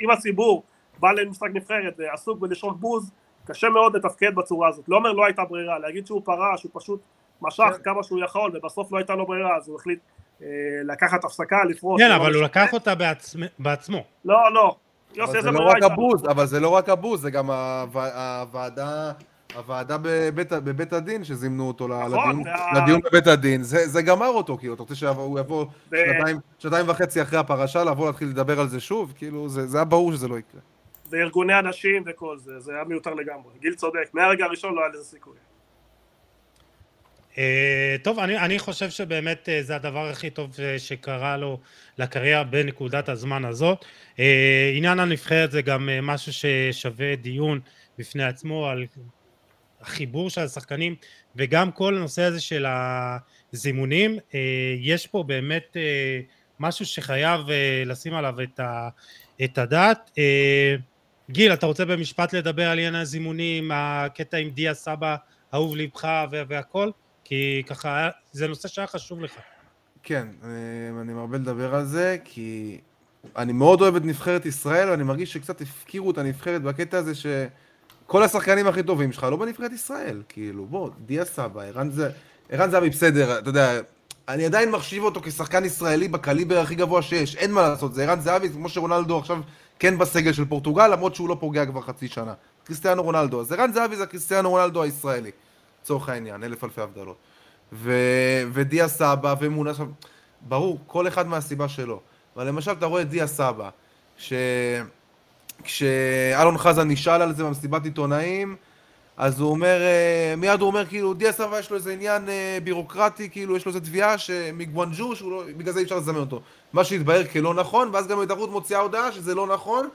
אם הציבור בא למשחק נבחרת ועסוק בלשון בוז, קשה מאוד לתפקד בצורה הזאת. לעומר לא הייתה ברירה, להגיד שהוא פרש, הוא פשוט משך כן. כמה שהוא יכול, ובסוף לא הייתה לו ברירה, אז הוא החליט אה, לקחת הפסקה, לפרוש. כן, ולא אבל הוא. לקח אותה בעצמ- בעצמו. לא, לא. יוסי, זה איזה לא ברירה רק הייתה? הבוז, אבל זה לא רק הבוז, זה גם הוו- הוועדה... הוועדה בבית, בבית הדין שזימנו אותו נכון, לדיון, וה- לדיון בבית הדין, זה, זה גמר אותו, כאילו, אתה רוצה שהוא יבוא ו- שנתיים, שנתיים וחצי אחרי הפרשה, לבוא להתחיל לדבר על זה שוב, כאילו, זה, זה היה ברור שזה לא יקרה. וארגוני הנשים וכל זה, זה היה מיותר לגמרי. גיל צודק, מהרגע הראשון לא היה לזה סיכוי. אה, טוב, אני, אני חושב שבאמת אה, זה הדבר הכי טוב אה, שקרה לו לקריירה בנקודת הזמן הזאת. אה, עניין הנבחרת זה גם אה, משהו ששווה דיון בפני עצמו על החיבור של השחקנים וגם כל הנושא הזה של הזימונים. אה, יש פה באמת אה, משהו שחייב אה, לשים עליו את, ה, את הדעת. אה, גיל, אתה רוצה במשפט לדבר על עניין הזימונים, הקטע עם דיה סבא, אהוב וה- והכל? כי ככה, זה נושא שהיה חשוב לך. כן, אני, אני מרבה לדבר על זה, כי אני מאוד אוהב את נבחרת ישראל, ואני מרגיש שקצת הפקירו את הנבחרת בקטע הזה שכל השחקנים הכי טובים שלך לא בנבחרת ישראל, כאילו, בוא, דיה סבא, ערן זה... ערן זהבי בסדר, אתה יודע, אני עדיין מחשיב אותו כשחקן ישראלי בקליבר הכי גבוה שיש, אין מה לעשות, זה ערן זהבי, זה כמו שרונלדו עכשיו כן בסגל של פורטוגל, למרות שהוא לא פוגע כבר חצי שנה. קריסטיאנו רונלדו, אז ערן זהבי זה הקריסטיאנו רונלדו הישראלי, לצורך העניין, אלף אלפי הבדלות. ו... ודיה סבא ומונה, עכשיו, ברור, כל אחד מהסיבה שלו. אבל למשל, אתה רואה את דיה סבא, ש... כשאלון חזן נשאל על זה במסיבת עיתונאים, אז הוא אומר, אה, מיד הוא אומר, כאילו, דיה סבא יש לו איזה עניין אה, בירוקרטי, כאילו, יש לו איזה תביעה מגוונג'ו, שהוא לא, בגלל זה אי אפשר לזמן אותו. מה שהתבהר כלא נכון, ואז גם ההתאחדות מוציאה הודעה שזה לא נכון,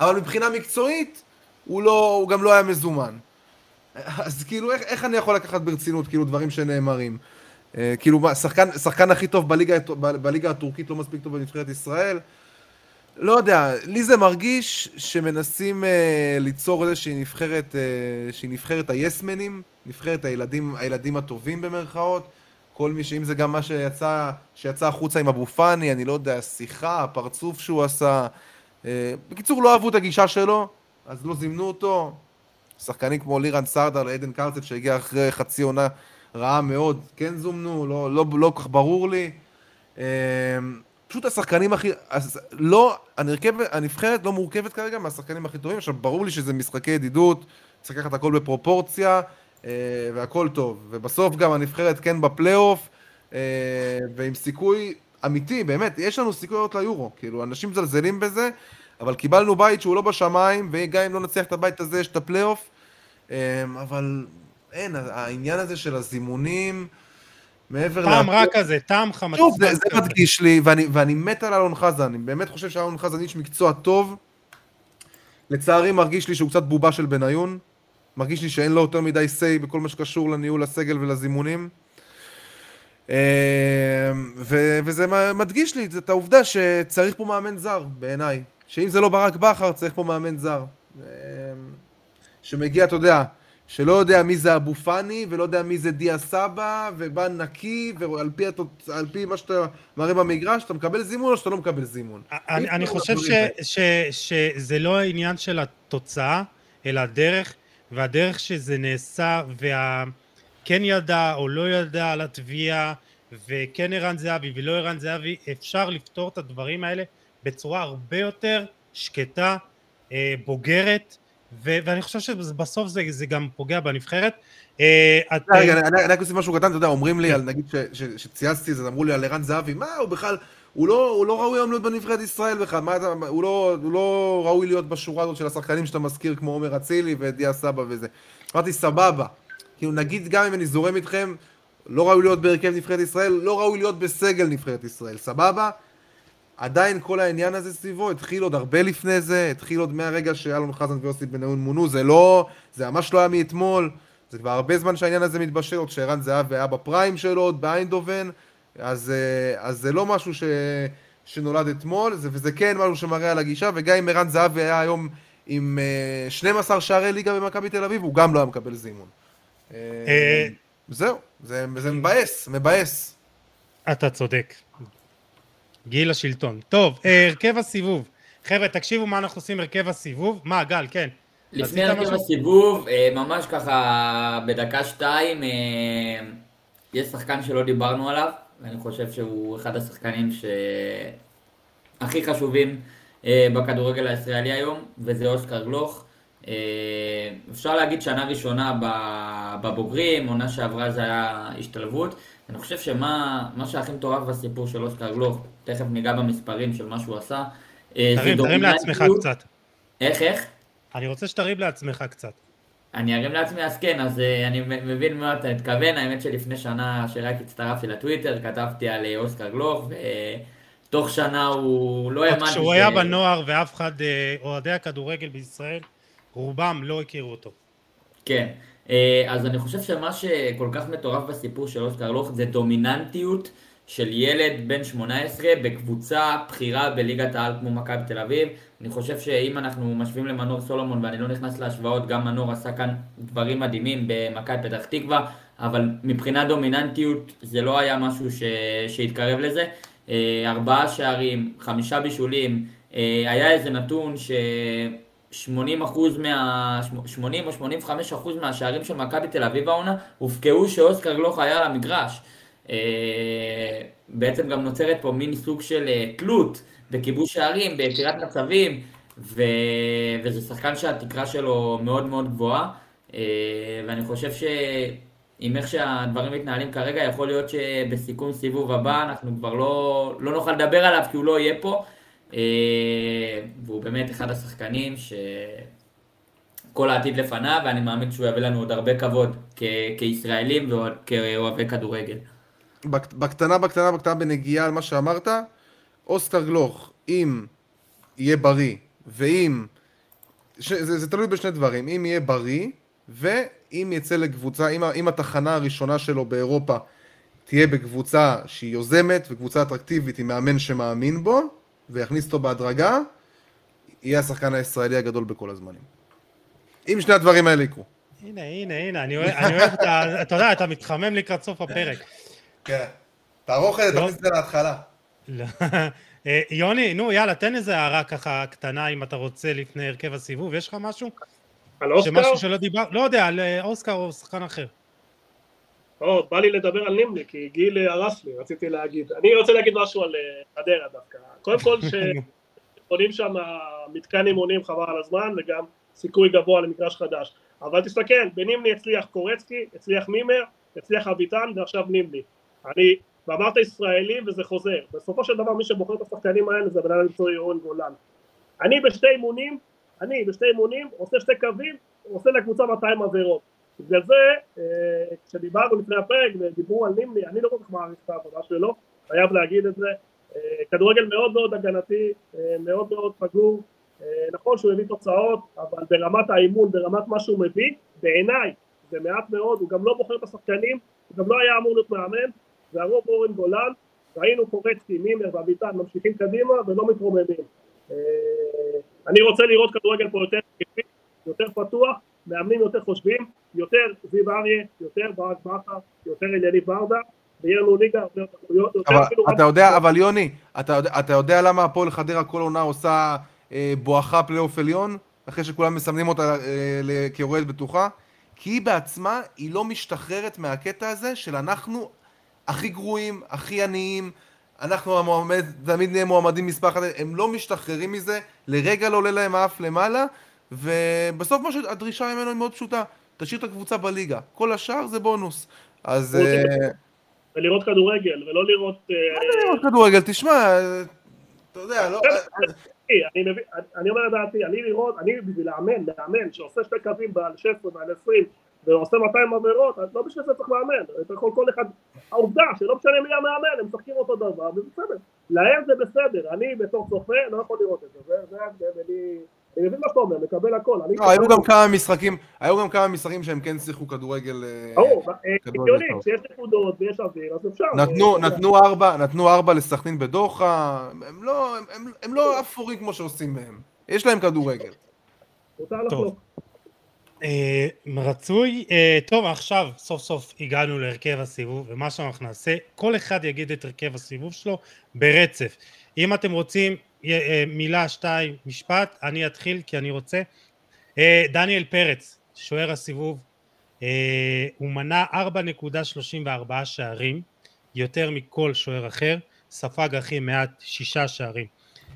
אבל מבחינה מקצועית, הוא, לא, הוא גם לא היה מזומן. אז כאילו, איך, איך אני יכול לקחת ברצינות, כאילו, דברים שנאמרים? אה, כאילו, מה, שחקן, שחקן הכי טוב בליגה, בליגה הטורקית לא מספיק טוב בנבחרת ישראל? לא יודע, לי זה מרגיש שמנסים אה, ליצור איזושהי נבחרת, אה, שהיא נבחרת היסמנים, נבחרת הילדים, הילדים הטובים במרכאות. כל מי שאם זה גם מה שיצא, שיצא החוצה עם אבו פאני, אני לא יודע, השיחה, הפרצוף שהוא עשה. אה, בקיצור, לא אהבו את הגישה שלו, אז לא זימנו אותו. שחקנים כמו לירן סרדר לעדן קרצב שהגיע אחרי חצי עונה רעה מאוד, כן זומנו, לא, לא, לא כל כך ברור לי. אה, פשוט השחקנים הכי... אז לא, הנרכבת, הנבחרת לא מורכבת כרגע מהשחקנים הכי טובים. עכשיו, ברור לי שזה משחקי ידידות, צריך לקחת הכל בפרופורציה, אה, והכל טוב. ובסוף גם הנבחרת כן בפלייאוף, אה, ועם סיכוי אמיתי, באמת, יש לנו סיכוי לעלות ליורו. כאילו, אנשים מזלזלים בזה, אבל קיבלנו בית שהוא לא בשמיים, וגם אם לא נצליח את הבית הזה, יש את הפלייאוף. אה, אבל אין, העניין הזה של הזימונים, מעבר טעם לה- רע כזה, טעם חמצן שוב, זה, זה. מדגיש לי, ואני, ואני מת על אלון חזן, אני באמת חושב שאלון חזן איש מקצוע טוב. לצערי מרגיש לי שהוא קצת בובה של בניון. מרגיש לי שאין לו יותר מדי say בכל מה שקשור לניהול הסגל ולזימונים. אה, ו, וזה מדגיש לי את העובדה שצריך פה מאמן זר, בעיניי. שאם זה לא ברק בכר, צריך פה מאמן זר. אה, שמגיע, אתה יודע, שלא יודע מי זה אבו פאני, ולא יודע מי זה דיה סבא, ובא נקי, ועל פי, התוצ... פי מה שאתה מראה במגרש, אתה מקבל זימון או שאתה לא מקבל זימון. אני, אי אני אפשר חושב ש, האלה. ש, שזה לא העניין של התוצאה, אלא הדרך, והדרך שזה נעשה, והכן ידע או לא ידע על התביעה, וכן ערן זהבי ולא ערן זהבי, אפשר לפתור את הדברים האלה בצורה הרבה יותר שקטה, אה, בוגרת, ו- ואני חושב שבסוף זה, זה גם פוגע בנבחרת. אה, רגע, אני רק אוסיף משהו קטן, אתה יודע, אומרים לי, על נגיד שצייצתי את זה, אמרו לי על ערן זהבי, מה, הוא בכלל, הוא לא, הוא לא ראוי היום להיות בנבחרת ישראל בכלל, מה אתה, הוא לא, הוא לא ראוי להיות בשורה הזאת של השחקנים שאתה מזכיר, כמו עומר אצילי ודיה סבא וזה. אמרתי, סבבה. כאילו, נגיד גם אם אני זורם איתכם, לא ראוי להיות בהרכב נבחרת ישראל, לא ראוי להיות בסגל נבחרת ישראל, סבבה? עדיין כל העניין הזה סביבו התחיל עוד הרבה לפני זה, התחיל עוד מהרגע שאלון חזן ויוסי בניון מונו, זה לא, זה ממש לא היה מאתמול, זה כבר הרבה זמן שהעניין הזה מתבשל, עוד שערן זהב היה בפריים שלו, עוד באיינדובן, אז, אה, אז זה לא משהו ש, שנולד אתמול, זה, וזה כן משהו שמראה על הגישה, וגם אם ערן זהבי היה היום עם 12 אה, שערי ליגה במכבי תל אביב, הוא גם לא היה מקבל זימון. אה, זהו, זה, זה מבאס, מבאס. אתה צודק. גיל השלטון. טוב, הרכב הסיבוב. חבר'ה, תקשיבו מה אנחנו עושים הרכב הסיבוב. מה, גל, כן. לפני הרכב הסיבוב, ממש ככה בדקה שתיים, יש שחקן שלא דיברנו עליו, ואני חושב שהוא אחד השחקנים שהכי חשובים אה, בכדורגל הישראלי היום, וזה אוסקר גלוך. אה, אפשר להגיד שנה ראשונה בבוגרים, עונה שעברה זה היה השתלבות. אני חושב שמה שהכי מטורף בסיפור של אוסקר גלוך, תכף ניגע במספרים של מה שהוא עשה. אה, תרים, תרים לעצמך קצת. איך, איך? אני רוצה שתרים לעצמך קצת. אני ארים לעצמי אז כן, אז uh, אני מבין מה אתה מתכוון, האמת שלפני שנה שרק הצטרפתי לטוויטר, כתבתי על uh, אוסקר גלוך, ותוך שנה הוא לא האמנתי ש... כשהוא היה בנוער ואף אחד, אוהדי הכדורגל בישראל, רובם לא הכירו אותו. כן, אז אני חושב שמה שכל כך מטורף בסיפור של אוסקר גלוך זה דומיננטיות של ילד בן 18 בקבוצה בכירה בליגת העל כמו מכבי תל אביב. אני חושב שאם אנחנו משווים למנור סולומון, ואני לא נכנס להשוואות, גם מנור עשה כאן דברים מדהימים במכבי פתח תקווה, אבל מבחינת דומיננטיות זה לא היה משהו ש... שהתקרב לזה. אה, ארבעה שערים, חמישה בישולים, אה, היה איזה נתון ש... 80 אחוז מה... 80 או 85 אחוז מהשערים של מכבי תל אביב העונה הופקעו שאוסקר גלוך היה על המגרש. אה, בעצם גם נוצרת פה מין סוג של תלות בכיבוש שערים, ביצירת מצבים, ו... וזה שחקן שהתקרה שלו מאוד מאוד גבוהה, אה, ואני חושב שעם איך שהדברים מתנהלים כרגע, יכול להיות שבסיכום סיבוב הבא אנחנו כבר לא, לא נוכל לדבר עליו כי הוא לא יהיה פה, אה, והוא באמת אחד השחקנים שכל העתיד לפניו, ואני מאמין שהוא יביא לנו עוד הרבה כבוד. כישראלים וכאוהבי כדורגל. בקטנה, בקטנה, בקטנה, בנגיעה על מה שאמרת, אוסקר גלוך, אם יהיה בריא, ואם... ש, זה, זה תלוי בשני דברים, אם יהיה בריא, ואם יצא לקבוצה, אם, אם התחנה הראשונה שלו באירופה תהיה בקבוצה שהיא יוזמת, וקבוצה אטרקטיבית עם מאמן שמאמין בו, ויכניס אותו בהדרגה, יהיה השחקן הישראלי הגדול בכל הזמנים. אם שני הדברים האלה יקרו. הנה, הנה, הנה, אני אוהב, אני אוהב את ה... אתה יודע, אתה מתחמם לקראת סוף הפרק. כן. תערוך את זה, תכניס את זה להתחלה. לא. אה, יוני, נו יאללה, תן איזה הערה ככה קטנה אם אתה רוצה לפני הרכב הסיבוב, יש לך משהו? על אוסקר? שמשהו שלא דיבר, לא יודע, על אה, אוסקר או שחקן אחר. או, בא לי לדבר על נימני, כי גיל הרס לי, רציתי להגיד. אני רוצה להגיד משהו על אה, חדרה דווקא. קודם כל, שבונים שם מתקן אימונים חבל על הזמן, וגם סיכוי גבוה למגרש חדש. אבל תסתכל, בנימני הצליח קורצקי, הצליח מימר, הצליח אביטן, ועכשיו נימני. אני ואמרת ישראלים וזה חוזר. בסופו של דבר מי שבוחר את השחקנים האלה זה הבן למצוא ירון גולן. אני בשתי אימונים, אני בשתי אימונים עושה שתי קווים, עושה לקבוצה 200 עבירות. בגלל זה, אה, כשדיברנו לפני הפרק ודיברו על נימני, אני לא כל כך מעריך את העבודה שלו, חייב להגיד את זה. אה, כדורגל מאוד מאוד הגנתי, אה, מאוד מאוד פגור. נכון שהוא הביא תוצאות, אבל ברמת האימון, ברמת מה שהוא מביא, בעיניי זה מעט מאוד, הוא גם לא בוחר את השחקנים, הוא גם לא היה אמור להיות מאמן, והרוב אורן גולן, ראינו קורצקי, מימר ואביטן ממשיכים קדימה ולא מתרוממים. אני רוצה לראות כדורגל פה יותר יותר פתוח, מאמנים יותר חושבים, יותר זיו אריה, יותר ברק בכר, יותר אליניב ברדה, ויהיה לנו ליגה הרבה יותר... אבל אתה יודע, אבל יוני, אתה יודע למה הפועל חדרה כל עונה עושה אה, בואכה פלייאוף עליון, אחרי שכולם מסמנים אותה אה, כיורדת בטוחה? כי היא בעצמה, היא לא משתחררת מהקטע הזה של אנחנו הכי גרועים, הכי עניים, אנחנו המועמד, תמיד נהיה מועמדים מספר אחת, הם לא משתחררים מזה, לרגע לא עולה להם האף למעלה, ובסוף מה שהדרישה ממנו היא מאוד פשוטה, תשאיר את הקבוצה בליגה, כל השאר זה בונוס. אז... ולראות כדורגל, ולא לראות... אה, מה זה לראות כדורגל? תשמע, אתה יודע, לא... אני אומר את דעתי, אני לראות, אני בשביל לאמן, לאמן שעושה שתי קווים בעל 16 ועל 20 ועושה 200 עבירות, לא בשביל זה צריך לאמן, אתה יכול כל אחד, העובדה שלא משנה מי המאמן, הם משחקים אותו דבר, וזה בסדר, להם זה בסדר, אני בתור צופה לא יכול לראות את זה, זה ההבדל, אני... אני מבין מה שאתה אומר, מקבל הכל. לא, היו גם כמה משחקים, היו גם כמה משחקים שהם כן שיחקו כדורגל... אה, ברור, הגיוני, כשיש נקודות ויש אוויר, אז אפשר. נתנו ארבע, נתנו ארבע לסכנין בדוחה, הם לא, הם לא אפורים כמו שעושים מהם. יש להם כדורגל. אה, רצוי, אה, טוב עכשיו סוף סוף הגענו להרכב הסיבוב ומה שאנחנו נעשה כל אחד יגיד את הרכב הסיבוב שלו ברצף אם אתם רוצים אה, מילה, שתיים, משפט, אני אתחיל כי אני רוצה. אה, דניאל פרץ, שוער הסיבוב, אה, הוא מנה 4.34 שערים, יותר מכל שוער אחר, ספג הכי מעט שישה שערים.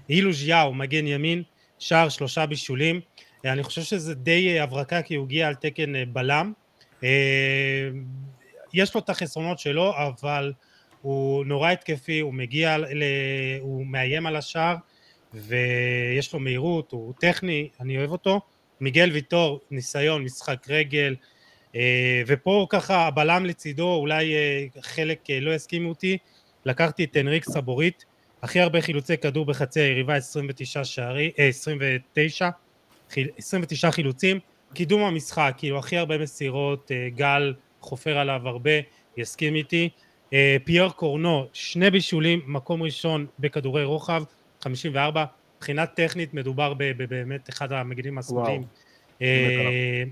אילו ז'יאו, מגן ימין, שער שלושה בישולים, אני חושב שזה די הברקה כי הוא הגיע על תקן בלם. יש לו את החסרונות שלו, אבל הוא נורא התקפי, הוא מגיע, הוא מאיים על השער, ויש לו מהירות, הוא טכני, אני אוהב אותו. מיגל ויטור, ניסיון, משחק רגל, אה, ופה ככה הבלם לצידו, אולי אה, חלק אה, לא יסכימו אותי, לקחתי את אנריק סבורית, הכי הרבה חילוצי כדור בחצי היריבה, 29 שערי, 29, 29 חילוצים, קידום המשחק, כאילו הכי הרבה מסירות, גל חופר עליו הרבה, יסכים איתי, פייר קורנו, שני בישולים, מקום ראשון בכדורי רוחב, 54, מבחינה טכנית מדובר באמת אחד המגינים השמאליים אה,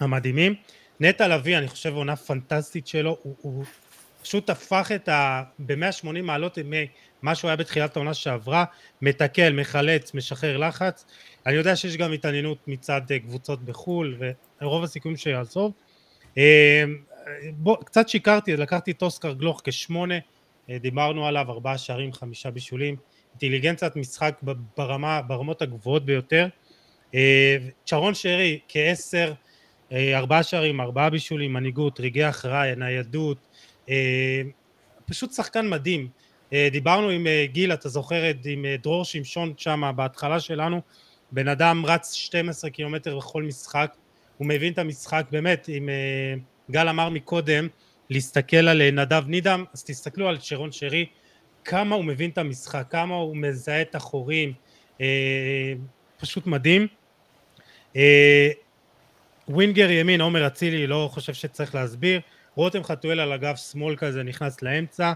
המדהימים. נטע לביא, אני חושב עונה פנטסטית שלו, הוא, הוא פשוט הפך את ה... ב-180 מעלות ממה שהוא היה בתחילת העונה שעברה, מתקל, מחלץ, משחרר לחץ. אני יודע שיש גם התעניינות מצד אה, קבוצות בחו"ל, ורוב הסיכויים שיעזוב. אה, בוא, קצת שיקרתי, לקחתי את אוסקר גלוך כשמונה, דיברנו עליו, ארבעה שערים, חמישה בישולים. אינטליגנציית משחק ברמה, ברמות הגבוהות ביותר. אה, צ'רון שרי כעשר, אה, ארבעה שערים, ארבעה בישולים, מנהיגות, רגעי הכרעה, ניידות, אה, פשוט שחקן מדהים. דיברנו עם גיל, אתה זוכר, עם דרור שמשון שם בהתחלה שלנו, בן אדם רץ 12 קילומטר בכל משחק, הוא מבין את המשחק, באמת, אם גל אמר מקודם, להסתכל על נדב נידם, אז תסתכלו על שרון שרי, כמה הוא מבין את המשחק, כמה הוא מזהה את החורים, אה, פשוט מדהים. אה, ווינגר ימין, עומר אצילי, לא חושב שצריך להסביר. רותם חתואל על אגף שמאל כזה נכנס לאמצע.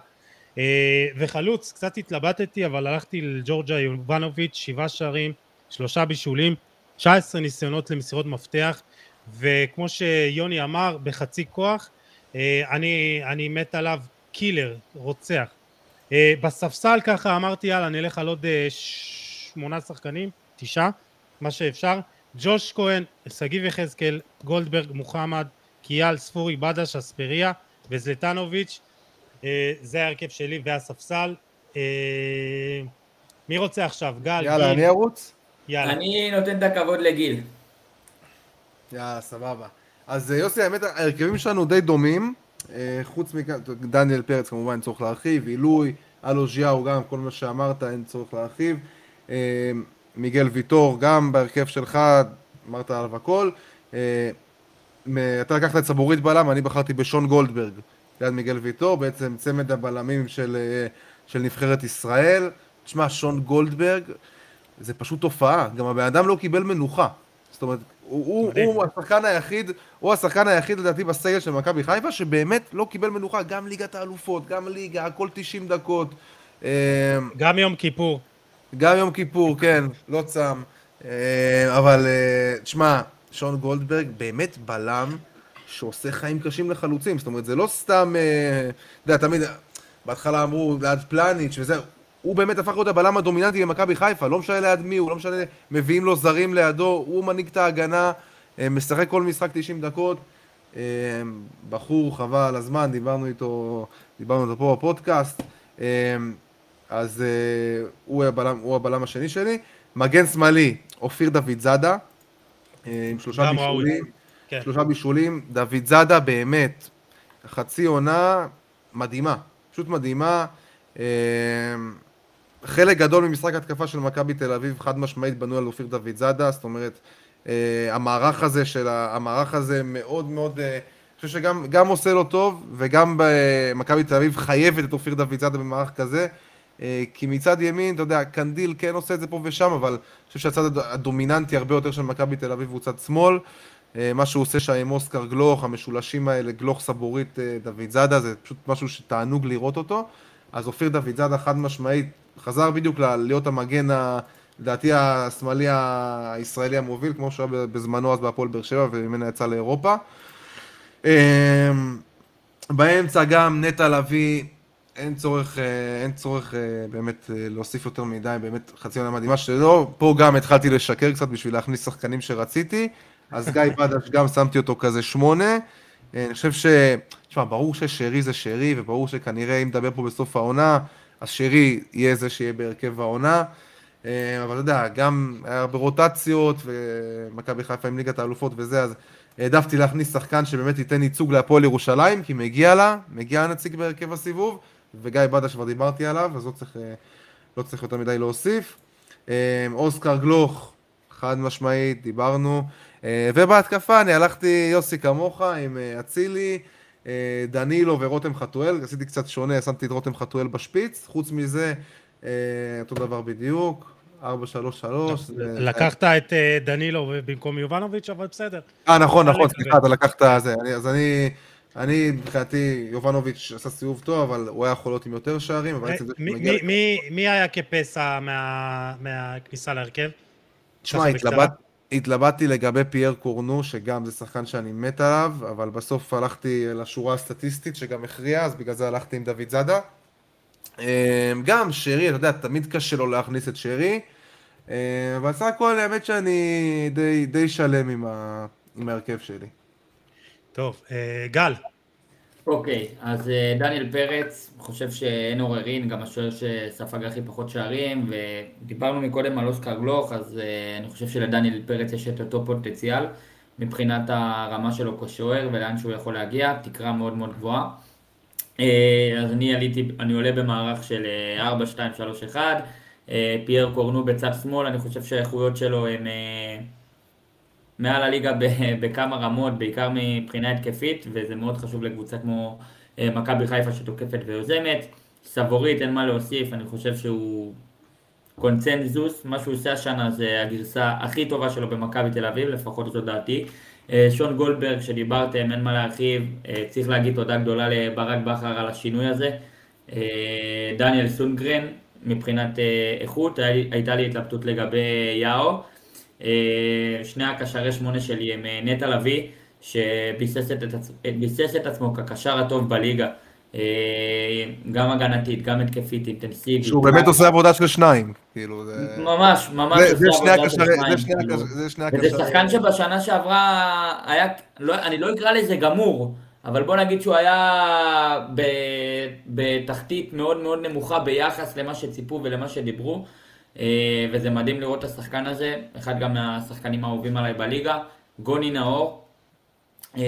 אה, וחלוץ, קצת התלבטתי, אבל הלכתי לג'ורג'ה יובנוביץ', שבעה שערים, שלושה בישולים, 19 ניסיונות למסירות מפתח, וכמו שיוני אמר, בחצי כוח, אה, אני, אני מת עליו, קילר, רוצח. אה, בספסל ככה אמרתי יאללה נלך על עוד אה, שמונה שחקנים, תשעה, מה שאפשר. ג'וש כהן, שגיב יחזקאל, גולדברג, מוחמד, קיאל, ספורי, בדש, אספריה וזלטנוביץ'. אה, זה ההרכב שלי והספסל. מי רוצה עכשיו? גל, יאללה, גיל. אני ארוץ? יאללה. אני נותן את הכבוד לגיל. יאללה, סבבה. אז יוסי, האמת, ההרכבים שלנו די דומים. אה, חוץ מכאן, דניאל פרץ כמובן אין צורך להרחיב, עילוי, אלו ז'יאו גם, כל מה שאמרת אין צורך להרחיב, אה, מיגל ויטור גם בהרכב שלך, אמרת עליו הכל, אה, אתה לקחת את סבורית בלם, אני בחרתי בשון גולדברג. ליד מיגל ויטור, בעצם צמד הבלמים של, של נבחרת ישראל, תשמע, שון גולדברג זה פשוט תופעה, גם הבן אדם לא קיבל מנוחה, זאת אומרת, הוא, הוא, הוא השחקן היחיד, הוא השחקן היחיד לדעתי בסגל של מכבי חיפה שבאמת לא קיבל מנוחה, גם ליגת האלופות, גם ליגה, הכל 90 דקות. אה, גם יום כיפור. גם יום כיפור, כן, לא צם. אה, אבל אה, תשמע, שון גולדברג באמת בלם שעושה חיים קשים לחלוצים, זאת אומרת זה לא סתם, אתה יודע, תמיד, בהתחלה אמרו ליד פלניץ' וזה, הוא באמת הפך להיות הבלם הדומיננטי במכבי חיפה, לא משנה ליד מי הוא, לא משנה, מביאים לו זרים לידו, הוא מנהיג את ההגנה, אה, משחק כל משחק 90 דקות, אה, בחור חבל על הזמן, דיברנו איתו, דיברנו איתו פה בפודקאסט, אה, אז הוא הבלם, הוא הבלם השני שלי, מגן שמאלי, אופיר דוד זאדה, עם שלושה בישולים, כן. שלושה בישולים, דוד זאדה באמת, חצי עונה, מדהימה, פשוט מדהימה. אה, חלק גדול ממשחק התקפה של מכבי תל אביב חד משמעית בנוי על אופיר דוד זאדה, זאת אומרת, אה, המערך הזה של. המערך הזה מאוד מאוד, אה, אני חושב שגם עושה לו טוב, וגם מכבי תל אביב חייבת את אופיר דוד זאדה במערך כזה, כי מצד ימין, אתה יודע, קנדיל כן עושה את זה פה ושם, אבל אני חושב שהצד הדומיננטי הרבה יותר של מכבי תל אביב הוא צד שמאל. מה שהוא עושה שם עם אוסקר גלוך, המשולשים האלה, גלוך סבורית, דוד זאדה, זה פשוט משהו שתענוג לראות אותו. אז אופיר דוד זאדה חד משמעית חזר בדיוק להיות המגן, לדעתי השמאלי הישראלי המוביל, כמו שהוא היה בזמנו אז בהפועל באר שבע וממנה יצא לאירופה. אמ, באמצע גם נטע לביא, אין צורך, אה, אין צורך אה, באמת אה, להוסיף יותר מדי, באמת חצי עונה מדהימה שלו. פה גם התחלתי לשקר קצת בשביל להכניס שחקנים שרציתי, אז גיא בדש גם שמתי אותו כזה שמונה. אני חושב ש... תשמע, ברור ששרי זה שרי, וברור שכנראה אם נדבר פה בסוף העונה, אז יהיה זה שיהיה בהרכב העונה. אה, אבל אתה יודע, גם היה הרבה רוטציות, ומכבי חיפה עם ליגת האלופות וזה, אז העדפתי להכניס שחקן שבאמת ייתן ייצוג להפועל ירושלים, כי מגיע לה, מגיע הנציג בהרכב הסיבוב, וגיא בדש כבר דיברתי עליו, אז לא צריך, אה, לא צריך יותר מדי להוסיף. אה, אוסקר גלוך, חד משמעית, דיברנו. ובהתקפה אני הלכתי יוסי כמוך עם אצילי. אה, דנילו ורותם חתואל, עשיתי קצת שונה, שמתי את רותם חתואל בשפיץ, חוץ מזה, אה, אותו דבר בדיוק, 4-3-3. לקחת את אה, דנילו במקום יובנוביץ', אבל בסדר. אה, נכון, נכון, סליחה, אתה לקחת זה. אז אני, אני, מבחינתי, יובנוביץ' עשה סיבוב טוב, אבל הוא היה יכול להיות עם יותר שערים, אבל עצם זה מגיע... מי היה כפסע מהכניסה להרכב? תשמע, התלבט... התלבטתי לגבי פייר קורנו, שגם זה שחקן שאני מת עליו, אבל בסוף הלכתי לשורה הסטטיסטית שגם הכריעה, אז בגלל זה הלכתי עם דוד זאדה. אמ, גם שרי, אתה יודע, תמיד קשה לו להכניס את שרי, אמ, אבל סך הכל האמת שאני די, די שלם עם, ה... עם ההרכב שלי. טוב, אה, גל. אוקיי, אז אה, דניאל פרץ, חושב שאין עוררין, גם השוער שספג הכי פחות שערים, ודיברנו מקודם על אוסקר גלוך, אז אה, אני חושב שלדניאל פרץ יש את אותו פוטנציאל מבחינת הרמה שלו כשוער ולאן שהוא יכול להגיע, תקרה מאוד מאוד גבוהה. אה, אז אני עליתי, אני עולה במערך של 4, 2, 3, 1, פייר קורנו בצד שמאל, אני חושב שהאיכויות שלו הן... מעל הליגה בכמה רמות, בעיקר מבחינה התקפית, וזה מאוד חשוב לקבוצה כמו אה, מכבי חיפה שתוקפת ויוזמת. סבורית, אין מה להוסיף, אני חושב שהוא קונצנזוס, מה שהוא עושה השנה זה הגרסה הכי טובה שלו במכבי תל אביב, לפחות זו דעתי. אה, שון גולדברג שדיברתם, אין מה להרחיב, אה, צריך להגיד תודה גדולה לברק בכר על השינוי הזה. דניאל סונגרן, מבחינת איכות, הייתה לי התלבטות לגבי יאו. אה, שני הקשרי שמונה שלי הם אה, נטע לביא, שביסס את, ביסס את עצמו כקשר הטוב בליגה. אה, גם הגנתית, גם התקפית, אינטנסיבית. שהוא באמת עושה עבודה של שניים, כאילו זה... ממש, ממש עושה עבודה של שניים. זה שני הקשרים. וזה שחקן שבשנה שעברה היה, לא, אני לא אקרא לזה גמור, אבל בוא נגיד שהוא היה בתחתית מאוד מאוד נמוכה ביחס למה שציפו ולמה שדיברו. אה, וזה מדהים לראות את השחקן הזה, אחד גם מהשחקנים האהובים עליי בליגה, גוני נאור. אה,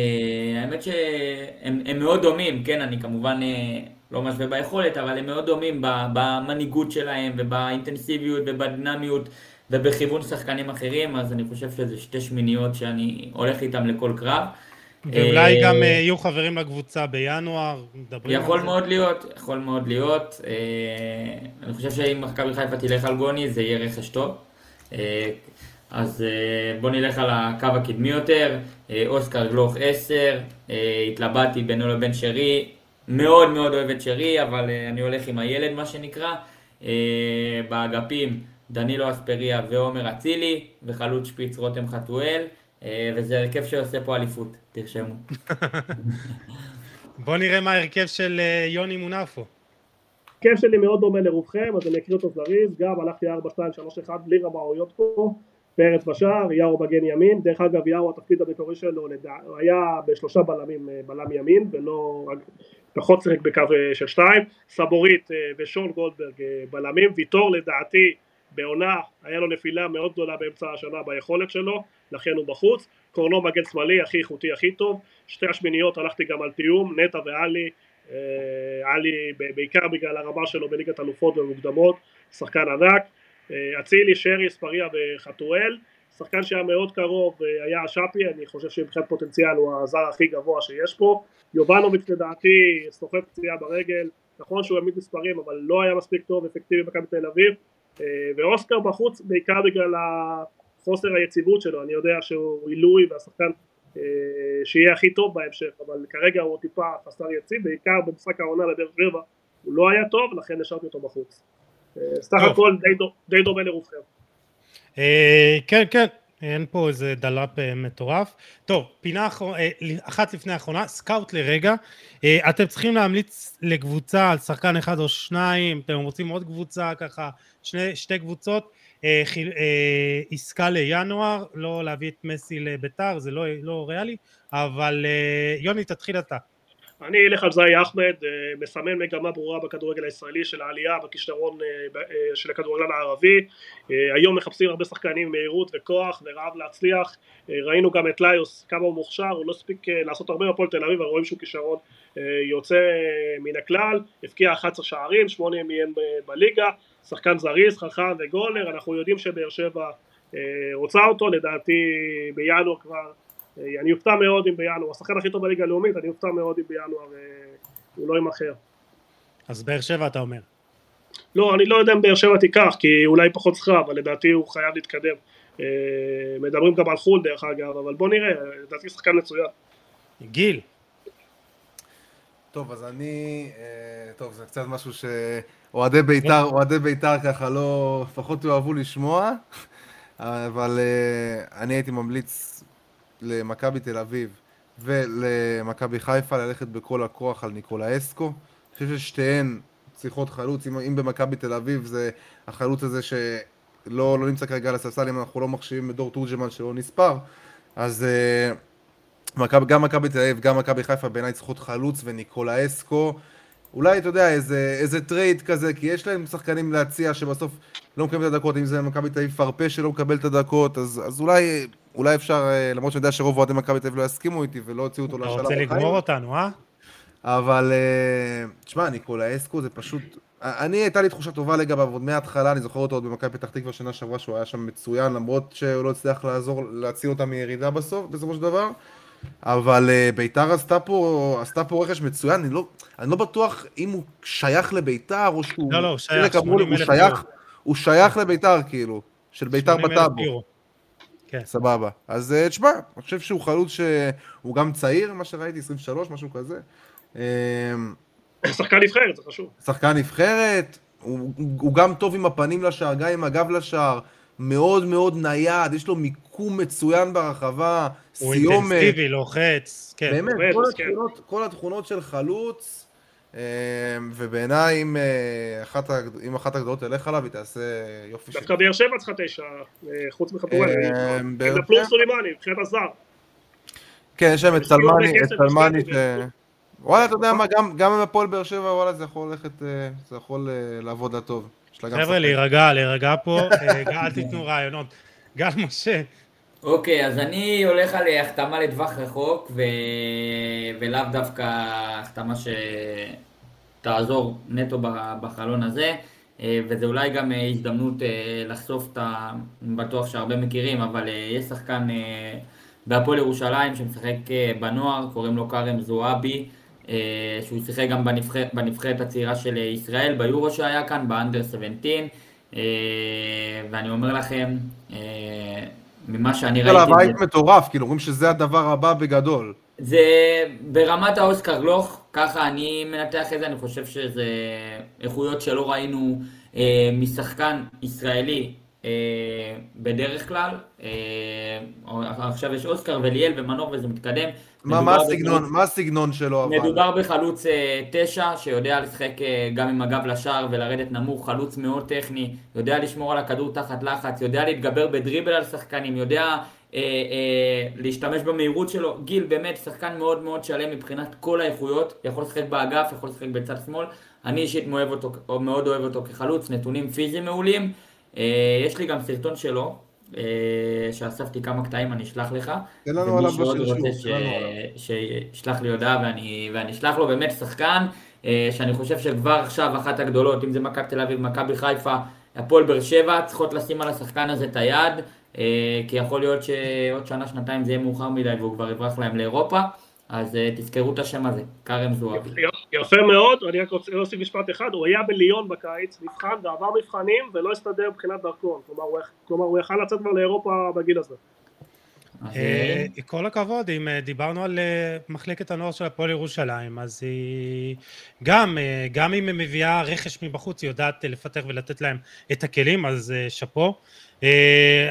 האמת שהם מאוד דומים, כן, אני כמובן אה, לא משווה ביכולת, אבל הם מאוד דומים במנהיגות שלהם ובאינטנסיביות ובדינמיות ובכיוון שחקנים אחרים, אז אני חושב שזה שתי שמיניות שאני הולך איתם לכל קרב. ואולי אה, גם אה, יהיו חברים לקבוצה בינואר, יכול מאוד להיות, יכול מאוד להיות. אה, אני חושב שאם מכבי חיפה תלך על גוני זה יהיה רכש טוב. אז בוא נלך על הקו הקדמי יותר, אוסקר גלוך 10, התלבטתי בינו לבין שרי, מאוד מאוד אוהב את שרי, אבל אני הולך עם הילד מה שנקרא. באגפים דנילו אספריה ועומר אצילי, וחלוץ שפיץ רותם חתואל. וזה הרכב שעושה פה אליפות, תרשמו. בוא נראה מה ההרכב של אה, יוני מונפו. הרכב שלי מאוד דומה לרובכם, אז אני אקריא אותו זריז, גם הלכתי 4, 2, 3, 1, בלי רמאויות פה, פרץ בשער, יאו מגן ימין, דרך אגב יאו התפקיד המקורי שלו, הוא היה בשלושה בלמים, אה, בלם ימין, ולא, פחות שיחק בקו של שתיים, סבורית ושון גולדברג בלמים, ויטור לדעתי בעונה היה לו נפילה מאוד גדולה באמצע השנה ביכולת שלו, לכן הוא בחוץ. קורנו מגן שמאלי, הכי איכותי, הכי טוב. שתי השמיניות הלכתי גם על תיאום, נטע ואלי, היה לי בעיקר בגלל הרמה שלו בליגת אלופות ומוקדמות, שחקן ענק, אצילי, שרי, ספריה וחתואל, שחקן שהיה מאוד קרוב היה שפי, אני חושב שמבחינת פוטנציאל הוא הזר הכי גבוה שיש פה, יובנוביץ' לדעתי סוחב פציעה ברגל, נכון שהוא העמיד מספרים אבל לא היה מספיק טוב אפקטיבי במכבי תל אביב ואוסקר בחוץ בעיקר בגלל חוסר היציבות שלו, אני יודע שהוא עילוי והשחקן אה, שיהיה הכי טוב בהמשך, אבל כרגע הוא טיפה חסר יציב, בעיקר במשחק העונה לבאר שבע הוא לא היה טוב, לכן השארתי אותו בחוץ. אה, סך הכל די דומה לרובכם. אה, כן, כן, אין פה איזה דלאפ מטורף. טוב, פינה אחת לפני האחרונה, סקאוט לרגע. אתם צריכים להמליץ לקבוצה על שחקן אחד או שניים, אתם רוצים עוד קבוצה ככה, שני, שתי קבוצות. אה, אה, עסקה לינואר, לא להביא את מסי לביתר, זה לא, לא ריאלי, אבל אה, יוני תתחיל אתה. אני אלך על זאי אחמד, מסמן מגמה ברורה בכדורגל הישראלי של העלייה בכישרון של הכדורגלן הערבי. היום מחפשים הרבה שחקנים עם מהירות וכוח ורעב להצליח. ראינו גם את ליוס, כמה הוא מוכשר, הוא לא הספיק לעשות הרבה בפועל תל אביב, אבל רואים שהוא כישרון יוצא מן הכלל. הבקיע 11 שערים, 8 מהם בליגה. שחקן זריז, חכם וגולר, אנחנו יודעים שבאר שבע אה, רוצה אותו, לדעתי בינואר כבר, אה, אני אופתע מאוד אם בינואר, השחקן הכי טוב בליגה הלאומית, אני אופתע מאוד אם בינואר אה, הוא לא יימכר. אז באר שבע אתה אומר. לא, אני לא יודע אם באר שבע תיקח, כי אולי פחות שכר, אבל לדעתי הוא חייב להתקדם. מדברים גם על חו"ל דרך אגב, אבל בוא נראה, לדעתי שחקן מצוין. גיל. טוב, אז אני, טוב, זה קצת משהו ש... אוהדי בית"ר, אוהדי בית"ר ככה לא, לפחות יאהבו לשמוע, אבל אני הייתי ממליץ למכבי תל אביב ולמכבי חיפה ללכת בכל הכוח על ניקולאסקו. אני חושב ששתיהן צריכות חלוץ, אם, אם במכבי תל אביב זה החלוץ הזה שלא לא נמצא כרגע על הספסל, אם אנחנו לא מחשיבים את דור תורג'מן שלא נספר, אז אה, גם מכבי תל אביב, גם מכבי חיפה בעיניי צריכות חלוץ וניקולאסקו. אולי, אתה יודע, איזה, איזה trade כזה, כי יש להם שחקנים להציע שבסוף לא מקבלים את הדקות, אם זה מכבי תל אביב פרפה שלא מקבל את הדקות, אז, אז אולי, אולי אפשר, אה, למרות שאני יודע שרוב אוהדי מכבי תל אביב לא יסכימו איתי ולא הוציאו אותו לשלב. אתה רוצה לגמור אותנו, אה? אבל, אה, תשמע, ניקולה אסקו זה פשוט... אני, הייתה לי תחושה טובה לגביו עוד מההתחלה, אני זוכר אותו עוד במכבי פתח תקווה שנה שעברה שהוא היה שם מצוין, למרות שהוא לא הצליח לעזור, להציל אותה מירידה בסוף, בסופו של דבר. אבל ביתר עשתה פה, עשתה פה רכש מצוין, אני לא, אני לא בטוח אם הוא שייך לביתר או שהוא... לא, לא, הוא שייך, 80 אלף יורו. הוא שייך לביתר, כאילו, של ביתר בטאבו. כן. סבבה. אז uh, תשמע, אני חושב שהוא חלוץ שהוא גם צעיר, מה שראיתי, 23, משהו כזה. אמ, שחקן נבחרת, זה חשוב. שחקן נבחרת, הוא, הוא גם טוב עם הפנים לשער, גם עם הגב לשער. מאוד מאוד נייד, יש לו מיקום מצוין ברחבה, הוא סיומת. הוא אינטנסיבי, לוחץ, כן. באמת, כל, כן. התכונות, כל התכונות של חלוץ, אה, ובעיניי אם, אה, אחת, אם אחת הגדולות תלך עליו, היא תעשה יופי. דווקא באר שבע צריכה תשע, אה, חוץ מחתואל. זה פלוס סולימני, מבחינת הזר. כן, יש שם את סלמני, את סלמני. וואלה, אתה יודע מה, גם עם הפועל באר שבע, וואלה, זה יכול ללכת, זה יכול לעבוד לטוב. חבר'ה, להירגע, להירגע פה, אה, אל תיתנו רעיונות. גל משה. אוקיי, אז אני הולך על החתמה לטווח רחוק, ו... ולאו דווקא החתמה שתעזור נטו בחלון הזה, אה, וזה אולי גם אה, הזדמנות לחשוף את ה... בטוח שהרבה מכירים, אבל יש שחקן בהפועל ירושלים שמשחק בנוער, קוראים לו כרם זועבי. אה, שהוא שיחק גם בנבחרת, בנבחרת הצעירה של ישראל, ביורו שהיה כאן, באנדר 17, אה, ואני אומר לכם, אה, ממה שאני ראיתי... זה הבית מטורף, כאילו, אומרים שזה הדבר הבא בגדול. זה ברמת האוסקר גלוך, ככה אני מנתח את זה, אני חושב שזה איכויות שלא ראינו משחקן ישראלי אה, בדרך כלל, אה, עכשיו יש אוסקר וליאל ומנור וזה מתקדם. מה, מה, הסגנון, בחלוץ, מה הסגנון שלו אבל? מדובר בחלוץ אה, תשע שיודע לשחק גם עם הגב לשער ולרדת נמוך, חלוץ מאוד טכני, יודע לשמור על הכדור תחת לחץ, יודע להתגבר בדריבל על שחקנים, יודע אה, אה, להשתמש במהירות שלו. גיל באמת שחקן מאוד מאוד שלם מבחינת כל האיכויות, יכול לשחק באגף, יכול לשחק בצד שמאל. אני אישית מאוד אוהב אותו, מאוד אוהב אותו כחלוץ, נתונים פיזיים מעולים. אה, יש לי גם סרטון שלו, שאספתי כמה קטעים, אני אשלח לך. תן לנו עליו בשרשור, שישלח לי הודעה ואני, ואני אשלח לו. באמת שחקן, אה, שאני חושב שכבר עכשיו אחת הגדולות, אם זה מכבי תל אביב, מכבי חיפה, הפועל באר שבע, צריכות לשים על השחקן הזה את היד, אה, כי יכול להיות שעוד שנה, שנתיים זה יהיה מאוחר מדי והוא כבר יברח להם לאירופה, אז אה, תזכרו את השם הזה, כרם זועבי. יפה מאוד, אני רק רוצה להוסיף משפט אחד, הוא היה בליון בקיץ, נבחן ועבר מבחנים ולא הסתדר מבחינת דרכון, כלומר הוא- יכל לצאת כבר לאירופה בגיל הזה. אה, אה, כל הכבוד, אם דיברנו על מחלקת הנוער של הפועל ירושלים, אז היא גם, גם אם היא מביאה רכש מבחוץ, היא יודעת לפתח ולתת להם את הכלים, אז שאפו.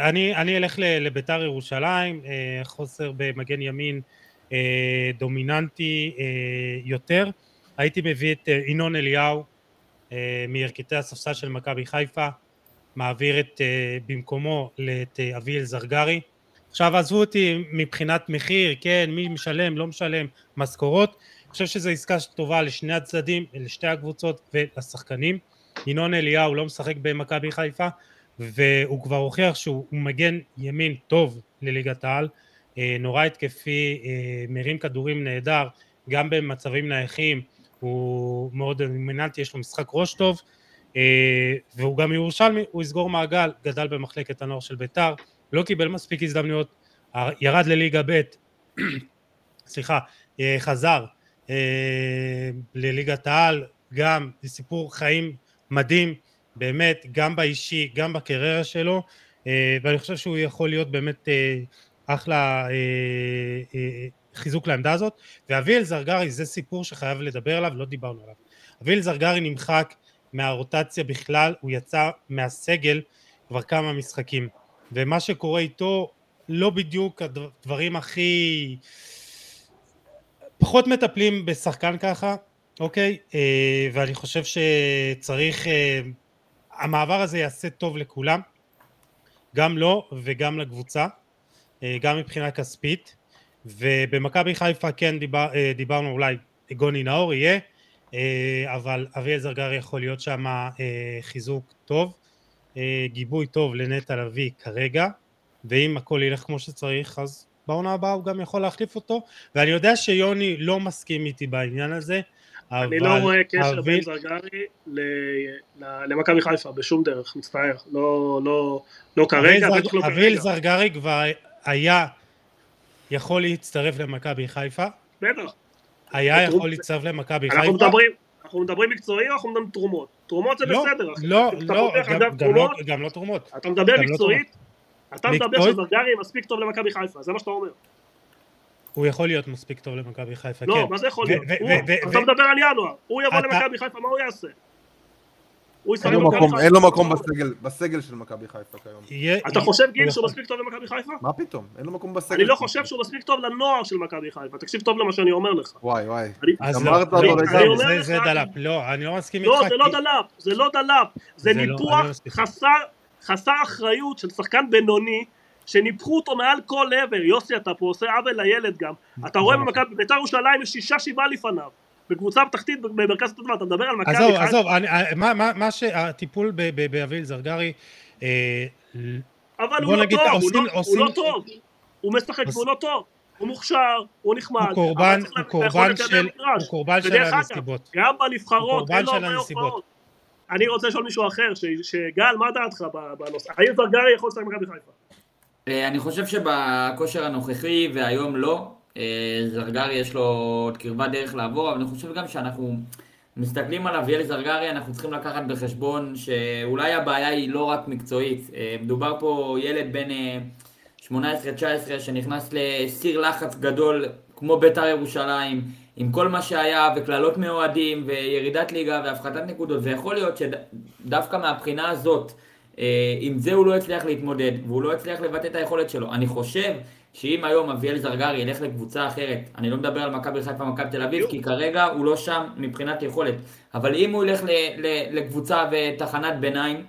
אני, אלך לביתר ירושלים, חוסר במגן ימין דומיננטי אה, יותר. הייתי מביא את אה, ינון אליהו אה, מירכתי הספסל של מכבי חיפה, מעביר את, אה, במקומו את אה, אביאל זרגרי. עכשיו עזבו אותי מבחינת מחיר, כן, מי משלם, לא משלם, משכורות, אני חושב שזו עסקה טובה לשני הצדדים, לשתי הקבוצות ולשחקנים. ינון אליהו לא משחק במכבי חיפה, והוא כבר הוכיח שהוא מגן ימין טוב לליגת העל, אה, נורא התקפי, אה, מרים כדורים נהדר, גם במצבים נייחים, הוא מאוד דומיננטי, יש לו משחק ראש טוב, אה, והוא גם ירושלמי, הוא יסגור מעגל, גדל במחלקת הנוער של ביתר, לא קיבל מספיק הזדמנויות, ירד לליגה ב', סליחה, אה, חזר אה, לליגת העל, גם סיפור חיים מדהים, באמת, גם באישי, גם בקריירה שלו, אה, ואני חושב שהוא יכול להיות באמת אה, אחלה אה, אה, חיזוק לעמדה הזאת, ואביאל זרגרי זה סיפור שחייב לדבר עליו, לא דיברנו עליו. אביאל זרגרי נמחק מהרוטציה בכלל, הוא יצא מהסגל כבר כמה משחקים. ומה שקורה איתו לא בדיוק הדברים הכי פחות מטפלים בשחקן ככה אוקיי אה, ואני חושב שצריך אה, המעבר הזה יעשה טוב לכולם גם לו וגם לקבוצה אה, גם מבחינה כספית ובמכבי חיפה כן דיבר, אה, דיברנו אולי גוני נאור יהיה אה, אבל אביאל זרגרי יכול להיות שם אה, חיזוק טוב אה, גיבוי טוב לנטע לביא כרגע, ואם הכל ילך כמו שצריך, אז בעונה הבאה הוא גם יכול להחליף אותו, ואני יודע שיוני לא מסכים איתי בעניין הזה, אבל... אני לא רואה קשר בין זרגרי ל- למכבי חיפה בשום דרך, מצטער. לא, לא, לא כרגע, בטח לא זרג- אביל כרגע. זרגרי כבר היה יכול להצטרף למכבי חיפה, בטח. היה יכול להצטרף למכבי אנחנו חיפה, מדברים, אנחנו מדברים מקצועי או אנחנו מדברים תרומות? תרומות זה לא, בסדר. אחי. לא, לא, גם- לא- תרומות, גם לא תרומות, אתה מדבר לא מקצועית, אתה מדבר? שזרגרי מספיק טוב למכבי חיפה, זה מה שאתה אומר. הוא יכול להיות מספיק טוב למכבי חיפה, לא, כן, מה זה יכול להיות? אתה מדבר על ינואר, הוא יבוא למכבי חיפה, מה הוא יעשה? אין לו מקום- חיפה. אין לו מקום בסגל- בסגל של מכבי חיפה כיום. אתה חושב גיל הוא שהוא מספיק טוב למכבי חיפה? מה פתאום? אין לו מקום בסגל. אני לא. חושב שהוא מספיק טוב לנוער של מכבי חיפה, תקשיב טוב למה שאני אומר לך. וואי וואי. לא, אמרת לא, זה- לגמרי. זה- דלאפ, לא, אני לא מסכים לא, איתך, זה לא דלאפ, זה לא דלאפ, זה לא, ניפוח לא. חסר, אחריות של שחקן בינוני, שניפחו אותו מעל כל עבר, יוסי אתה פה עושה עוול לילד גם, אתה רואה. במכבי, בית"ר ירושלים יש שישה שבעה לפניו, בקבוצה בתחתית במרכז הטבלה, אתה מדבר על מכבי עזוב, חיפה, עזוב, אני- אה, מה- מה- מה שהטיפול ב- ב- באביל זרגרי, אה, אבל הוא לא נגיד, טוב, הוא עושים- לא- הוא עושים- לא טוב, הוא משחק והוא לא טוב, הוא מוכשר, הוא נחמד, הוא קורבן, הוא קורבן של. הוא קורבן של הנסיבות. גם בנבחרות, הוא קורבן אין לו של הרבה הנסיבות. הופעות. אני רוצה לשאול מישהו אחר, ש- שגל, מה דעתך ב- בנושא? האם זרגרי יכול לשחק במכבי חיפה? אה, אני חושב שבכושר הנוכחי והיום לא, זרגרי יש לו עוד קרבת דרך לעבור, אבל אני חושב גם שאנחנו מסתכלים על אביאל זרגרי, אנחנו צריכים לקחת בחשבון שאולי הבעיה היא לא רק מקצועית. אה, מדובר פה ילד בן אה, 18-19 שנכנס לסיר לחץ גדול כמו בית"ר ירושלים, עם כל מה שהיה וקללות מאוהדים וירידת ליגה והפחתת נקודות, ויכול להיות שדווקא מהבחינה הזאת אה, עם זה הוא לא הצליח להתמודד, והוא לא הצליח לבטא את היכולת שלו. אני חושב שאם היום אביאל זרגרי ילך לקבוצה אחרת, אני לא מדבר על מכבי חיפה ומכבי תל אביב, כי כרגע הוא לא שם מבחינת יכולת, אבל אם הוא ילך ל- ל- לקבוצה ותחנת ביניים,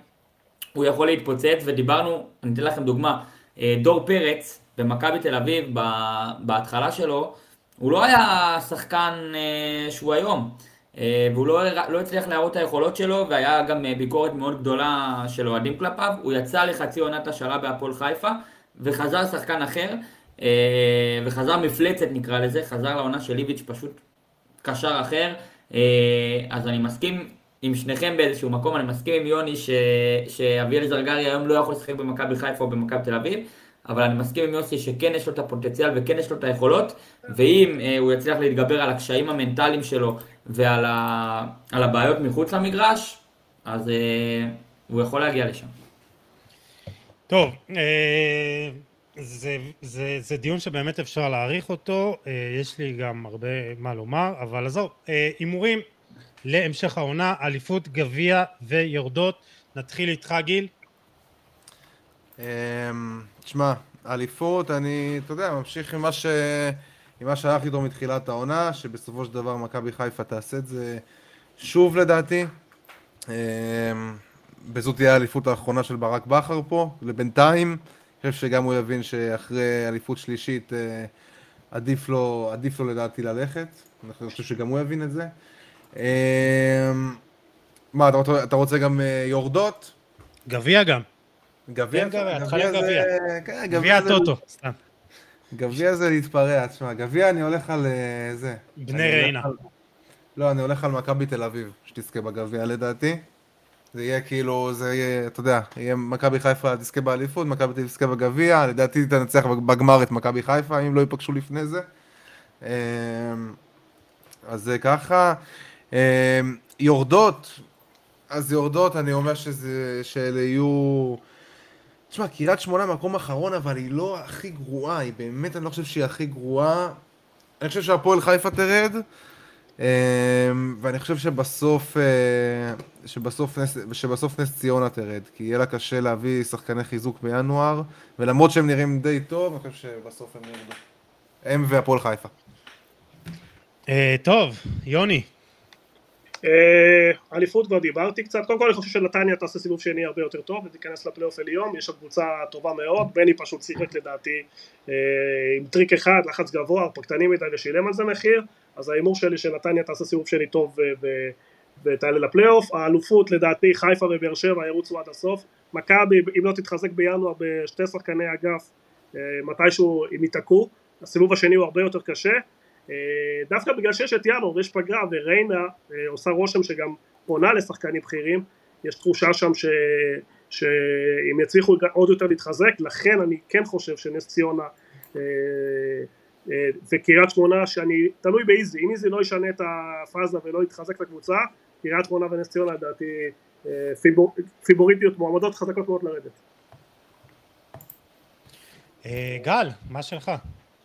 הוא יכול להתפוצץ, ודיברנו, אני אתן לכם דוגמה, אה, דור פרץ במכבי תל אביב, בהתחלה שלו, הוא לא היה שחקן אה, שהוא היום. אה, והוא לא, לא הצליח להראות את היכולות שלו, והיה גם ביקורת מאוד גדולה של אוהדים כלפיו. הוא יצא לחצי עונת השאלה בהפועל חיפה, וחזר שחקן אחר, וחזר מפלצת נקרא לזה, חזר לעונה של ליביץ' פשוט קשר אחר. אז אני מסכים עם שניכם באיזשהו מקום, אני מסכים עם יוני ש... שאביאל זרגרי היום לא יכול לשחק במכבי חיפה או במכבי תל אביב, אבל אני מסכים עם יוסי שכן יש לו את הפוטנציאל וכן יש לו את היכולות, ואם אה, הוא יצליח להתגבר על הקשיים המנטליים שלו ועל ה... הבעיות מחוץ למגרש, אז אה, הוא יכול להגיע לשם. טוב, אה, זה, זה, זה דיון שבאמת אפשר להעריך אותו, אה, יש לי גם הרבה מה לומר, אבל עזוב, אה, הימורים להמשך העונה, אליפות, גביע ויורדות. נתחיל איתך גיל. אמ, תשמע, אליפות, אני, אתה יודע, ממשיך עם מה ש... עם מה שהלך איתו מתחילת העונה, שבסופו של דבר מכבי חיפה תעשה את זה שוב לדעתי. וזאת תהיה האליפות האחרונה של ברק בכר פה, לבינתיים. חושב שגם הוא יבין שאחרי אליפות שלישית אה, עדיף לו, עדיף לו לדעתי ללכת. אני חושב שגם הוא יבין את זה. אמ, מה, אתה רוצה גם אה, יורדות? גביע גם. גביע? גביע, התחלה גביע. כן, גביע הטוטו, סתם. גביע זה להתפרע, תשמע, גביע אני הולך על אה, זה. בני ריינה. לא, אני הולך על מכבי תל אביב, שתזכה בגביע לדעתי. זה יהיה כאילו, זה יהיה, אתה יודע, יהיה מכבי חיפה תזכה באליפות, מכבי תל תזכה בגביע, לדעתי תנצח בגמר את מכבי חיפה, אם לא ייפגשו לפני זה. אמ, אז זה ככה. אמ, יורדות, אז יורדות, אני אומר שזה, שאלה יהיו... תשמע, קריית שמונה מקום אחרון, אבל היא לא הכי גרועה, היא באמת, אני לא חושב שהיא הכי גרועה. אני חושב שהפועל חיפה תרד, ואני חושב שבסוף, אה, שבסוף, נס, שבסוף נס ציונה תרד, כי יהיה לה קשה להביא שחקני חיזוק בינואר, ולמרות שהם נראים די טוב, אני חושב שבסוף הם ירדו. הם והפועל חיפה. אה, טוב, יוני. אה, אליפות כבר דיברתי קצת, קודם כל אני חושב שנתניה תעשה סיבוב שני הרבה יותר טוב ותיכנס לפלייאוף עליון, יש שם קבוצה טובה מאוד, בני פשוט שיחק לדעתי אה, עם טריק אחד, לחץ גבוה, פקטני מדי ושילם על זה מחיר, אז ההימור שלי שנתניה תעשה סיבוב שני טוב ותעלה לפלייאוף, האלופות לדעתי חיפה ובאר שבע ירוצו עד הסוף, מכבי אם לא תתחזק בינואר בשתי שחקני אגף מתישהו הם ייתקעו, הסיבוב השני הוא הרבה יותר קשה. אה, דווקא בגלל שיש את ינואר ויש פגרה וריינה אה, עושה רושם שגם פונה לשחקנים בכירים, יש תחושה שם ש... שהם יצליחו עוד יותר להתחזק, לכן אני כן חושב שנס ציונה אה, וקריית שמונה, שאני תלוי באיזי, אם איזי לא ישנה את הפאזה ולא יתחזק לקבוצה, קריית שמונה ונס ציונה לדעתי פיבור, פיבוריטיות מועמדות חזקות מאוד לרדת. גל, מה שלך?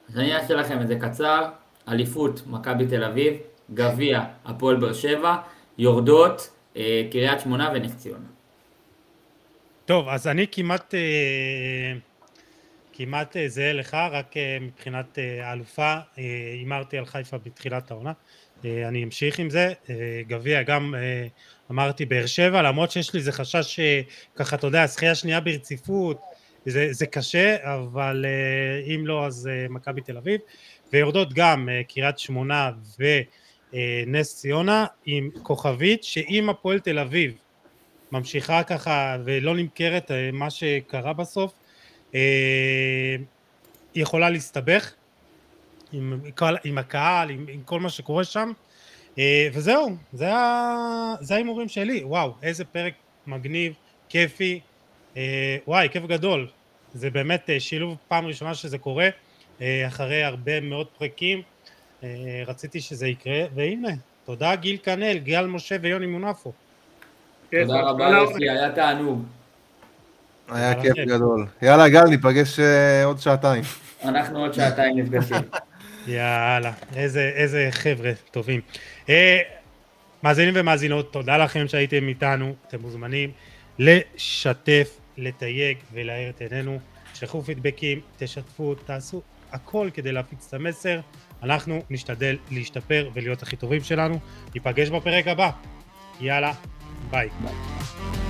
אז אני אעשה לכם את זה קצר, אליפות מכבי תל אביב, גביע הפועל באר שבע, יורדות אה, קריית שמונה ונס ציונה. טוב, אז אני כמעט, אה, כמעט אה, זהה לך, רק מבחינת האלופה, הימרתי על חיפה בתחילת העונה. אני אמשיך עם זה, גביע גם אמרתי באר שבע, למרות שיש לי איזה חשש שככה, אתה יודע, זכייה שנייה ברציפות, זה, זה קשה, אבל אם לא אז מכבי תל אביב. ויורדות גם אה, קריית שמונה ונס ציונה עם כוכבית שאם הפועל תל אביב ממשיכה ככה ולא נמכרת אה, מה שקרה בסוף היא אה, יכולה להסתבך עם, עם הקהל, עם, עם כל מה שקורה שם. וזהו, זה, ההימורים שלי, וואו איזה פרק מגניב, כיפי, וואי כיף גדול, זה באמת שילוב פעם ראשונה שזה קורה אה, אחרי הרבה מאוד פרקים, אה, רציתי שזה יקרה, והנה, תודה גיל כנל, גל משה ויוני מונפו. תודה רבה יפי, היה תענוג. היה כיף גדול. יאללה גל, ניפגש אה, עוד שעתיים. אנחנו עוד שעתיים נפגשים. יאללה, איזה, איזה חבר'ה טובים. מאזינים ומאזינות, תודה לכם שהייתם איתנו, אתם מוזמנים לשתף, לתייג ולהאיר את עינינו, תשלחו פידבקים, תשתפו, תעשו הכל כדי להפיץ את המסר. אנחנו נשתדל להשתפר ולהיות הכי טובים שלנו. ניפגש בפרק הבא. יאללה, ביי. ביי.